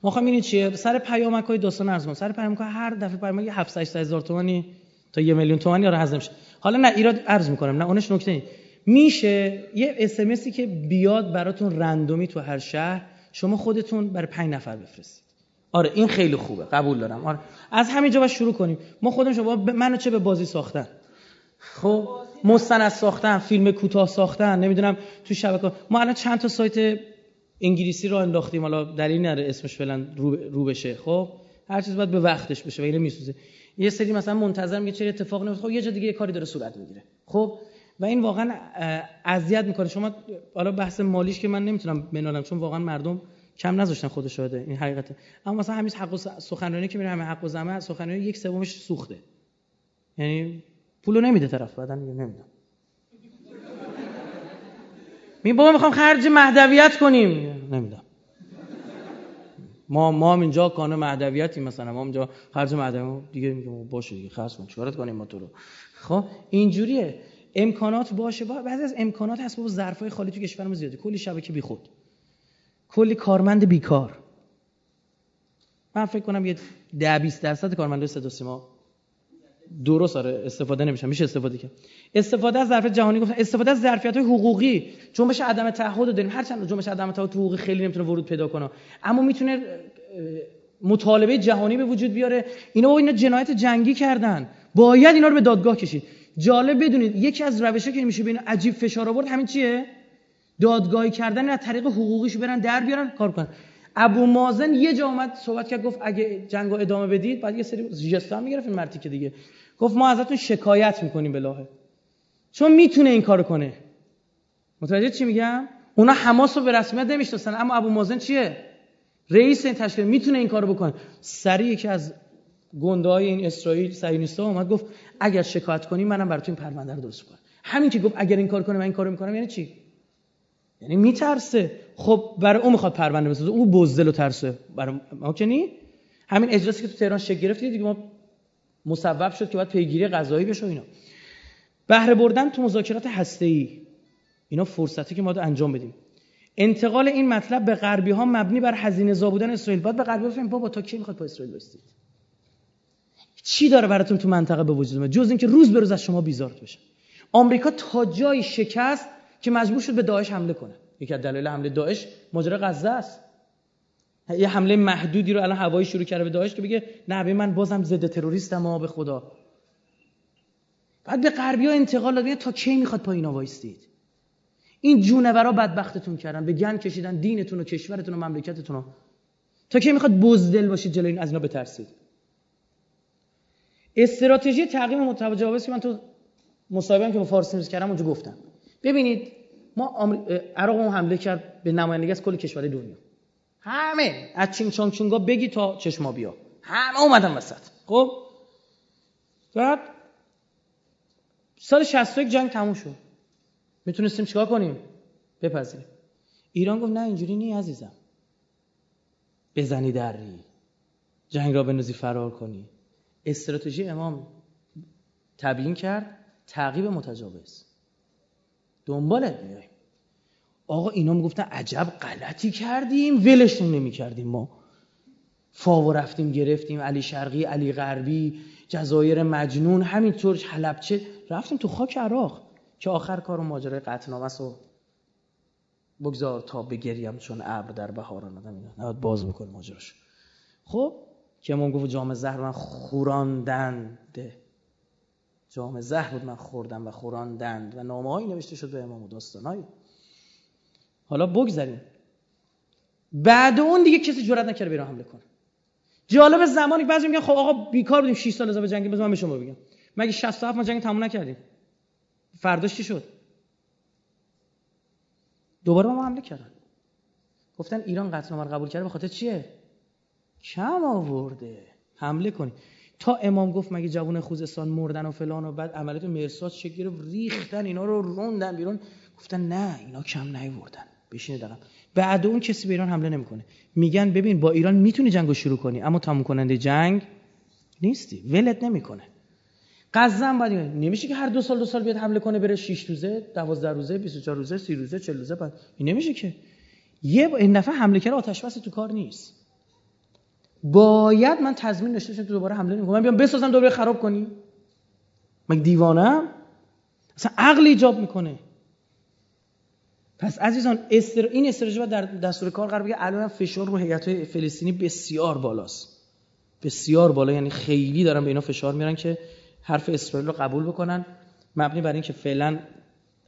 ما خواهیم چیه؟ سر پیامک های داستان ارز سر پیامک هر دفعه پیامک 7 8 هزار تومانی تا یه میلیون تومانی رو هضم حالا نه ایراد عرض می‌کنم. نه اونش نکته نیست. میشه یه اسمسی که بیاد براتون رندومی تو هر شهر شما خودتون برای پنج نفر بفرستید. آره این خیلی خوبه. قبول دارم. آره. از همینجا باید شروع کنیم. ما خودمون شما منو چه به بازی ساختن؟ خب مستند ساختن فیلم کوتاه ساختن نمی‌دونم تو شبکه ما الان چند تا سایت انگلیسی رو انداختیم. حالا دلیل نره اسمش فعلا رو, بشه. خب هر چیز باید به وقتش بشه و اینو میسوزه. یه سری مثلا منتظر میگه چه اتفاق نمیفته خب یه جا دیگه یه کاری داره صورت می‌گیره. خب و این واقعا اذیت می‌کنه. شما حالا بحث مالیش که من نمی‌تونم بنالم چون واقعا مردم کم نذاشتن خود شده این حقیقته. اما مثلا همین حق سخنرانی که میره همه حق و زمه سخنرانی یک سومش سوخته. یعنی پولو نمیده طرف بعدن نمی‌دونم. می بابا می‌خوام خرج مهدویت کنیم. نمی‌دونم. ما ما هم اینجا کانون مهدویتی مثلا. ما اینجا خرج مهدویت دیگه میگم باشه دیگه خرج کن. چیکارت کنیم ما تو رو؟ خب اینجوریه. امکانات باشه. با بعضی از امکانات هست با ظرفای خالی تو کشورمون زیاده. کلی شبکه بیخود کلی کارمند بیکار. من فکر کنم یه 10 20 درصد کارمندای صدا سیما درست آره استفاده نمیشن میشه استفاده کرد. استفاده از ظرفیت جهانی گفتن استفاده از ظرفیت های حقوقی. جنبش عدم تعهد داریم. هر چند جنبش عدم تعهد حقوقی خیلی نمی‌تونه ورود پیدا کنه. اما می‌تونه مطالبه جهانی به وجود بیاره. اینا با اینا جنایت جنگی کردن. باید اینا رو به دادگاه کشید. جالب بدونید یکی از روشا که میشه بین عجیب فشار آورد همین چیه؟ دادگاهی کردن از طریق حقوقیش برن در بیارن کار کنن. ابو مازن یه جا اومد صحبت کرد گفت اگه جنگو ادامه بدید بعد یه سری جستا می‌گرفت این که دیگه. گفت ما ازتون شکایت می‌کنیم به لاهه. چون می‌تونه این کارو کنه. متوجه چی میگم؟ اونا حماس رو به رسمیت نمی‌شناسن اما ابو مازن چیه؟ رئیس این تشکیل می‌تونه این کارو بکنه. سریع یکی از گنده های این اسرائیل سایونیستا اومد گفت اگر شکایت کنی منم براتون این پرونده رو درست کنم همین که گفت؟ اگر این کار کنه من این کارو می‌کنم یعنی چی؟ یعنی میترسه. خب برای اون می‌خواد پرونده بسازه او بزدل و ترسه. برای ما همین اجلاسی که تو تهران شکل گرفت دیگه ما مصوب شد که باید پیگیری قضایی بشه اینا. بهره بردن تو مذاکرات هسته‌ای. اینا فرصتی که ما انجام بدیم. انتقال این مطلب به غربی ها مبنی بر هزینه زا اسرائیل. باید به غربی ها بابا تا کی می‌خواد با اسرائیل بستید چی داره براتون تو منطقه به وجود جز اینکه روز به روز از شما بیزارت بشه. آمریکا تا جای شکست که مجبور شد به داعش حمله کنه. یکی از دلایل حمله داعش ماجرا غزه است. یه حمله محدودی رو الان هوایی شروع کرده به داعش که بگه نه من بازم ضد تروریستم به خدا. بعد به غربی ها انتقال داد تا کی می‌خواد پایین وایستید؟ این جونورا بدبختتون کردن به گن کشیدن دینتون و کشورتون و مملکتتون تا کی می‌خواد بزدل باشید جلوی این از اینا بترسید؟ استراتژی تعقیم متجاوز که من تو مصاحبه که با فارسی نیوز کردم اونجا گفتم. ببینید ما عراق هم حمله کرد به نمایندگی از کل کشور دنیا. همه از چینگ چانگ چونگا بگی تا چشما بیا. همه اومدن وسط. خب؟ بعد سال 61 جنگ تموم شد. می‌تونستیم چیکار کنیم؟ بپذیریم. ایران گفت نه اینجوری نی عزیزم. بزنی دری. جنگ را بنوزی فرار کنی. استراتژی امام تبیین کرد. تعقیب متجاوز. دنبالت میایم آقا اینا می‌گفتن عجب غلطی کردیم ولشون نمی‌کردیم ما. فاو رفتیم گرفتیم. علی شرقی علی غربی جزایر مجنون همینطور حلبچه. رفتیم تو خاک عراق که آخر کار و ماجرای قطعنامه و بگذار تا بگریم چون ابر در بهاران آدم اینا. باز بکن ماجراش. خب که امام گفت جام زهر من خوراندنده. جام زهر بود من خوردم و خوراندند و نامه نوشته شد به امام و داستانهایی حالا بگذاریم بعد اون دیگه کسی جرئت نکرده بیرون حمله کنه. جالب زمانی بعضی میگن خب آقا بیکار بودیم 6 سال اضافه جنگی بذار من به شما بگم. مگه 67 ما جنگ تموم نکردیم؟ فرداش چی شد؟ دوباره ما حمله کردن. گفتن ایران رو قبول کرده به خاطر چیه؟ کم آورده. حمله کنی. تا امام گفت مگه جوان خوزستان مردن و فلان و بعد عملیات مرساد شکل ریختن اینا رو روندن بیرون. گفتن نه اینا کم نیوردن. بشینه دقیقا بعد اون کسی به ایران حمله نمی‌کنه. میگن ببین با ایران می‌تونی جنگ رو شروع کنی اما تموم کننده جنگ نیستی. ولت نمی‌کنه. قزم باید نمیشه که هر دو سال دو سال بیاد حمله کنه بره 6 روزه 12 روزه 24 روزه 30 روزه 40 روزه بعد. این نمیشه که. یه این دفعه حمله کرده آتش بس تو کار نیست. باید من تضمین داشته باشم دوباره حمله نمی‌کنم من بیام بسازم دوباره خراب کنی. مگه دیوانم اصلا عقل ایجاب می‌کنه. پس عزیزان استر... این استراتژی در دستور کار قرار بگه الان فشار رو هیئت فلسطینی بسیار بالاست. بسیار بالا. یعنی خیلی دارن به اینا فشار میارن که حرف اسرائیل رو قبول بکنن. مبنی بر اینکه فعلا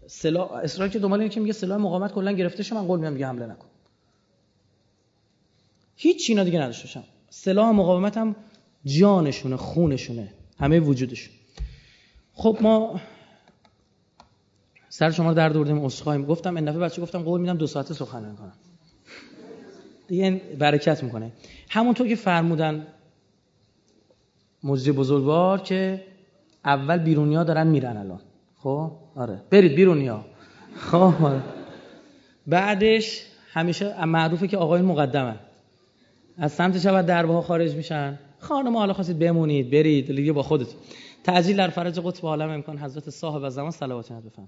سلاح اسرائیل که دنبال اینه که میگه سلاح مقاومت کلا گرفته شه من قول میدم دیگه حمله نکن. هیچ چینا دیگه نداشته سلاح مقاومت هم جانشونه خونشونه همه وجودشون. خب ما سر شما رو در دوردیم اسخایم گفتم این دفعه بچه گفتم قول میدم دو ساعته سخن کنم. دیگه برکت می‌کنه. همونطور که فرمودن مجری بزرگوار که اول بیرونیا دارن میرن الان. خب؟ آره. برید بیرونیا خب؟ آره. بعدش همیشه معروفه که آقایون مقدمه. از سمت شب دربه ها خارج میشن. خانم حالا خواستید بمونید برید دیگه با خودت تعجیل در فرج قطب عالم امکان حضرت صاحب زمان صلوات بفهم